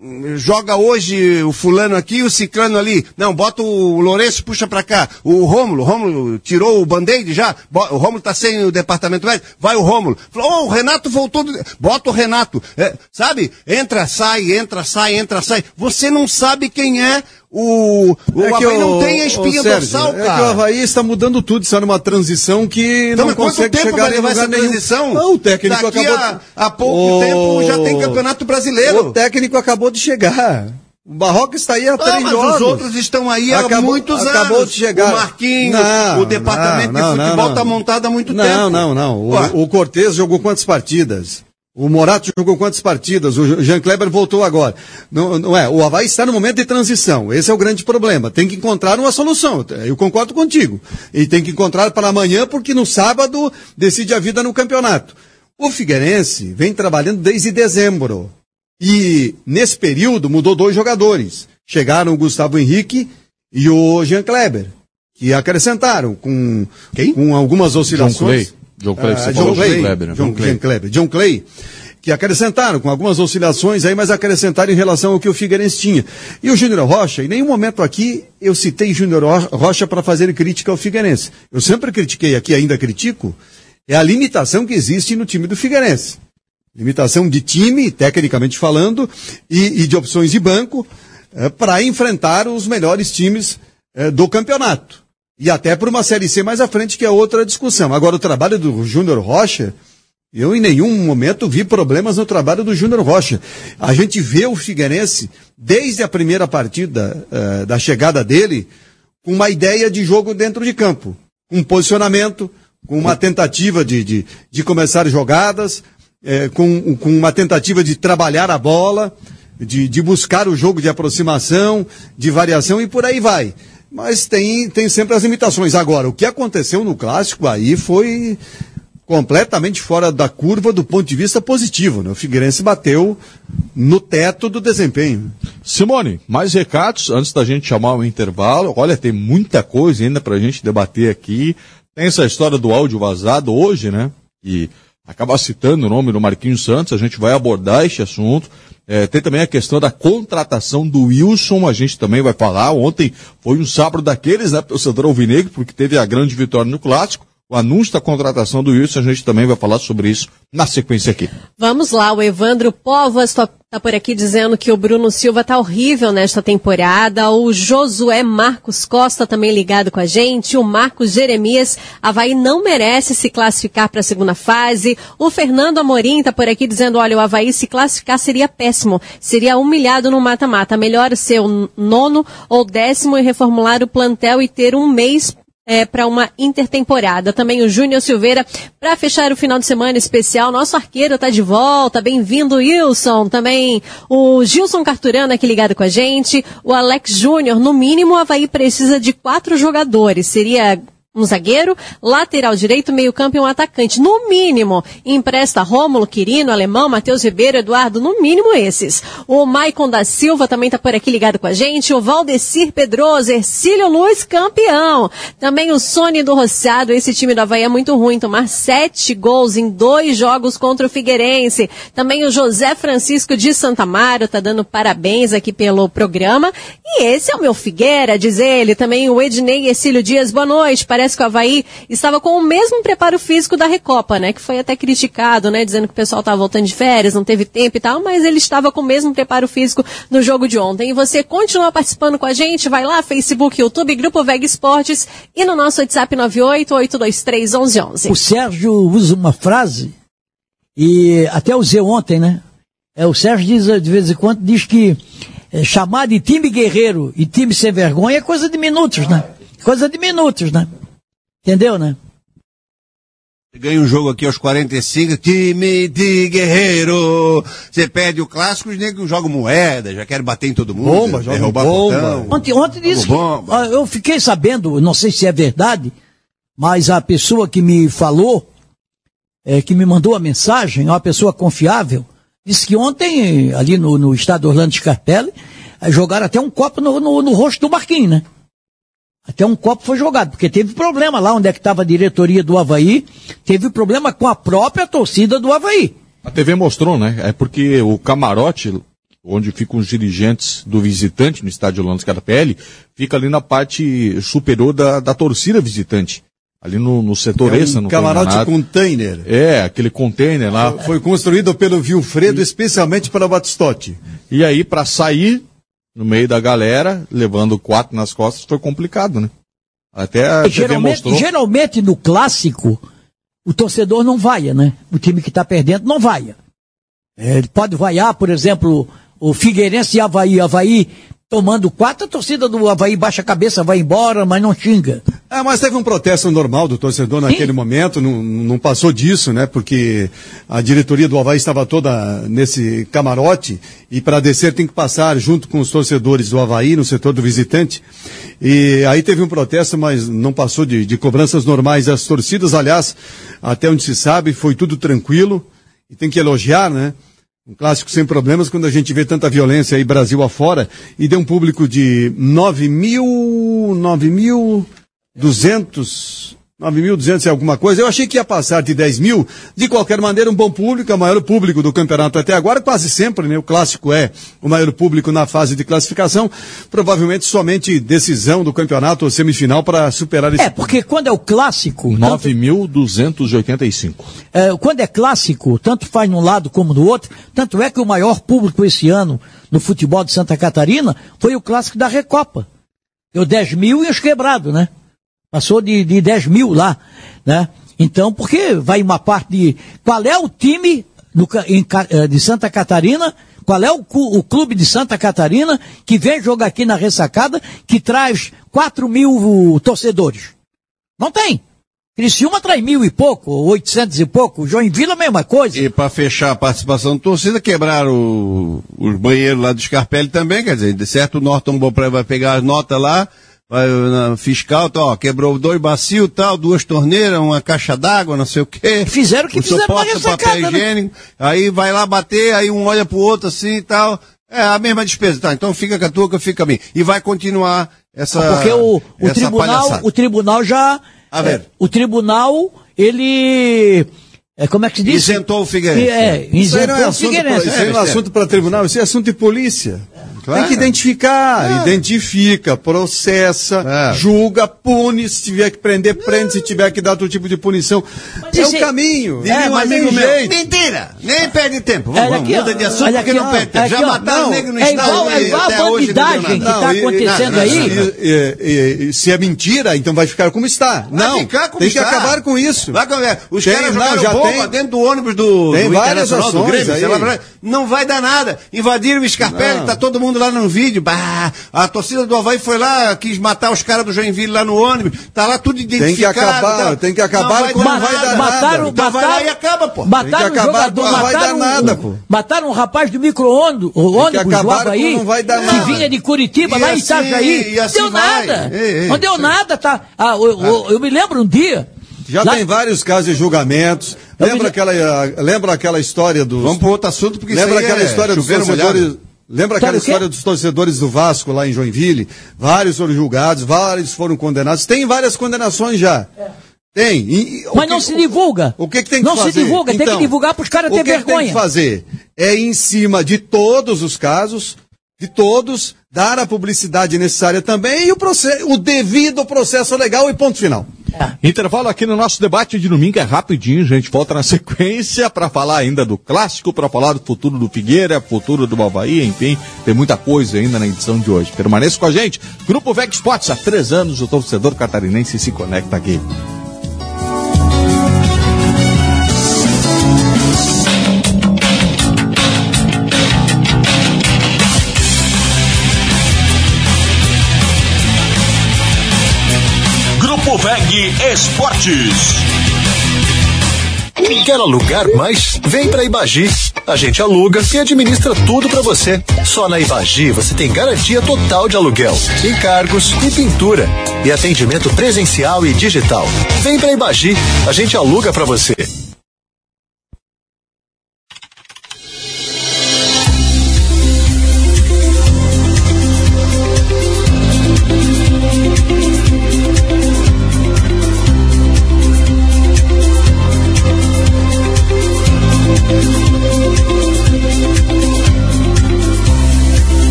hum, joga hoje o fulano aqui, o ciclano ali. Não, bota o Lourenço, puxa pra cá. O Rômulo, Rômulo tirou o band-aid já. O Rômulo tá sem o departamento médico. Vai o Rômulo. Oh, o Renato voltou. do- Bota o Renato. É, sabe? Entra, sai, entra, sai, entra, sai. Você não sabe quem é o... O É Havaí não o- tem a espinha o Sérgio, dorsal, É que o cara. Havaí está mudando tudo, está numa transição que Então, não consegue tempo chegar vai levar essa nenhum. transição? Não, o técnico Daqui acabou... a- a pouco tempo já tem campeonato brasileiro. O técnico acabou de chegar. O Barroca está aí há Ah, três mas jogos. os outros estão aí há Acabou- muitos anos. acabou de chegar. O Marquinhos, Não, o departamento não, de não, futebol não. está montado há muito não, tempo. Não, não, Ué. O, o Cortez jogou quantas partidas? O Morato jogou quantas partidas? O Jean Kleber voltou agora. Não, não é, o Havaí está no momento de transição. Esse é o grande problema. Tem que encontrar uma solução. Eu concordo contigo. E tem que encontrar para amanhã, porque no sábado decide a vida no campeonato. O Figueirense vem trabalhando desde dezembro. E nesse período mudou dois jogadores. Chegaram o Gustavo Henrique e o Jean Kleber, que acrescentaram com, com algumas oscilações. John Clay, você John Clay, John Kleber, né? John, John Clay. John Kleber. John Clay, que acrescentaram com algumas oscilações aí, mas acrescentaram em relação ao que o Figueirense tinha. E o Júnior Rocha, em nenhum momento aqui eu citei Júnior Ro- Rocha para fazer crítica ao Figueirense. Eu sempre critiquei aqui, ainda critico, é a limitação que existe no time do Figueirense. Limitação de time, tecnicamente falando, e, e de opções de banco, é, para enfrentar os melhores times é, do campeonato. E até para uma Série C mais à frente, que é outra discussão. Agora, o trabalho do Júnior Rocha, eu em nenhum momento vi problemas no trabalho do Júnior Rocha. A gente vê o Figueirense, desde a primeira partida uh, da chegada dele, com uma ideia de jogo dentro de campo. Com um posicionamento, com uma tentativa de, de, de começar jogadas, eh, com, com uma tentativa de trabalhar a bola, de, de buscar o jogo de aproximação, de variação e por aí vai mas tem, tem sempre as limitações. Agora, o que aconteceu no clássico aí foi completamente fora da curva do ponto de vista positivo. Né? O Figueirense bateu no teto do desempenho. Simone, mais recados antes da gente chamar o intervalo. Olha, tem muita coisa ainda para a gente debater aqui. Tem essa história do áudio vazado hoje, né? E acaba citando o nome do Marquinhos Santos. A gente vai abordar este assunto. É, tem também a questão da contratação do Wilson, a gente também vai falar. Ontem foi um sábado daqueles, né, torcedor alvinegro, porque teve a grande vitória no clássico. O anúncio da contratação do Wilson, a gente também vai falar sobre isso na sequência aqui. Vamos lá, o Evandro Povas está tá por aqui dizendo que o Bruno Silva está horrível nesta temporada. O Josué Marcos Costa também ligado com a gente. O Marcos Jeremias, Havaí não merece se classificar para a segunda fase. O Fernando Amorim está por aqui dizendo, olha, o Havaí se classificar seria péssimo. Seria humilhado no mata-mata. Melhor ser o nono ou décimo e reformular o plantel e ter um mês é, para uma intertemporada. Também o Júnior Silveira, para fechar o final de semana especial, nosso arqueiro está de volta. Bem-vindo, Wilson. Também o Gilson Carturana aqui ligado com a gente. O Alex Júnior, no mínimo, o Havaí precisa de quatro jogadores. Seria um zagueiro, lateral direito, meio campo e um atacante. No mínimo, empresta Rômulo, Quirino, Alemão, Matheus Ribeiro, Eduardo, no mínimo esses. O Maicon da Silva também está por aqui ligado com a gente. O Valdecir Pedroso, Ercílio Luz, campeão. Também o Sony do Roçado, esse time do Havaí é muito ruim, tomar sete gols em dois jogos contra o Figueirense. Também o José Francisco de Santa Mara tá dando parabéns aqui pelo programa. E esse é o meu Figueira, diz ele. Também o Ednei Ercílio Dias, boa noite. Parece parece que o Havaí estava com o mesmo preparo físico da Recopa, né? Que foi até criticado, né? Dizendo que o pessoal estava voltando de férias, não teve tempo e tal, mas ele estava com o mesmo preparo físico no jogo de ontem. E você continua participando com a gente, vai lá, Facebook, YouTube, Grupo Veg Esportes e no nosso WhatsApp 988231111. O Sérgio usa uma frase, e até usei ontem, né? É, o Sérgio diz, de vez em quando, diz que é, chamar de time guerreiro e time sem vergonha é coisa de minutos, né? Coisa de minutos, né? Entendeu, né? Ganha um jogo aqui aos 45, time de guerreiro. Você perde o clássico, os negros jogam moeda, já querem bater em todo mundo. Bomba, joga bomba. Ontem, ontem disse que, eu fiquei sabendo, não sei se é verdade, mas a pessoa que me falou, é, que me mandou a mensagem, uma pessoa confiável, disse que ontem, ali no, no estado Orlando Scarpelli, é, jogaram até um copo no, no, no rosto do Marquinhos, né? Até um copo foi jogado, porque teve problema lá onde é que estava a diretoria do Havaí, teve problema com a própria torcida do Havaí. A TV mostrou, né? É porque o camarote, onde ficam os dirigentes do visitante no estádio Orlando Scarpelli, fica ali na parte superior da, da torcida visitante. Ali no, no setor é um essa, no camarote container. É, aquele container lá. Foi construído pelo Vilfredo especialmente para o Batistotti. E aí, para sair, no meio da galera, levando quatro nas costas, foi complicado, né? Até a geralmente, mostrou... geralmente no clássico, o torcedor não vaia, né? O time que está perdendo não vaia. É, ele pode vaiar, por exemplo, o Figueirense e Havaí. Havaí tomando quatro, a torcida do Havaí baixa a cabeça, vai embora, mas não xinga. É, mas teve um protesto normal do torcedor naquele Sim. momento, não, não passou disso, né? Porque a diretoria do Havaí estava toda nesse camarote e para descer tem que passar junto com os torcedores do Havaí no setor do visitante. E aí teve um protesto, mas não passou de, de cobranças normais. As torcidas, aliás, até onde se sabe, foi tudo tranquilo. E tem que elogiar, né? Um clássico sem problemas quando a gente vê tanta violência aí Brasil afora e deu um público de 9 mil, 9 mil 200 9.200 e alguma coisa. Eu achei que ia passar de 10 mil. De qualquer maneira, um bom público, é o maior público do campeonato até agora, quase sempre, né? O clássico é o maior público na fase de classificação. Provavelmente somente decisão do campeonato ou semifinal para superar esse. É, porque quando é o clássico. tanto- 9.285. é, quando é clássico, tanto faz num lado como no outro. Tanto é que o maior público esse ano no futebol de Santa Catarina foi o clássico da Recopa. Deu 10 mil e os quebrados, né? Passou de, de 10 mil lá, né? Então, porque vai uma parte de. Qual é o time do em eh, de Santa Catarina? Qual é o, o clube de Santa Catarina que vem jogar aqui na ressacada que traz 4 mil torcedores? Não tem. Criciúma traz mil e pouco, oitocentos e pouco. Joinville a mesma coisa. E para fechar a participação da torcida, quebraram os banheiros lá do Scarpelli também, quer dizer, de certo o Norton Bopré vai pegar as notas lá, vai na fiscal, tá, ó, quebrou dois bacios, tal, duas torneiras, uma caixa d'água, não sei o quê. Fizeram o que o fizeram na suporte papel ressacada, né? higiênico, aí vai lá bater, aí um olha pro outro assim e tal. É a mesma despesa, tá? Então fica com a tua que eu fico com a minha. E vai continuar essa Porque o, o essa tribunal, palhaçada. o tribunal já. A ver. é, o tribunal, ele. É, como é que se diz? Isentou o Figueirense. É, Isso aí não isentou é o assunto, pra, Figueirense. isso aí não é É, assunto para tribunal, isso é assunto de polícia. Claro. Tem que identificar, identifica, processa, É. julga, pune, se tiver que prender, prende, se tiver que dar outro tipo de punição. Mas é o caminho. É, um amigo meu, jeito. mentira, nem perde tempo. Olha Vamos, aqui, muda de assunto Olha porque aqui, não perde tempo. Já mataram Não, negro no é estado igual- é igual a até hoje não deu bandidagem que tá e- e- acontecendo aí. se é mentira, então vai ficar como está. Vai não, ficar como tem que está. acabar com isso. Vai com- é, Os Tem, caras não, já bomba tem. dentro do ônibus do, Tem do várias Internacional, do ações Grêmio, não vai dar nada. Invadiram o Scarpelli, Não. tá todo mundo lá no vídeo. Bah, a torcida do Havaí foi lá, quis matar os caras do Joinville lá no ônibus. Tá lá tudo identificado. acabar, tá? tem que acabar vai com- não vai nada. dar mataram, Então vai lá e acaba, pô. Mataram Tem que acabar jogador, com- não vai mataram, dar nada, pô. mataram um rapaz do micro-ônibus ônibus do Havaí, não vai dar que nada. vinha de Curitiba, E lá em assim- Itajaí. e assim deu vai. nada. Ei, ei, não deu nada, tá? Ah, eu, eu- eu me lembro um dia. Já lá- tem vários casos de julgamentos. Eu Lembra me- aquela, ah, lembra aquela história dos. Vamos para outro assunto, porque Lembra isso aí aquela é história dos torcedores. molhado. Lembra aquela o história dos torcedores do Vasco lá em Joinville? Vários foram julgados, vários foram condenados. Tem várias condenações já. Tem. E- o Mas que- não se divulga. O que, que tem que Não fazer? se divulga, tem que Então, divulgar pros caras o ter que que tem vergonha. que fazer? É em cima de todos os casos, de todos, dar a publicidade necessária também e o, processo, o devido processo legal e ponto final. Intervalo aqui no nosso debate de domingo é rapidinho, gente. Volta na sequência para falar ainda do clássico, para falar do futuro do Figueira, futuro do Bavaí, enfim, tem muita coisa ainda na edição de hoje. Permaneça com a gente. Grupo Vec Sports, há três anos o torcedor catarinense se conecta aqui. Esportes. Quer alugar mais? Vem pra Ibagi. A gente aluga e administra tudo pra você. Só na Ibagi você tem garantia total de aluguel, encargos e pintura. E atendimento presencial e digital. Vem pra Ibagi. A gente aluga pra você.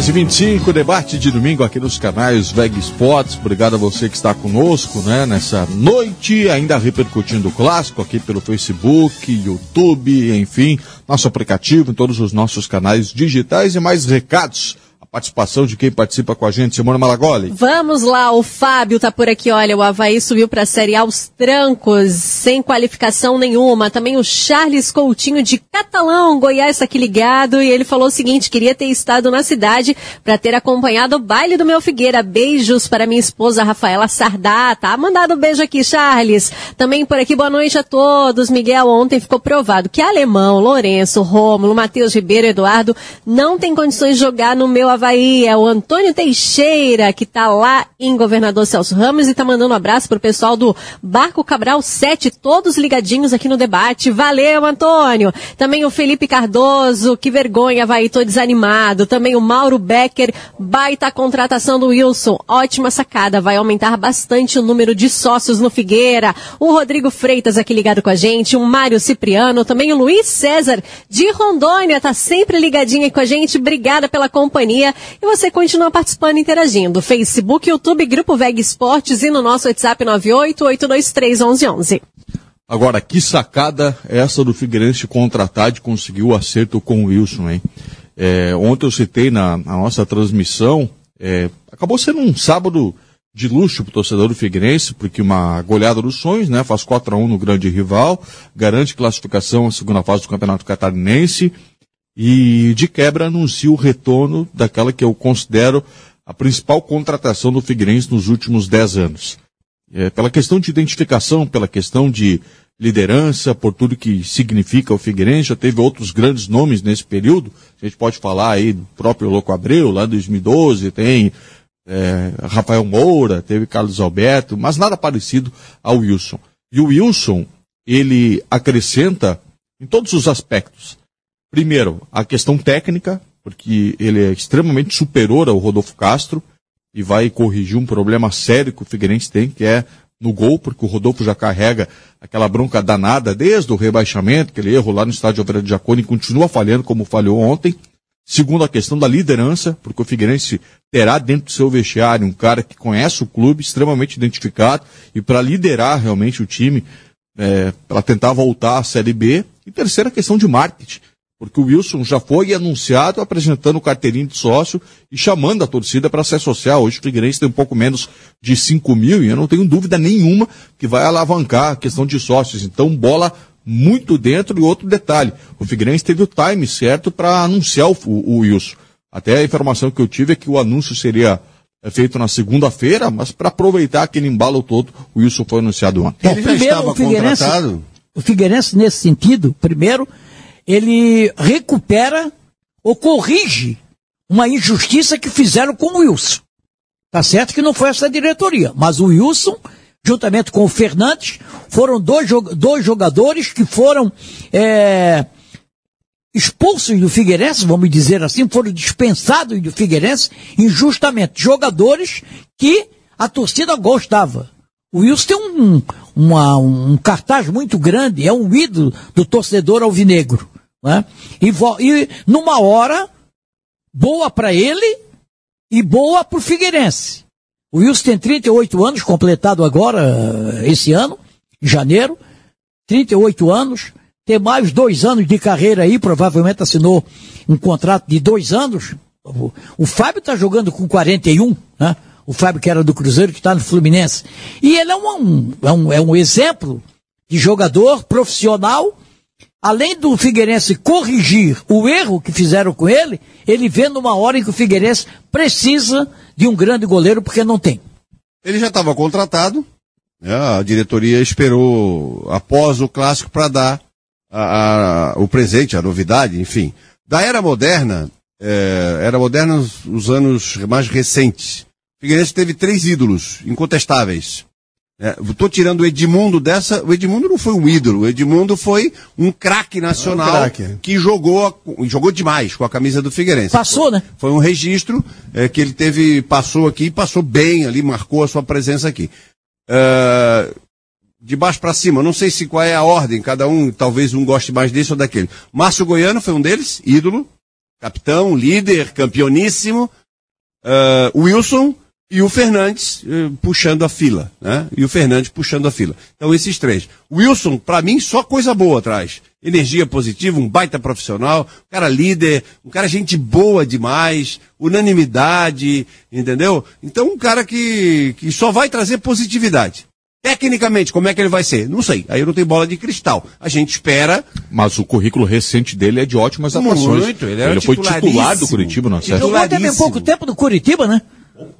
10 e 25 debate de domingo aqui nos canais Veg Sports. Obrigado a você que está conosco, né, nessa noite, ainda repercutindo o clássico aqui pelo Facebook, YouTube, enfim, nosso aplicativo, em todos os nossos canais digitais e mais recados participação de quem participa com a gente, Simona Malagoli. Vamos lá, o Fábio tá por aqui, olha, o Havaí subiu para a Série A aos trancos, sem qualificação nenhuma. Também o Charles Coutinho de Catalão, Goiás, tá aqui ligado, e ele falou o seguinte, queria ter estado na cidade para ter acompanhado o baile do meu Figueira. Beijos para minha esposa Rafaela Sardá, tá? Mandado um beijo aqui, Charles. Também por aqui, boa noite a todos. Miguel, ontem ficou provado que Alemão, Lourenço, Rômulo, Matheus Ribeiro, Eduardo não tem condições de jogar no meu Havaí. É o Antônio Teixeira, que está lá em Governador Celso Ramos e está mandando um abraço pro pessoal do Barco Cabral 7, todos ligadinhos aqui no debate. Valeu, Antônio. Também o Felipe Cardoso, que vergonha, Havaí, tô desanimado. Também o Mauro Becker, baita contratação do Wilson. Ótima sacada, vai aumentar bastante o número de sócios no Figueira. O Rodrigo Freitas aqui ligado com a gente, o Mário Cipriano, também o Luiz César de Rondônia, tá sempre ligadinho com a gente. Obrigada pela companhia e você continua participando e interagindo. Facebook, YouTube, Grupo Veg Esportes e no nosso WhatsApp 988231111. Agora, que sacada essa do Figueirense contratar de conseguir o acerto com o Wilson, hein? É, ontem eu citei na, na nossa transmissão, é, acabou sendo um sábado de luxo para o torcedor do Figueirense, porque uma goleada dos sonhos, né? Faz 4 a 1 no grande rival, garante classificação à segunda fase do Campeonato Catarinense, e de quebra anuncia o retorno daquela que eu considero a principal contratação do Figueirense nos últimos dez anos. É, pela questão de identificação, pela questão de liderança, por tudo que significa o Figueirense, já teve outros grandes nomes nesse período. A gente pode falar aí do próprio Louco Abreu, lá em 2012, tem é, Rafael Moura, teve Carlos Alberto, mas nada parecido ao Wilson. E o Wilson, ele acrescenta em todos os aspectos. Primeiro, a questão técnica, porque ele é extremamente superior ao Rodolfo Castro e vai corrigir um problema sério que o Figueirense tem, que é no gol, porque o Rodolfo já carrega aquela bronca danada desde o rebaixamento, aquele erro lá no estádio Alfredo Jaconi, continua falhando como falhou ontem. Segundo, a questão da liderança, porque o Figueirense terá dentro do seu vestiário um cara que conhece o clube, extremamente identificado, e para liderar realmente o time, é, para tentar voltar à Série B. E terceira, a questão de marketing porque o Wilson já foi anunciado apresentando o carteirinho de sócio e chamando a torcida para se associar. Hoje o Figueirense tem um pouco menos de 5 mil e eu não tenho dúvida nenhuma que vai alavancar a questão de sócios. Então, bola muito dentro e outro detalhe. O Figueirense teve o time certo para anunciar o, o, Wilson. Até a informação que eu tive é que o anúncio seria é, feito na segunda-feira, mas para aproveitar aquele embalo todo, o Wilson foi anunciado ontem. Ele já estava o contratado? O Figueirense, nesse sentido, primeiro, ele recupera ou corrige uma injustiça que fizeram com o Wilson. Tá certo que não foi essa diretoria, mas o Wilson, juntamente com o Fernandes, foram dois, dois jogadores que foram é, expulsos do Figueirense, vamos dizer assim, foram dispensados do Figueirense injustamente. Jogadores que a torcida gostava. O Wilson tem um, uma, um cartaz muito grande, é um ídolo do torcedor alvinegro. Né? E, e numa hora boa para ele e boa para o Figueirense. O Wilson tem 38 anos, completado agora, esse ano, em janeiro. 38 anos, tem mais dois anos de carreira aí, provavelmente assinou um contrato de dois anos. O Fábio está jogando com 41, né? O Fábio que era do Cruzeiro, que está no Fluminense. E ele é um, é um, é um exemplo de jogador profissional além do Figueirense corrigir o erro que fizeram com ele, ele vê numa hora em que o Figueirense precisa de um grande goleiro porque não tem. Ele já estava contratado, né, a diretoria esperou após o clássico para dar a, a, o presente, a novidade, enfim. Da era moderna, é, era moderna os, os anos mais recentes. O Figueirense teve três ídolos incontestáveis. Estou é, tirando o Edmundo dessa. O Edmundo não foi um ídolo, o Edmundo foi um craque nacional um craque. É. que jogou, jogou demais com a camisa do Figueirense. Passou, foi, né? Foi um registro é, que ele teve, passou aqui, passou bem ali, marcou a sua presença aqui. Uh, de baixo para cima, não sei se qual é a ordem, cada um, talvez um goste mais desse ou daquele. Márcio Goiano foi um deles, ídolo. capitão, líder, campeoníssimo, uh, Wilson e o Fernandes uh, puxando a fila, né? E o Fernandes puxando a fila. Então esses três. Wilson, para mim, só coisa boa atrás. Energia positiva, um baita profissional, um cara líder, um cara gente boa demais, unanimidade, entendeu? Então um cara que, que só vai trazer positividade. Tecnicamente, como é que ele vai ser? Não sei. Aí eu não tenho bola de cristal. A gente espera. Mas o currículo recente dele é de ótimas atuações. Muito, ele era foi titular do. Curitiba no acesso. Jogou até bem pouco tempo no Curitiba, né?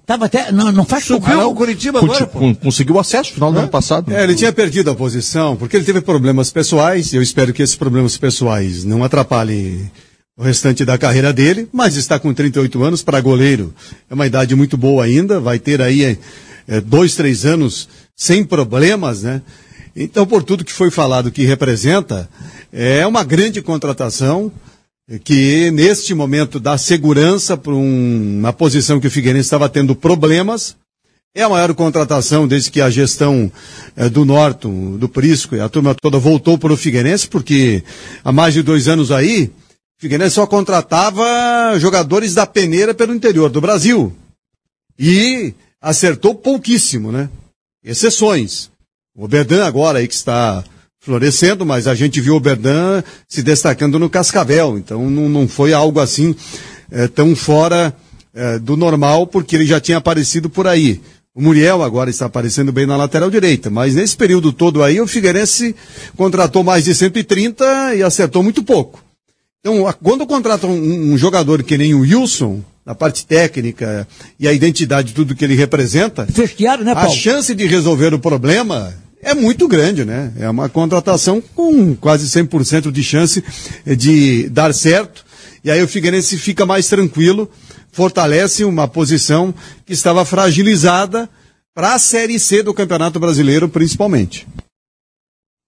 Tava até. Não, não faz pouco. Subiu o Curitiba agora, pô. con- Conseguiu acesso no final do ano passado. É, ele tinha perdido a posição porque ele teve problemas pessoais. e Eu espero que esses problemas pessoais não atrapalhem o restante da carreira dele, mas está com 38 anos para goleiro. É uma idade muito boa ainda, vai ter aí é, é, dois, três anos sem problemas, né? Então, por tudo que foi falado que representa, é uma grande contratação é, que neste momento dá segurança para um- uma posição que o Figueirense estava tendo problemas. É a maior contratação desde que a gestão eh, do Norton, do Prisco e a turma toda voltou para o Figueirense, porque há mais de dois anos aí, o Figueirense só contratava jogadores da peneira pelo interior do Brasil. E acertou pouquíssimo, né? Exceções. O Oberdan agora aí que está florescendo, mas a gente viu o Oberdan se destacando no Cascavel, então não, não foi algo assim eh, tão fora eh, do normal, porque ele já tinha aparecido por aí. O Muriel agora está aparecendo bem na lateral direita, mas nesse período todo aí o Figueirense contratou mais de 130 e acertou muito pouco. Então, quando contrata um, um jogador que nem o Wilson, na parte técnica e a identidade, tudo que ele representa, né, a chance de resolver o problema é muito grande, né? É uma contratação com quase 100% de chance de dar certo. E aí o Figueirense fica mais tranquilo, fortalece uma posição que estava fragilizada para a Série C do Campeonato Brasileiro, principalmente.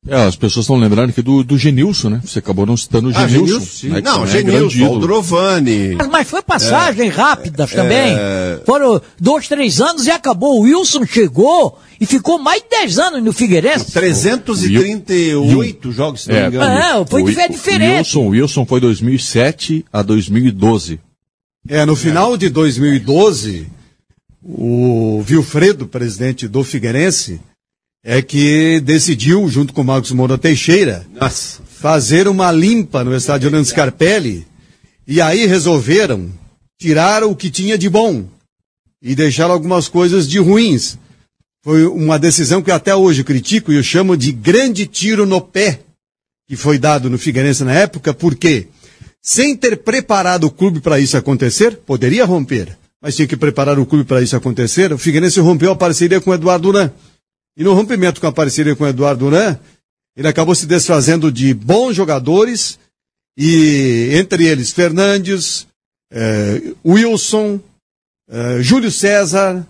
É, as pessoas estão lembrando aqui do, do Genilson, né? Você acabou não citando o Ah, Genilson. Genilson, sim. né, Não, também é Genilson. Aldrovani. Mas, mas foi passagem rápidas também. é. Foram dois, três anos e acabou. O Wilson chegou e ficou mais de dez anos no Figueirense. 338 jogos, se não me É, engano. É, foi O- difer- o diferente. Wilson, Wilson foi 2007 a 2012. É, no final de 2012, o Vilfredo, presidente do Figueirense, é que decidiu, junto com o Marcos Moura Teixeira, Nossa. fazer uma limpa no estádio Orlando Scarpelli, e aí resolveram tirar o que tinha de bom e deixar algumas coisas de ruins. Foi uma decisão que até hoje critico e eu chamo de grande tiro no pé que foi dado no Figueirense na época, porque sem ter preparado o clube para isso acontecer, poderia romper, mas tinha que preparar o clube para isso acontecer. O Figueirense rompeu a parceria com o Eduardo Duran. E no rompimento com a parceria com o Eduardo Duran, ele acabou se desfazendo de bons jogadores, e entre eles Fernandes, eh, Wilson, eh, Júlio César,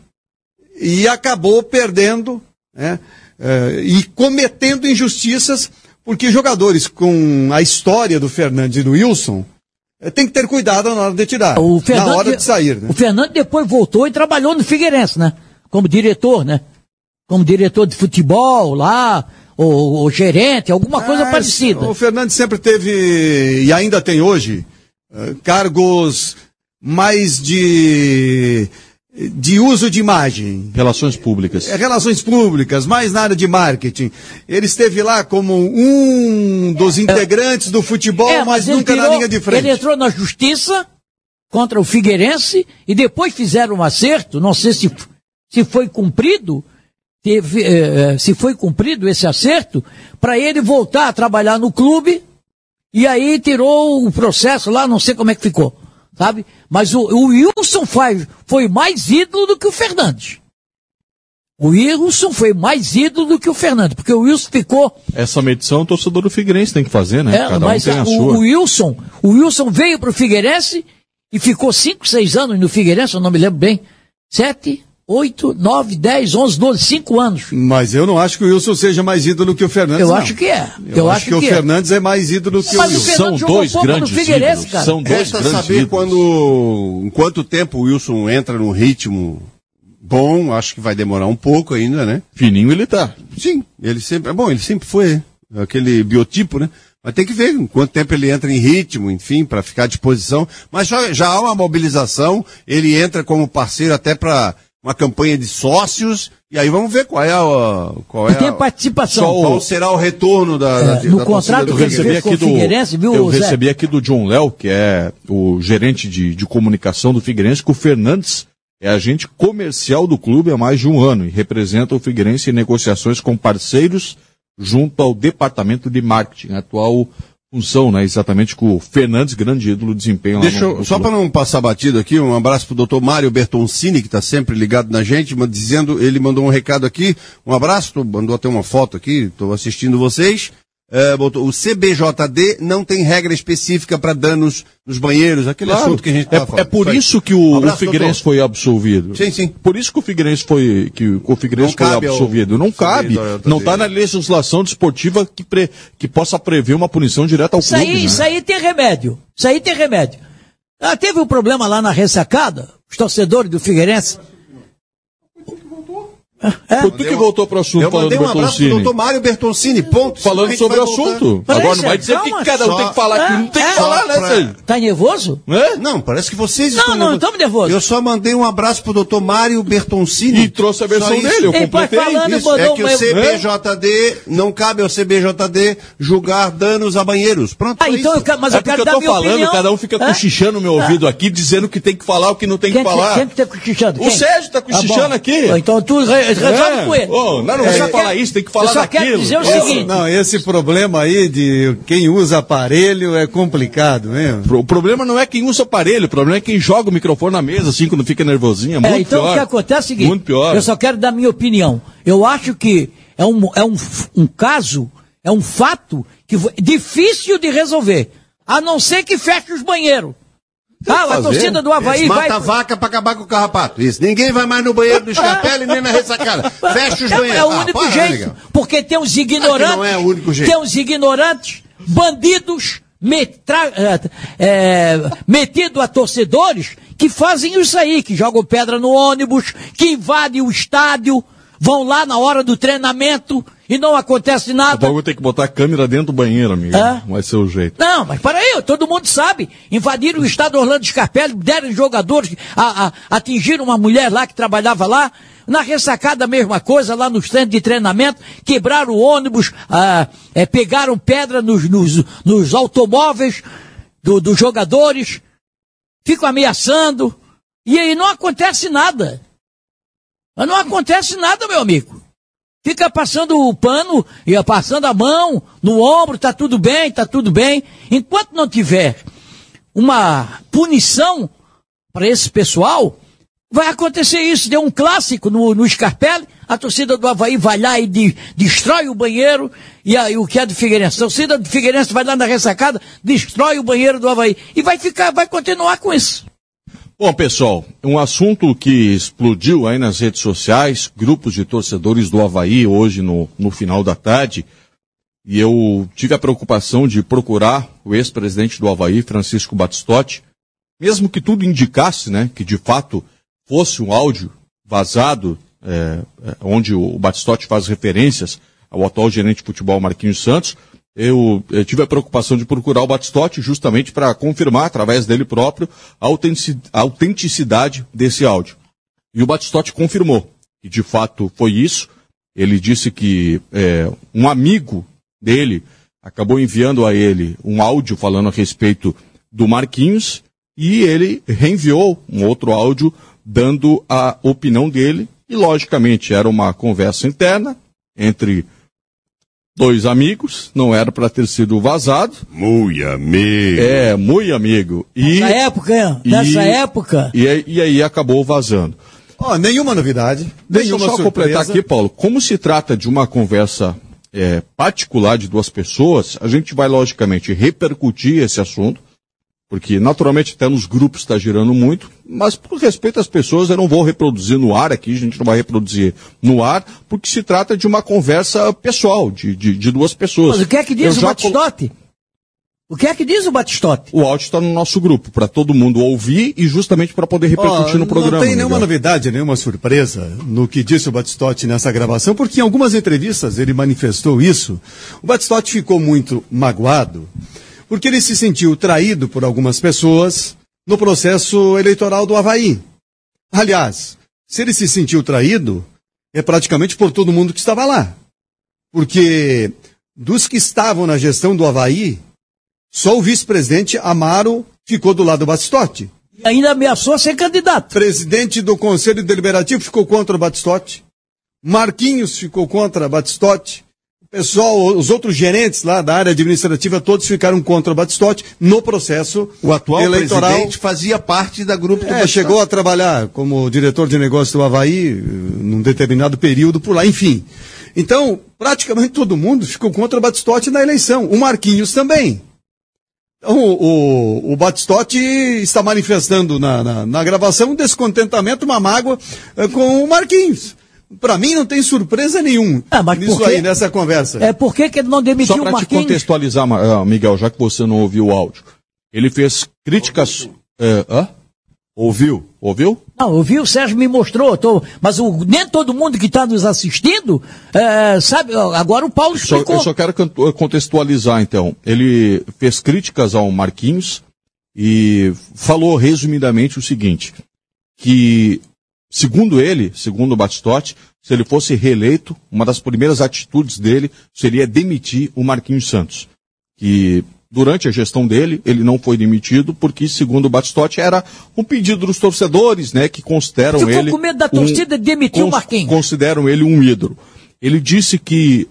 e acabou perdendo né, eh, e cometendo injustiças, porque jogadores com a história do Fernandes e do Wilson tem que ter cuidado na hora de tirar, O na hora de sair. Né? O Fernando depois voltou e trabalhou no Figueirense, né? Como diretor, né? Como diretor de futebol lá, ou, ou gerente, alguma coisa Mas parecida. O Fernandes sempre teve, e ainda tem hoje, eh, cargos mais de, de uso de imagem. Relações públicas. É, Relações públicas, mais na área de marketing. Ele esteve lá como um dos integrantes do futebol, É, mas, ele nunca na linha de frente. Ele entrou na justiça contra o Figueirense e depois fizeram um acerto, não sei se, se foi cumprido, teve, eh, eh, se foi cumprido esse acerto, para ele voltar a trabalhar no clube e aí tirou o processo lá, não sei como é que ficou, sabe? Mas o, o Wilson foi, foi mais ídolo do que o Fernandes. O Wilson foi mais ídolo do que o Fernandes, porque o Wilson ficou Essa medição o torcedor do Figueirense tem que fazer, né? é, Cada um mas tem a o, sua. o Wilson, o Wilson veio para o Figueirense e ficou 5, 6 anos no Figueirense, eu não me lembro bem. 7, 8, 9, 10, 11, 12, 5 anos. Mas eu não acho que o Wilson seja mais ídolo que o Fernandes. Eu não. acho que é. Eu, acho, que, o é. Fernandes é mais ídolo que Mas o Wilson. São dois grandes ídolos. cara. São dois Resta grandes saber ídolos. quando, em quanto tempo o Wilson entra num ritmo bom, acho que vai demorar um pouco ainda, né? Fininho ele tá. Sim, ele sempre, é bom, ele sempre foi aquele biotipo, né? Mas tem que ver em quanto tempo ele entra em ritmo, enfim, para ficar à disposição. Mas já, já há uma mobilização, ele entra como parceiro até para uma campanha de sócios, e aí vamos ver qual é a. Qual é tem a, participação. qual será o retorno da, É, da, no da contrato do Eu que Figueirense. recebi aqui do viu, eu Zé? recebi aqui do John Léo, que é o gerente de, de comunicação do Figueirense, que o Fernandes é agente comercial do clube há mais de um ano e representa o Figueirense em negociações com parceiros junto ao departamento de marketing, atual função, né, exatamente que o Fernandes, grande ídolo, desempenha lá Deixa no, eu, só para não passar batido aqui, um abraço pro doutor Mário Bertoncini, que está sempre ligado na gente, mas dizendo, ele mandou um recado aqui, um abraço, mandou até uma foto aqui, estou assistindo vocês. É, botou, o CBJD não tem regra específica para danos nos banheiros, aquele Claro. assunto que a gente é, estava falando. é por isso que o, Um o abraço, Figueirense doutor. foi absolvido. Sim, sim. Por isso que o Figueirense foi, que o Figueirense Não foi cabe ao- absolvido. Não cabe. Não está na legislação desportiva que, pre- que possa prever uma punição direta ao Isso clube. aí, né? isso aí tem remédio. Isso aí tem remédio. Ah, teve um problema lá na ressacada, os torcedores do Figueirense. Foi tu que voltou para o assunto Eu falando mandei do um abraço pro Bertoncini. doutor Mário Bertoncini, ponto. Falando sobre o assunto. Peraí, Agora não vai dizer calma. que cada um Só- tem que falar aqui. Não tem que É, falar, só né, pra- Sérgio? Tá nervoso? É? Não, parece que vocês Não, estão não, estamos nervosos. Eu só mandei um abraço pro doutor Mário Bertoncini. E trouxe a versão dele, eu Ele completei. falando, Isso, é que um o. CBJD, não cabe ao CBJD julgar danos a banheiros. Pronto, Ah, foi então isso. eu quero, mas é eu quero porque eu tô falando, cada um fica cochichando no meu ouvido aqui, dizendo que tem que falar o que não tem que falar. quem que tá cochichando? O? Sérgio tá cochichando bom. aqui. Então tu resolve É. com ele. Ô, não, não que falar isso, tem que falar Eu só quero daquilo. dizer o Esse- seguinte. Não, esse problema aí de quem usa aparelho é complicado mesmo. O problema não é quem usa aparelho, o problema é quem joga o microfone na mesa, assim, quando fica nervosinho. É muito É, então pior. o que acontece é o seguinte, Muito pior. eu só quero dar minha opinião. Eu acho que é um, é um, um caso, é um fato que difícil de resolver. A não ser que feche os banheiros. Ah, a torcida do Havaí vai... Mata a vaca pra acabar com o carrapato. Isso. Ninguém vai mais no banheiro do Scarpelli nem na ressacada. Fecha os É- banheiros. É, o Ah, único para, jeito. Porque tem uns ignorantes. não é o único jeito. Tem uns ignorantes, bandidos, metra, é, metido a torcedores que fazem isso aí, que jogam pedra no ônibus, que invadem o estádio, vão lá na hora do treinamento e não acontece nada. Eu vou ter que botar a câmera dentro do banheiro, amigo. É? Vai ser o jeito. Não, mas peraí, todo mundo sabe. Invadiram o estado Orlando Scarpelli, deram jogadores, a, a, atingiram uma mulher lá que trabalhava lá. Na ressacada, a mesma coisa, lá no centro de treinamento, quebraram o ônibus, ah, é, pegaram pedra nos, nos, nos automóveis do- dos jogadores, ficam ameaçando, e aí não acontece nada. Mas não acontece nada, meu amigo. Fica passando o pano e passando a mão no ombro, tá tudo bem, tá tudo bem. Enquanto não tiver uma punição para esse pessoal, vai acontecer isso. Deu um clássico no, no Scarpelli, a torcida do Havaí vai lá e de- destrói o banheiro, e aí o que é do Figueirense? A torcida do Figueirense vai lá na ressacada, destrói o banheiro do Havaí. E vai ficar, vai continuar com isso. Bom, pessoal, um assunto que explodiu aí nas redes sociais, grupos de torcedores do Havaí hoje no, no final da tarde, e eu tive a preocupação de procurar o ex-presidente do Havaí, Francisco Batistotti, mesmo que tudo indicasse, né, que de fato fosse um áudio vazado, é, onde o Batistotti faz referências ao atual gerente de futebol Marquinhos Santos, eu, eu tive a preocupação de procurar o Batistotti justamente para confirmar, através dele próprio, a autentici- a autenticidade desse áudio. E o Batistotti confirmou que de fato foi isso. Ele disse que é, um amigo dele acabou enviando a ele um áudio falando a respeito do Marquinhos e ele reenviou um outro áudio dando a opinião dele e logicamente era uma conversa interna entre dois amigos, não era para ter sido vazado. Muito amigo. É, muito amigo. E, Nessa época, hein? nessa e- época, e, aí- e aí acabou vazando. Ó, nenhuma novidade. Deixa eu só completar surpresa. aqui, Paulo. Como se trata de uma conversa é, particular de duas pessoas, a gente vai, logicamente, repercutir esse assunto, porque naturalmente até nos grupos está girando muito, mas por respeito às pessoas eu não vou reproduzir no ar aqui, a gente não vai reproduzir no ar, porque se trata de uma conversa pessoal, de, de, de duas pessoas. mas o que é que diz Eu o colo- Batistotti? O que é que diz o Batistote? O áudio está no nosso grupo, para todo mundo ouvir e justamente para poder repercutir Ó, no programa. Não tem nenhuma Miguel. novidade, nenhuma surpresa no que disse o Batistotti nessa gravação, porque em algumas entrevistas ele manifestou isso. O Batistotti ficou muito magoado, porque ele se sentiu traído por algumas pessoas no processo eleitoral do Havaí. Aliás, se ele se sentiu traído, é praticamente por todo mundo que estava lá. Porque dos que estavam na gestão do Havaí, só o vice-presidente Amaro ficou do lado do Batistotti. E ainda ameaçou ser candidato. Presidente do Conselho Deliberativo ficou contra o Batistotti. Marquinhos ficou contra Batistotti. Pessoal, os outros gerentes lá da área administrativa, todos ficaram contra o Batistotti no processo O atual eleitoral. presidente fazia parte da grupo do É, chegou a trabalhar como diretor de negócio do Havaí eh, num determinado período por lá, enfim. Então, praticamente todo mundo ficou contra o Batistotti na eleição. O Marquinhos também. Então, o, o, o Batistotti está manifestando na, na, na gravação um descontentamento, uma mágoa eh, com o Marquinhos. Para mim não tem surpresa nenhum Ah, mas nisso aí, nessa conversa. É por que, ele não Só demitiu o para te Marquinhos? contextualizar, ah, Miguel, já que você não ouviu o áudio. Ele fez críticas. É, hã? Ouviu? Ouviu? Não, eu vi, o Sérgio me mostrou, tô- mas o- nem todo mundo que está nos assistindo é, sabe. Agora o Paulo Só, explicou. eu só quero canto- contextualizar, então. Ele fez críticas ao Marquinhos e falou resumidamente o seguinte: que, segundo ele, segundo o Batistotti, se ele fosse reeleito, uma das primeiras atitudes dele seria demitir o Marquinhos Santos. Que durante a gestão dele, ele não foi demitido, porque, segundo o Batistotti, era um pedido dos torcedores, né, que consideram Ficou ele. com medo da torcida de demitir o Marquinhos. Consideram ele um ídolo. Ele disse que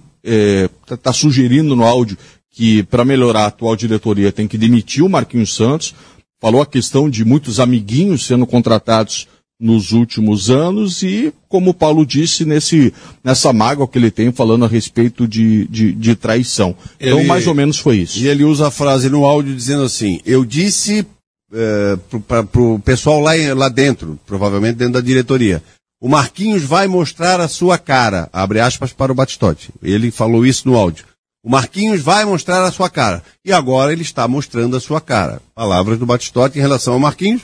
está sugerindo no áudio que para melhorar a atual diretoria tem que demitir o Marquinhos Santos. Falou a questão de muitos amiguinhos sendo contratados nos últimos anos e, como o Paulo disse, nesse, nessa mágoa que ele tem falando a respeito de, de, de traição. Então, Ele- mais ou menos foi isso. E ele usa a frase no áudio dizendo assim: Eu disse eh, para o pessoal lá, lá dentro, provavelmente dentro da diretoria, o Marquinhos vai mostrar a sua cara. Abre aspas para o Batistotti. Ele falou isso no áudio. O Marquinhos vai mostrar a sua cara. E agora ele está mostrando a sua cara. Palavras do Batistotti em relação ao Marquinhos.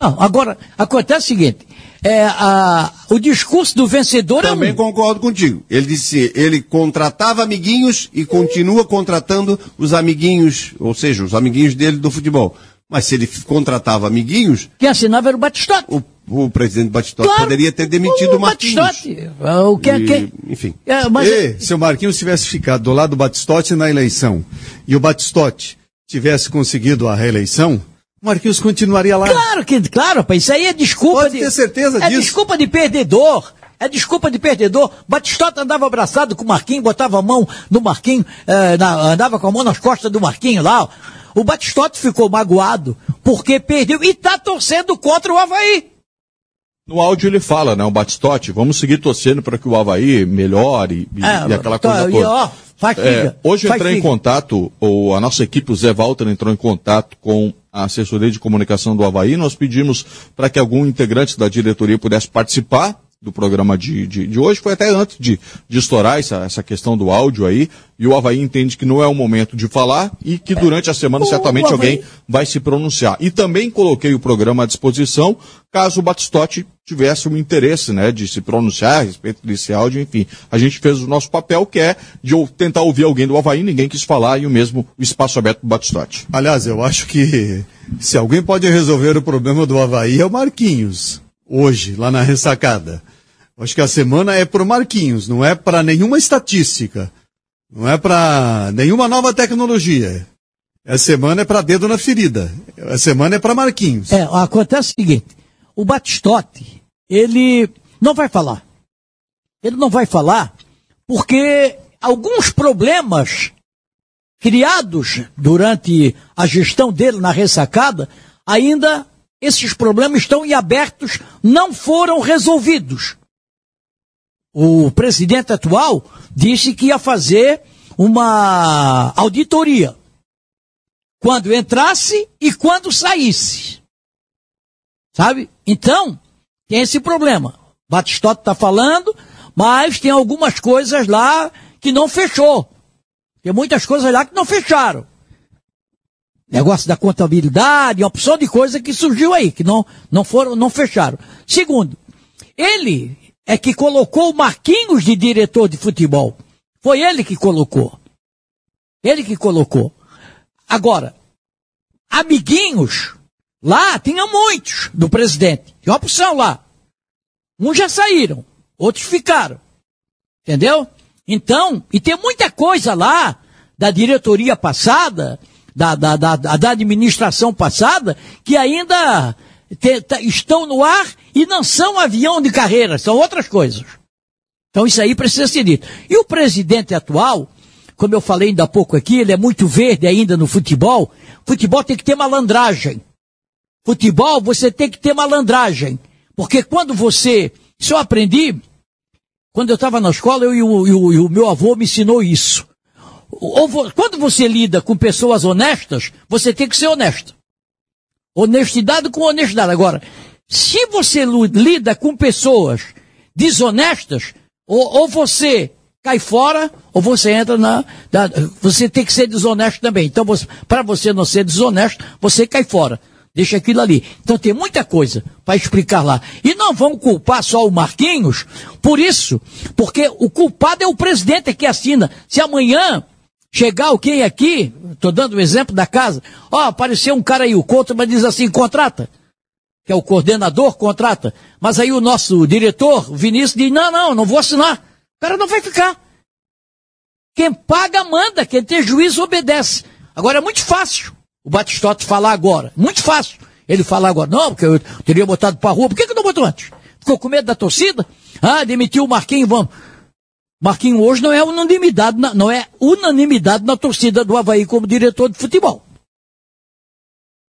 Não, agora, acontece o seguinte: é, a- o discurso do vencedor Também é um. concordo contigo. Ele disse, ele contratava amiguinhos e continua contratando os amiguinhos, ou seja, os amiguinhos dele do futebol. Mas se ele contratava amiguinhos, Quem assinava era o Batistote. o, o presidente Batistotti Claro, poderia ter demitido o Marquinhos. Batistote. É, O que, E, que, Enfim. é, mas, E se o Marquinhos tivesse ficado do lado do Batistotti na eleição e o Batistotti tivesse conseguido a reeleição, o Marquinhos continuaria lá. Claro que, claro, rapaz, isso aí é desculpa Pode de. ter certeza é disso. desculpa de perdedor. É desculpa de perdedor. Batistota andava abraçado com o Marquinho, botava a mão no Marquinho, eh, na- andava com a mão nas costas do Marquinho lá. ó. O Batistote ficou magoado porque perdeu e tá torcendo contra o Havaí. No áudio ele fala, né, o Batistotti, vamos seguir torcendo para que o Havaí melhore e, É, e aquela tá, coisa e, toda. ó, faz É, hoje eu faz entrei em contato, ou a nossa equipe, o Zé Walter entrou em contato com a assessoria de comunicação do Havaí. Nós pedimos para que algum integrante da diretoria pudesse participar do programa de, de, de hoje. Foi até antes de, de estourar essa, essa questão do áudio aí. E o Havaí entende que não é o momento de falar e que durante a semana O- certamente o alguém vai se pronunciar. E também coloquei o programa à disposição caso o Batistotti tivesse um interesse, né, de se pronunciar a respeito desse áudio, enfim. A gente fez o nosso papel, que é de tentar ouvir alguém do Havaí, ninguém quis falar, e o mesmo espaço aberto do Batistotti. Aliás, eu acho que se alguém pode resolver o problema do Havaí é o Marquinhos, hoje, lá na ressacada. Acho que a semana é pro Marquinhos, não é para nenhuma estatística, não é para nenhuma nova tecnologia. A semana é para dedo na ferida. A semana é para Marquinhos. É, acontece o seguinte: o Batistote, ele não vai falar. Ele não vai falar porque alguns problemas criados durante a gestão dele na ressacada, ainda esses problemas estão em abertos, não foram resolvidos. O presidente atual disse que ia fazer uma auditoria quando entrasse e quando saísse. Sabe? Então, tem esse problema. Batistotti está falando, mas tem algumas coisas lá que não fechou. Tem muitas coisas lá que não fecharam. Negócio da contabilidade, opção de coisa que surgiu aí, que não, não foram, não fecharam. Segundo, ele é que colocou o Marquinhos de diretor de futebol. Foi ele que colocou. Ele que colocou. Agora, amiguinhos, lá tinha muitos do presidente. Tinha opção lá. Uns já saíram, outros ficaram. Entendeu? Então, e tem muita coisa lá da diretoria passada, da, da, da, da administração passada, que ainda te, te, estão no ar e não são avião de carreira, são outras coisas. Então isso aí precisa ser dito. E o presidente atual, como eu falei ainda há pouco aqui, ele é muito verde ainda no futebol. Futebol tem que ter malandragem. Futebol você tem que ter malandragem. Porque quando você. Isso eu aprendi. Quando eu estava na escola, eu e o, e, o, e o, meu avô me ensinou isso. Ou, quando você lida com pessoas honestas, você tem que ser honesto. Honestidade com honestidade. Agora, se você lida com pessoas desonestas, ou, ou você cai fora, ou você entra na. Da, você tem que ser desonesto também. Então, para você não ser desonesto, você cai fora. Deixa aquilo ali. Então tem muita coisa para explicar lá. E não vamos culpar só o Marquinhos por isso, porque o culpado é o presidente que assina. Se amanhã chegar alguém aqui, estou dando o exemplo da casa, ó, apareceu um cara aí, o contra, mas diz assim, contrata. Que é o coordenador, contrata. Mas aí o nosso diretor, Vinícius, diz, não, não, não vou assinar. O cara não vai ficar. Quem paga, manda. Quem tem juízo, obedece. Agora é muito fácil o Batistote falar agora. Muito fácil ele falar agora. Não, porque eu teria botado para rua. Por que, que não botou antes? Ficou com medo da torcida? Ah, demitiu o Marquinhos, vamos. Marquinhos hoje não é unanimidade, na, não é unanimidade na torcida do Havaí como diretor de futebol.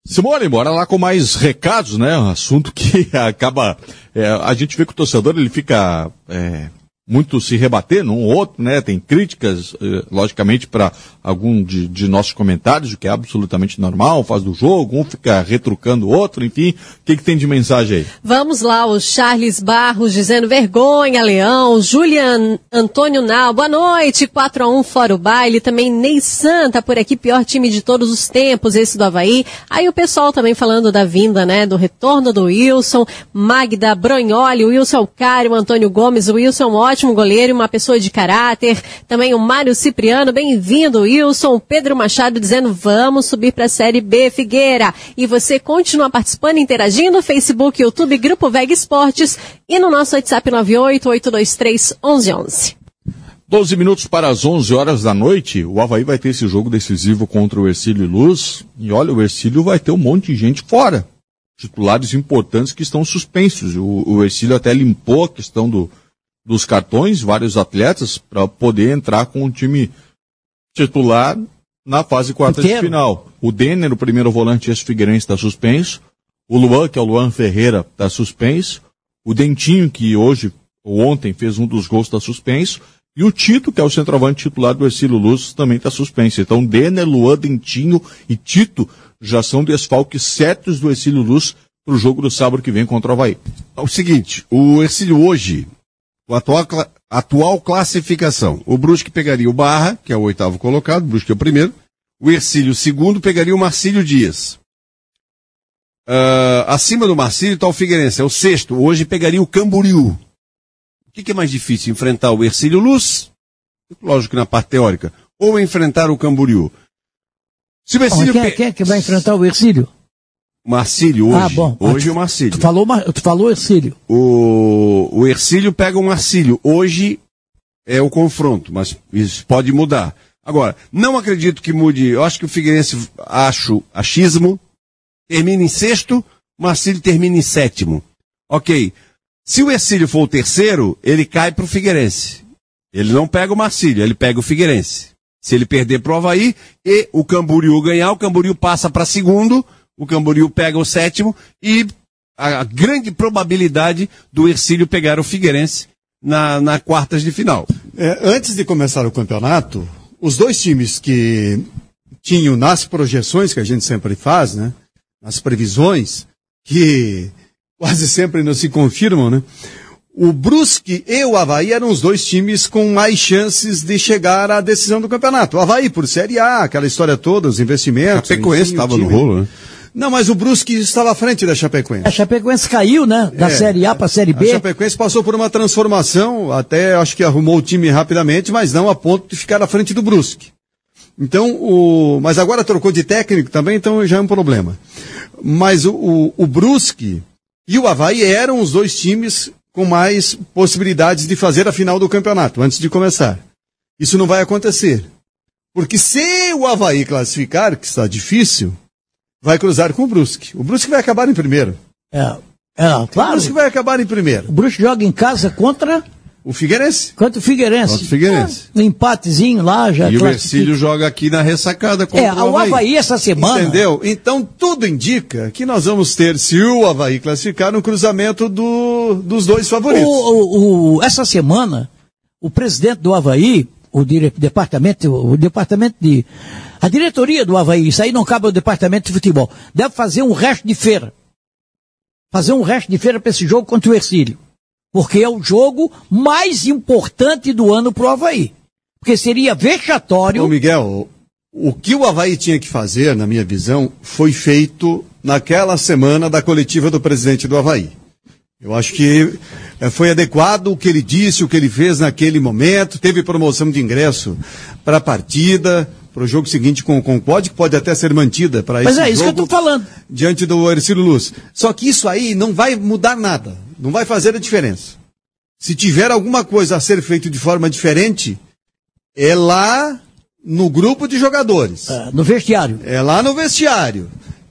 Simone, bora lá com mais recados, né? Um assunto que acaba. É, a gente vê que o torcedor ele fica é, muito se rebater num ou outro, né? Tem críticas, eh, logicamente, para algum de, de, nossos comentários, o que é absolutamente normal, faz do jogo, um fica retrucando o outro, enfim. O que, que tem de mensagem aí? Vamos lá, o Charles Barros dizendo vergonha, Leão, Julian Antônio Nau, boa noite, 4 a 1 fora o baile, também Ney Santa por aqui, pior time de todos os tempos, esse do Havaí. Aí o pessoal também falando da vinda, né, do retorno do Wilson, Magda Bronholi, Wilson Alcário, Antônio Gomes, Wilson ótimo ótimo goleiro e uma pessoa de caráter. Também o Mário Cipriano, bem-vindo, Wilson. Pedro Machado dizendo, vamos subir para a Série B, Figueira. E você continua participando, interagindo, Facebook, YouTube, Grupo Veg Esportes e no nosso WhatsApp 988231111. 12 minutos para as 11 horas da noite, o Havaí vai ter esse jogo decisivo contra o Ercílio Luz. E olha, o Ercílio vai ter um monte de gente fora. Titulares importantes que estão suspensos. O, o Ercílio até limpou a questão do, dos cartões, vários atletas, para poder entrar com o time titular na fase quarta de final. O Denner, o primeiro volante ex-figueirense, está suspenso. O Luan, que é o Luan Ferreira, está suspenso. O Dentinho, que hoje ou ontem fez um dos gols, está suspenso. E o Tito, que é o centroavante titular do Ercílio Luz, também está suspenso. Então, Denner, Luan, Dentinho e Tito já são desfalques certos do Ercílio Luz para o jogo do sábado que vem contra o Havaí. É o seguinte, o Ercílio hoje a atual, atual classificação. O Brusque pegaria o Barra, que é o oitavo colocado, o Brusque é o primeiro. O Ercílio, o segundo, pegaria o Marcílio Dias. Uh, acima do Marcílio está o Figueirense, é o sexto. Hoje pegaria o Camboriú. O que, que é mais difícil? Enfrentar o Ercílio Luz? Lógico que na parte teórica. Ou enfrentar o Camboriú? Se o Ercílio... Quem, é, quem é que vai enfrentar o Ercílio? Marcílio hoje. Ah, bom. Hoje tu, o Marcílio. Tu falou, tu falou Ercílio. O, o Ercílio pega o Marcílio. Hoje é o confronto, mas isso pode mudar. Agora, não acredito que mude. Eu acho que o Figueirense, acho achismo, termina em sexto, Marcílio termina em sétimo. Ok. Se o Ercílio for o terceiro, ele cai para o Figueirense. Ele não pega o Marcílio, ele pega o Figueirense. Se ele perder pro Havaí e o Camboriú ganhar, o Camboriú passa para segundo, o Camboriú pega o sétimo e a grande probabilidade do Ercílio pegar o Figueirense na, na quartas de final. É, antes de começar o campeonato, os dois times que tinham nas projeções que a gente sempre faz, né, nas previsões, que quase sempre não se confirmam, né? o Brusque e o Havaí eram os dois times com mais chances de chegar à decisão do campeonato. O Havaí por Série A, aquela história toda, os investimentos. Chapecoense enfim, o estava no rolo, né? Não, mas o Brusque estava à frente da Chapecoense. A Chapecoense caiu, né? Da É. Série A para a Série A B. Chapecoense passou por uma transformação, até acho que arrumou o time rapidamente, mas não a ponto de ficar à frente do Brusque. Então, o, mas agora trocou de técnico também, então já é um problema. Mas o, o, o Brusque e o Havaí eram os dois times com mais possibilidades de fazer a final do campeonato, antes de começar. Isso não vai acontecer. Porque se o Havaí classificar, que está difícil, vai cruzar com o Brusque. O Brusque vai acabar em primeiro. É, é, O claro. Brusque vai acabar em primeiro. O Brusque joga em casa contra, O Figueirense. contra o Figueirense. Contra o Figueirense. Um empatezinho lá já. E o. Ercílio joga aqui na ressacada contra É, o Havaí essa semana. Entendeu? Então tudo indica que nós vamos ter, se o Havaí classificar, um cruzamento do, dos dois favoritos. O, o- o- essa semana, o presidente do Havaí, o dire- departamento, o departamento de. A diretoria do Havaí, isso aí não cabe ao departamento de futebol, deve fazer um resto de feira. Fazer um resto de feira para esse jogo contra o Ercílio. Porque é o jogo mais importante do ano pro Havaí. Porque seria vexatório. Ô Miguel, o que o Havaí tinha que fazer, na minha visão, foi feito naquela semana da coletiva do presidente do Havaí. Eu acho que eh, foi adequado o que ele disse, o que ele fez naquele momento. Teve promoção de ingresso para a partida, para o jogo seguinte com o Concorde, que pode até ser mantida para Mas esse é isso que eu tô falando. diante do Ercílio Luz. Só que isso aí não vai mudar nada, não vai fazer a diferença. Se tiver alguma coisa a ser feito de forma diferente, é lá no grupo de jogadores. é, no vestiário. É lá no vestiário.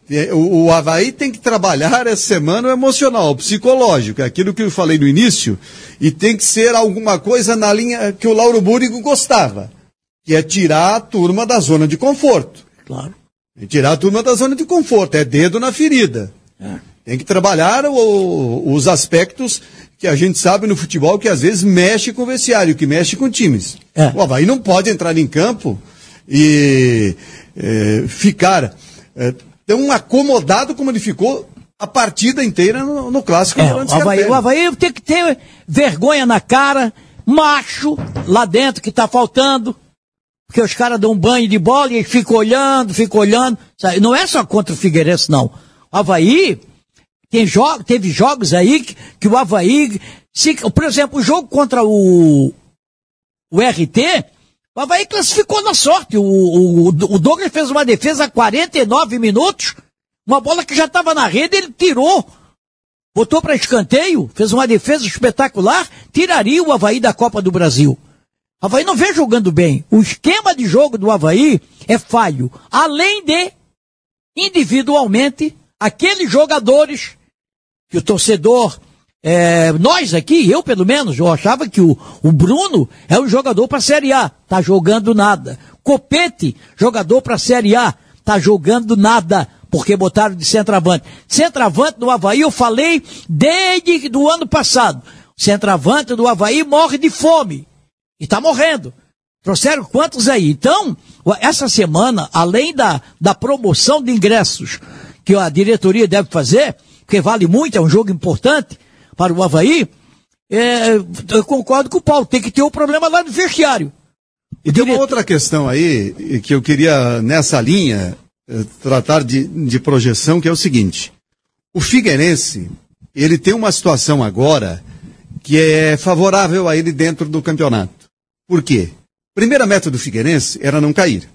É, O, o Havaí tem que trabalhar essa semana o emocional, o psicológico, é aquilo que eu falei no início, e tem que ser alguma coisa na linha que o Lauro Búrigo gostava, que é tirar a turma da zona de conforto. Claro. É tirar a turma da zona de conforto, é dedo na ferida. Tem que trabalhar o- os aspectos que a gente sabe no futebol que às vezes mexe com o vestiário, que mexe com times. É. O Havaí não pode entrar em campo e eh, ficar eh, tão acomodado como ele ficou a partida inteira no, no clássico. É, o Antes Havaí, o Havaí tem que ter vergonha na cara, macho lá dentro que tá faltando. Porque os caras dão um banho de bola e ficam olhando, ficam olhando. Sabe? Não é só contra o Figueirense, não. O Havaí tem teve jogos aí que, que o Havaí. Se, por exemplo, o jogo contra o, o RT, o Havaí classificou na sorte. O, o, o Douglas fez uma defesa a 49 minutos, uma bola que já estava na rede, ele tirou botou para escanteio, fez uma defesa espetacular, tiraria o Havaí da Copa do Brasil. Havaí não vem jogando bem. O esquema de jogo do Havaí é falho. Além de, individualmente, aqueles jogadores que o torcedor, é, nós aqui, eu pelo menos, eu achava que o, o Bruno é um jogador para a Série A, tá jogando nada. Copete, jogador para a Série A, tá jogando nada, porque botaram de centroavante. Centroavante do Havaí, eu falei desde do ano passado. Centroavante do Havaí morre de fome. E tá morrendo. Trouxeram quantos aí? Então, essa semana, além da, da promoção de ingressos que a diretoria deve fazer, porque vale muito, é um jogo importante para o Havaí, é, eu concordo com o Paulo, tem que ter o um problema lá no vestiário. E tem uma outra questão aí que eu queria, nessa linha, eh, tratar de, de projeção, que é o seguinte. O Figueirense, ele tem uma situação agora que é favorável a ele dentro do campeonato. Por quê? Primeira meta do Figueirense era não cair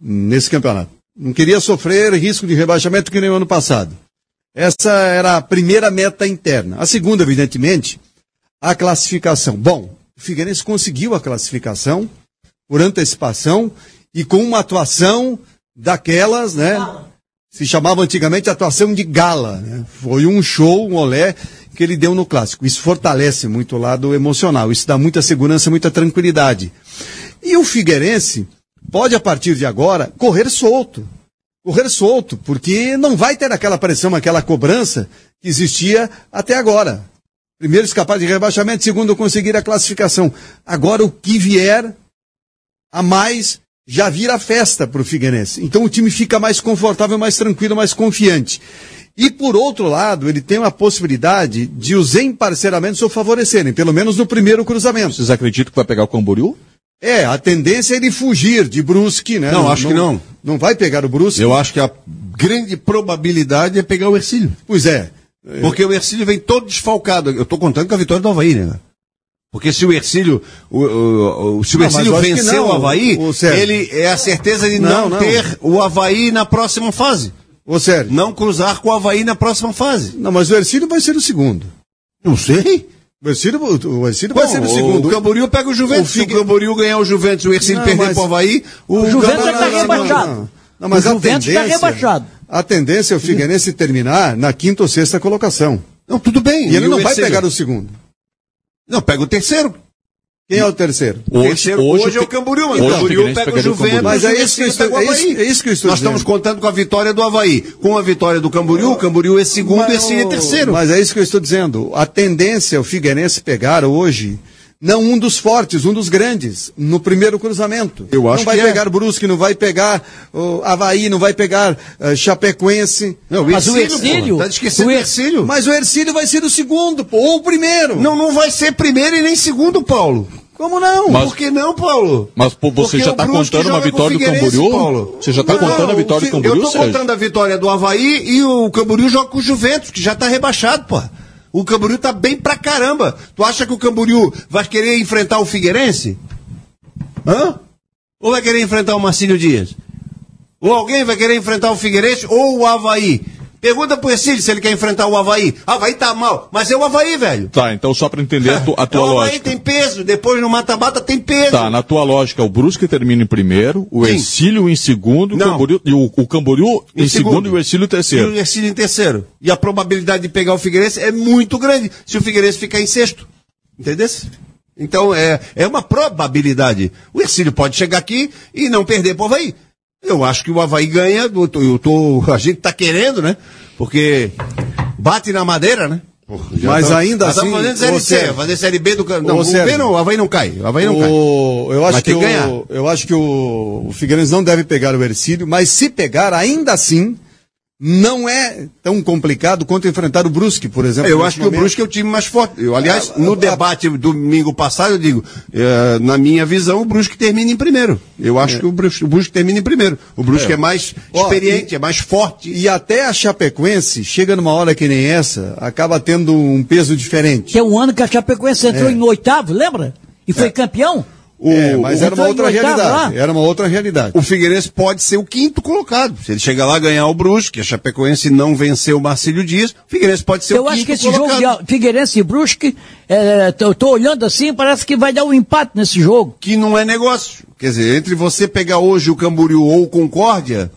nesse campeonato. Não queria sofrer risco de rebaixamento que nem o ano passado. Essa era a primeira meta interna. A segunda, evidentemente, a classificação. Bom, o Figueirense conseguiu a classificação por antecipação e com uma atuação daquelas, né? Se chamava antigamente atuação de gala. Né? Foi um show, um olé que ele deu no clássico. Isso fortalece muito o lado emocional, isso dá muita segurança, muita tranquilidade. E o Figueirense pode, a partir de agora, correr solto. Correr solto, porque não vai ter aquela pressão, aquela cobrança que existia até agora. Primeiro escapar de rebaixamento, segundo conseguir a classificação. Agora o que vier a mais já vira festa para o Figueirense. Então o time fica mais confortável, mais tranquilo, mais confiante. E por outro lado, ele tem uma possibilidade de os emparceramentos o favorecerem, pelo menos no primeiro cruzamento. Vocês acreditam que vai pegar o Camboriú? É, a tendência é ele fugir de Brusque, né? Não, acho que não. Não vai pegar o Brusque? Eu acho que a grande probabilidade é pegar o Ercílio. Pois é. Porque o Ercílio vem todo desfalcado. Eu tô contando com a vitória do Havaí, né? Porque se o Ercílio, o, o- o- se o Não, Ercílio venceu não, o Havaí, o ele é a certeza de não, Não, não. ter o Havaí na próxima fase. Ô, Sérgio. Não cruzar com o Havaí na próxima fase. Não, mas o Ercílio vai ser o segundo. Não sei. O Ercílio, o Ercílio vai Bom, ser o o, segundo. o Camboriú pega o Juventus. O Se o Camboriú ganhar o Juventus, o Ercílio Não, perder mas- pro Havaí, o, O Juventus já tá rebaixado. Não, mas O Juventus tá tendência, rebaixado. A tendência é o Figueirense terminar na quinta ou sexta colocação. Não, tudo bem. E ele não o vai pegar o segundo. Não, pega o terceiro. Quem é o terceiro? O terceiro hoje, é o Camboriú, mas hoje o o Camboriú pega o o Juventus. Mas é o isso que eu estou- o é isso- é isso que eu estou Nós dizendo. estamos contando com a vitória do Havaí. Com a vitória do Camboriú, o Camboriú é segundo e o Ercílio é terceiro. Mas é isso que eu estou dizendo. A tendência é o Figueirense pegar hoje, não um dos fortes, um dos grandes, no primeiro cruzamento. Eu acho não vai que é. pegar Brusque, não vai pegar o Havaí, não vai pegar eh, Chapecoense. Não, Mas o Ercílio, pô, tá esquecendo o o Er- Ercílio. Mas o Ercílio vai ser o segundo, pô, ou o primeiro. Não, não vai ser primeiro e nem segundo, Paulo. Como não? Mas- Por que não, Paulo? Mas pô, você Porque já tá Brusque contando uma vitória do Camboriú? Paulo. Você já tá Não, contando a vitória do Camboriú, Eu Sérgio? contando a vitória do Havaí e o Camboriú joga com o Juventus, que já tá rebaixado, pô. O Camboriú tá bem pra caramba. Tu acha que o Camboriú vai querer enfrentar o Figueirense? Hã? Ou vai querer enfrentar o Marcílio Dias? Ou alguém vai querer enfrentar o Figueirense ou o Havaí? Pergunta pro Ercílio se ele quer enfrentar o Havaí. Havaí tá mal, mas é o Havaí, velho. Tá, então só pra entender a, tu- a É tua o Havaí lógica. tem peso, depois no mata-mata tem peso. Tá, na tua lógica, o Brusque termina em primeiro, o Sim. Ercílio em segundo, o Não. Camboriú, e o, o Camboriú em, segundo e o Ercílio em E terceiro. o Ercílio em terceiro. E a probabilidade de pegar o Figueirense é muito grande se o Figueirense ficar em sexto. Entendeu? Então é, é uma probabilidade. O Ercílio pode chegar aqui e não perder pro Havaí. Eu acho que o Havaí ganha, eu tô, eu tô- a gente tá querendo, né? Porque bate na madeira, né? Mas ainda nós estamos assim, fazendo série C, Sérgio. fazer série B do Não, o B não, o Havaí não cai. O Havaí não cai. O- eu acho Mas que, ganhar. o, eu acho que o, o Figueirense não deve pegar o Ercílio, mas se pegar, ainda assim, não é tão complicado quanto enfrentar o Brusque, por exemplo. Eu acho que o momento. Brusque é o time mais forte. Eu, aliás, Ah, no ah, debate do domingo passado, eu digo, eh, na minha visão, o Brusque termina em primeiro. Eu acho que o Brusque, o Brusque termina em primeiro. O Brusque é, mais Ó, experiente, e- é mais forte. E até a Chapecoense, chega numa hora que nem essa, acaba tendo um peso diferente. Que é um ano que a Chapecoense entrou em oitavo, lembra? E foi campeão. É, mas o- era uma outra realidade. lá. Era uma outra realidade. O Figueirense pode ser o quinto colocado. Se ele chegar lá ganhar o Brusque, a Chapecoense não venceu o Marcílio Dias, o Figueirense pode ser Eu o acho quinto que esse colocado. jogo de Figueirense e Brusque, é, tô, tô olhando assim, parece que vai dar um empate nesse jogo. que não é negócio. Quer dizer, entre você pegar hoje o Camboriú ou o Concórdia,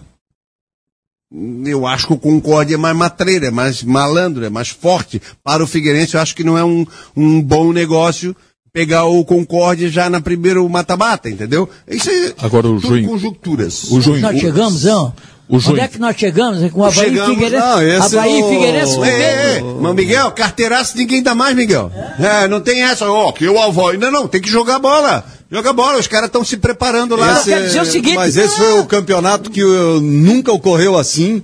eu acho que o Concórdia é mais matreiro, é mais malandro, é mais forte. Para o Figueirense, eu acho que não é um, um bom negócio pegar o Concórdia já na primeiro mata-mata, entendeu? Isso é Agora o tudo Juim- conjunturas. O Juim- Nós o- chegamos, não? o Onde Juim- é que nós chegamos? Com o Havaí e Chegamos- Figueirense. não, esse Havaí é e o- Figueirense. É, é, é. Mas, Miguel, carteiraço ninguém dá mais, Miguel. É, não tem essa, ó, que eu avó. Não, não, tem que jogar bola. Joga bola, os caras estão se preparando lá. Esse- o seguinte- mas esse foi o campeonato que nunca ocorreu assim,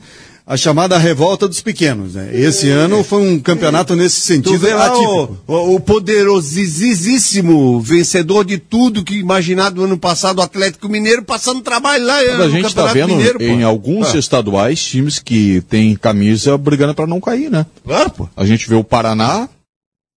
a chamada revolta dos pequenos. Né? Esse ano foi um campeonato nesse Tu sentido vê lá atípico. o, o, poderosíssimo vencedor de tudo que imaginado no ano passado, o Atlético Mineiro, passando trabalho lá Mas no a gente está vendo Mineiro, pô. em alguns Ah, estaduais times que têm camisa brigando para não cair, né? Claro, pô. A gente vê o Paraná,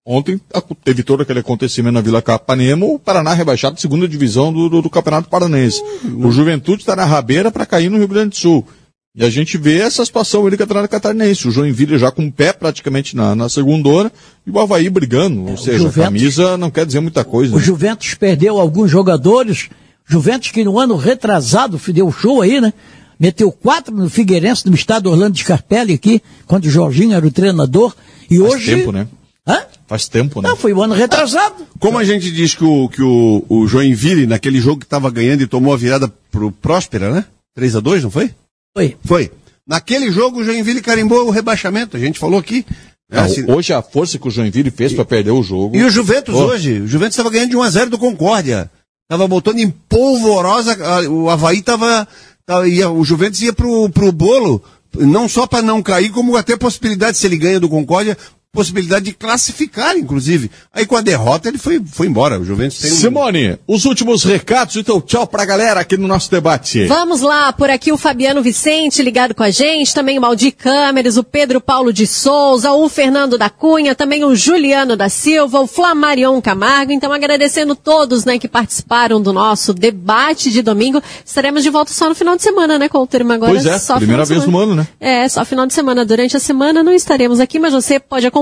ontem teve todo aquele acontecimento na Vila Capanema, o Paraná rebaixado segunda divisão do, do, do Campeonato Paranense. O Juventude está na rabeira para cair no Rio Grande do Sul. E a gente vê essa situação no Campeonato Catarinense. O Joinville já com o pé praticamente na, na segunda e o Havaí brigando. Ou seja, a Juventus- camisa não quer dizer muita coisa. O né? Juventus perdeu alguns jogadores. Juventus que no ano retrasado deu show aí, né? Meteu quatro no Figueirense, no estado Orlando Scarpelli aqui, quando o Jorginho era o treinador. E Faz hoje. tempo, né? Hã? Faz tempo, né? Não, foi o ano retrasado. Como a gente diz que o, que o, o Joinville, naquele jogo que estava ganhando e tomou a virada pro Próspera, né? 3 a 2 não foi? Foi. Foi. Naquele jogo o Joinville carimbou o rebaixamento, a gente falou aqui. Ah, assim, Hoje a força que o Joinville fez para perder o jogo. E o Juventus Oh. hoje, o Juventus estava ganhando de 1 a 0 do Concórdia. Tava botando em polvorosa, a- o Havaí tava, tava ia, o Juventus ia pro, pro bolo não só para não cair, como até possibilidade, se ele ganha do Concórdia, possibilidade de classificar, inclusive. Aí com a derrota ele foi, foi embora. O Juventus tem um... Simone, os últimos recados, então tchau pra galera aqui no nosso debate. Vamos lá, por aqui o Fabiano Vicente ligado com a gente, também o Maldi Câmeres, o Pedro Paulo de Souza, o Fernando da Cunha, também o Juliano da Silva, o Flamarion Camargo. Então agradecendo todos, né, que participaram do nosso debate de domingo. Estaremos de volta só no final de semana, né, Colterma? Agora Pois é, só primeira final de vez no ano, né? É, só final de semana. Durante a semana não estaremos aqui, mas você pode acompanhar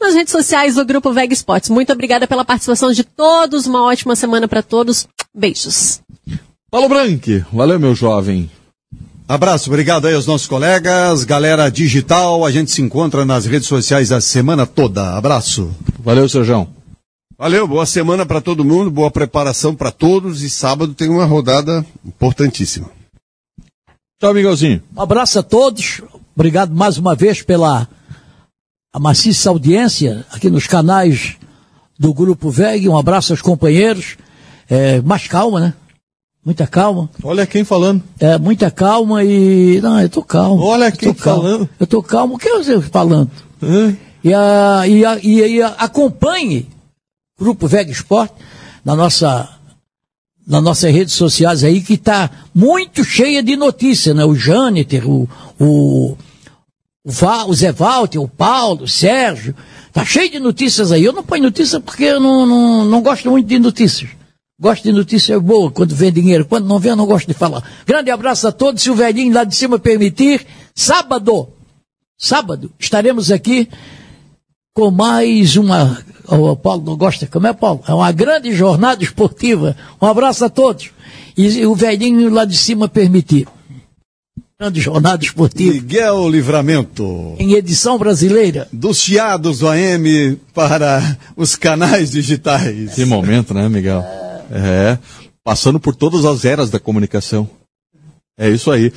nas redes sociais do Grupo Veg Esportes. Muito obrigada pela participação de todos. Uma ótima semana para todos. Beijos. Paulo Branque, valeu meu jovem. Abraço, obrigado aí aos nossos colegas, galera digital, a gente se encontra nas redes sociais a semana toda. Abraço. Valeu, Sérgio. Valeu, boa semana para todo mundo, boa preparação para todos e sábado tem uma rodada importantíssima. Tchau, Miguelzinho. Um abraço a todos. Obrigado mais uma vez pela a maciça audiência aqui nos canais do Grupo VEG. Um abraço aos companheiros. É, mais calma, né? Muita calma. Olha quem falando. É, muita calma e. Não, eu tô calmo. Olha Eu quem calmo. falando. Eu tô calmo. O que você falando? Hã? E, a, e, a, e, a- acompanhe o Grupo Veg Sport na nossa, nas nossas redes sociais aí, que está muito cheia de notícias, né? O Jâniter, o, o, o, Zé Walter, o Paulo, o Sérgio. Tá cheio de notícias aí. Eu não ponho notícia porque eu não, não, não gosto muito de notícias. Gosto de notícias boas quando vem dinheiro. Quando não vem, eu não gosto de falar. Grande abraço a todos. Se o velhinho lá de cima permitir, sábado, sábado, estaremos aqui com mais uma. O Paulo não gosta, como é, Paulo? É uma grande jornada esportiva. Um abraço a todos. E, o velhinho lá de cima permitir. Grande jornada esportiva Miguel Livramento. em edição brasileira. Dos chiados do AM para os canais digitais. Que momento, né, Miguel? É. Passando por todas as eras da comunicação. É isso aí.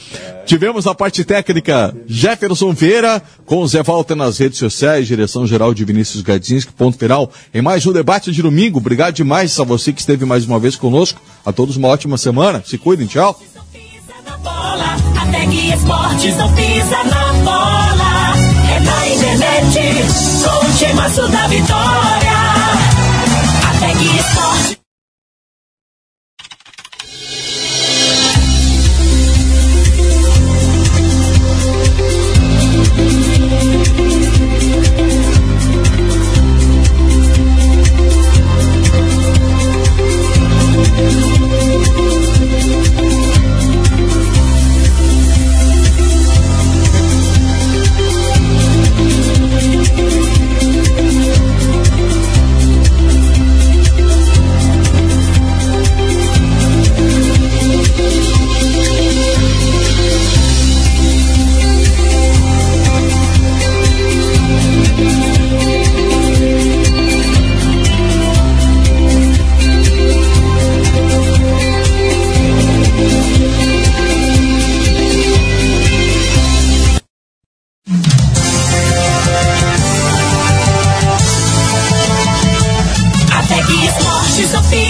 Tivemos na parte técnica Jefferson Vieira com o Zé Walter nas redes sociais, direção geral de Vinícius Gadzinski, ponto final. Em mais um debate de domingo. Obrigado demais a você que esteve mais uma vez conosco. A todos uma ótima semana. Se cuidem, tchau. Bola. A Tec Esportes não pisa na bola. É na internet, com o timaço da vitória. A Tec Esportes.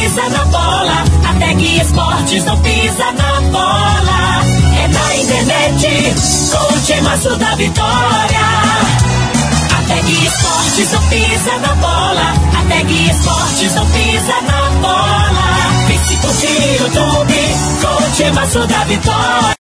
Pisa na bola. A Tec Esportes não pisa na bola. É na internet, com o timaço da vitória. A Tec Esportes não pisa na bola. A Tec Esportes não pisa na bola. Facebook, YouTube, com o timaço da vitória.